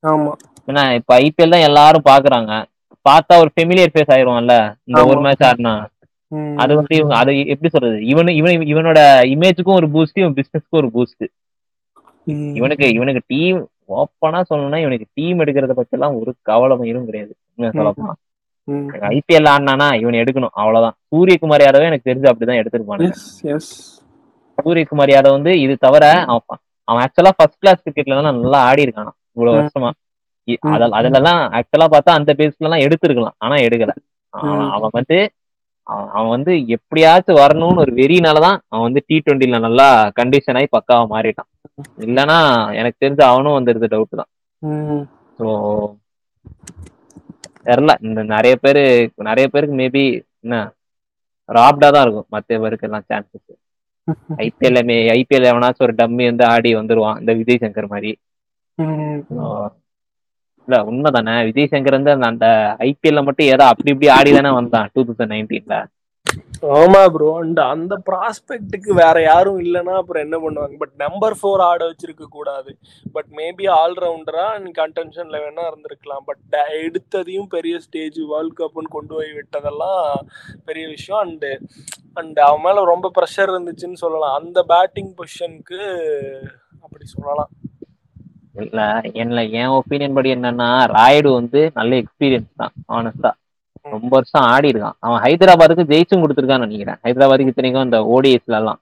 ஆமா. ஏன்னா இப்ப ஐபிஎல் தான் எல்லாரும் பாக்குறாங்க. பார்த்தா ஒரு ஃபெமிலியர் ஃபேஸ் ஆயிருவான்ல? இந்த ஒரு மேட்ச் ஆடினா. அது வந்து இவங்க அது எப்படி சொல்றது? இவனு இவன் இவனோட இமேஜுக்கும் ஒரு பூஸ்ட் இவன் பிசினஸ்க்கும் ஒரு பூஸ்ட் இவனுக்கு இவனுக்கு டீம் ஓப்பனா சொல்லணும்னா இவனுக்கு டீம் எடுக்கிறத பத்தி எல்லாம் ஒரு கவலமையும் கிடையாது. சொல்லப்போனா ஐபிஎல் ஆடினானா இவன் எடுக்கணும். அவ்வளவுதான். சூரியகுமார் யாதவ் எனக்கு தெரிஞ்சு அப்படிதான் எடுத்திருப்பானு சூரியகுமார் யாதவ் வந்து இது தவிர அவன் அவன் ஆக்சுவலா ஃபர்ஸ்ட் கிளாஸ் கிரிக்கெட்ல தான் நல்லா ஆடி இருக்கானா இவ்வளவு வருஷமா. அதுலலாம் ஆக்சுவலா பார்த்தா அந்த பேஸ்ல எல்லாம் எடுத்திருக்கலாம். ஆனா எடுக்கல. அவன் வந்து அவன் வந்து எப்படியாச்சும் வரணும்னு ஒரு வெறினாலதான் அவன் வந்து டி டுவெண்ட்டில நல்லா கண்டிஷன் ஆகி பக்காவா மாறிட்டான். இல்லனா எனக்கு தெரிஞ்ச அவனும் வந்துருது டவுட் தான். ஸோ தெரில இந்த நிறைய பேரு நிறைய பேருக்கு மேபி என்ன ராப்டா தான் இருக்கும். மற்ற பேருக்கு எல்லாம் சான்சஸ் ஐபிஎல் ஐபிஎல் எவனாச்சும் ஒரு டம்மி வந்து ஆடி வந்துருவான். இந்த விஜய் சங்கர் மாதிரி இல்ல உண்மைதானே? விஜய் சங்கர் வந்து அந்த ஐபிஎல்ல மட்டும் ஏதோ அப்படி இப்படி ஆடி தானே வந்தான் டூ தௌசண்ட் நைன்டீன்ல ஆமா ப்ரோ அண்ட் அந்த ப்ராஸ்பெக்ட்டுக்கு வேற யாரும் இல்லைன்னா அப்புறம் என்ன பண்ணுவாங்க? பட் நம்பர் ஃபோர் ஆட வச்சிருக்க கூடாது. பட் மேபி ஆல்ரவுண்டரா நீ கன்டென்ஷன்ல வேணா இருந்திருக்கலாம். பட் எடுத்ததையும் பெரிய ஸ்டேஜ் வேர்ல்ட் கப்னு கொண்டு போய் விட்டதெல்லாம் பெரிய விஷயம். அண்டு அண்ட் அவன் மேல ரொம்ப ப்ரெஷர் இருந்துச்சுன்னு சொல்லலாம். அந்த பேட்டிங் பொசிஷனுக்கு அப்படி சொல்லலாம். இல்ல என்ன என் ஒப்பீனியன் படி என்னன்னா ராய்டு வந்து நல்ல எக்ஸ்பீரியன்ஸ் தான் ஆனஸ்டா ரொம்ப வருஷம் ஆடி இருக்கான். அவன் ஹைதராபாத்துக்கு ஜெயிச்சும் கொடுத்துருக்கான்னு நினைக்கிறேன். ஹைதராபாத்துக்கு இத்தனைக்கும் அந்த ஓடிஎஸ்ல எல்லாம்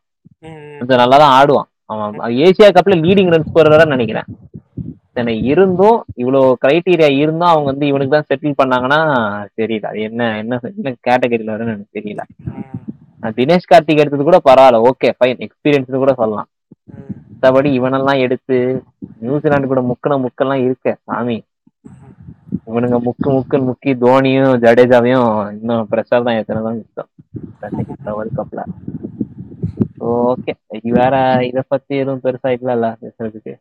கொஞ்சம் நல்லா தான் ஆடுவான். அவன் ஏசியா கப்ல லீடிங் ரன் ஸ்கோரரா நினைக்கிறேன். சரி இருந்தும் இவ்வளவு கிரைட்டீரியா இருந்தும் அவங்க வந்து இவனுக்கு தான் செட்டில் பண்ணாங்கன்னா தெரியல. அது என்ன என்ன என்ன கேட்டகரியில வரும்னு எனக்கு தெரியல. தினேஷ் கார்த்திக் எடுத்தது கூட பரவாயில்ல. ஓகே ஃபைன் எக்ஸ்பீரியன்ஸ் கூட சொல்லலாம். மற்றபடி இவனெல்லாம் எடுத்து நியூசிலாந்து கூட முக்கின முக்கெல்லாம் இருக்க. சாமி. இவனுங்க முக்கு முக்குன்னு முக்கி தோனியும் ஜடேஜாவையும் இன்னும் பிரஷர் தான் எத்தனை தான் மிச்சம். வேர்ல்ட் கப்ல ஓகே வேற இத பத்தி எதுவும் பெருசா இல்ல பேசுறதுக்கு.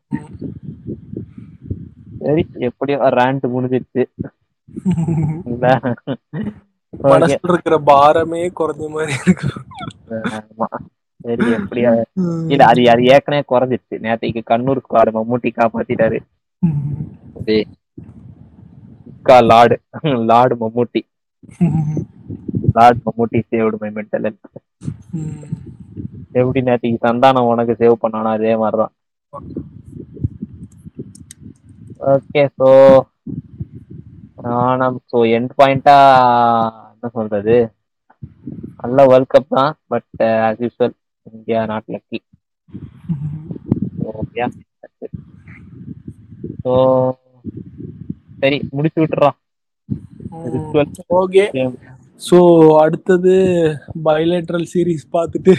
சரி எப்படியோ ரேண்ட் முடிஞ்சிச்சு மனசுல இருக்கிற பாரமே குறைஞ்ச மாதிரி இருக்கு. சரி எப்படியா? இல்ல அது அது ஏற்கனவே குறைஞ்சிருச்சு நேத்தைக்கு Kannur squad Mammootty காப்பாத்திட்டாரு. Lord. Lord Mammootty. Lord Mammootty saved my mental எப்படி நேற்றுக்கு சந்தானம் உனக்கு சேவ் பண்ணானா அதே மாதிரிதான். ஓகே ஸோ ஆனால் ஸோ எண்ட் பாயிண்டா என்ன சொல்றது? நல்ல வேர்ல்ட் கப் தான் but as usual India not lucky so சரி முடிச்சு விட்டுறோம் ஓகே. ஸோ அடுத்தது பயோலேட்ரல் சீரீஸ் பார்த்துட்டு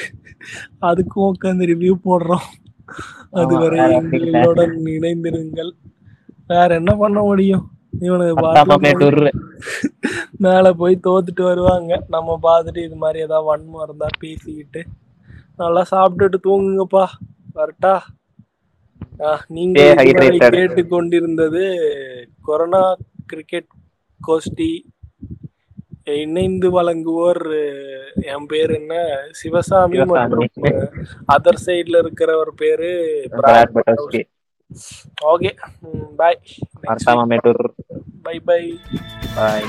அதுக்கும் உட்காந்து ரிவ்யூ போடுறோம். அதுவரை எங்களுடன் இணைந்திருங்கள். வேற என்ன பண்ண முடியும்? இவனுக்கு மேல போய் தோத்துட்டு வருவாங்க. நம்ம பார்த்துட்டு இது மாதிரி ஏதாவது வன்மம் இருந்தா பேசிக்கிட்டு. நல்லா சாப்பிட்டுட்டு தூங்குங்கப்பா. வரட்டா. நீங்க கேட்டு கொண்டிருந்தது கொரோனா கிரிக்கெட் கோஷ்டி இணைந்து வழங்குவோர் என் பேர் என்ன? சிவசாமி மற்றும் அதர் சைட்ல இருக்கிற ஒரு பேரு okay. Bye bye bye bye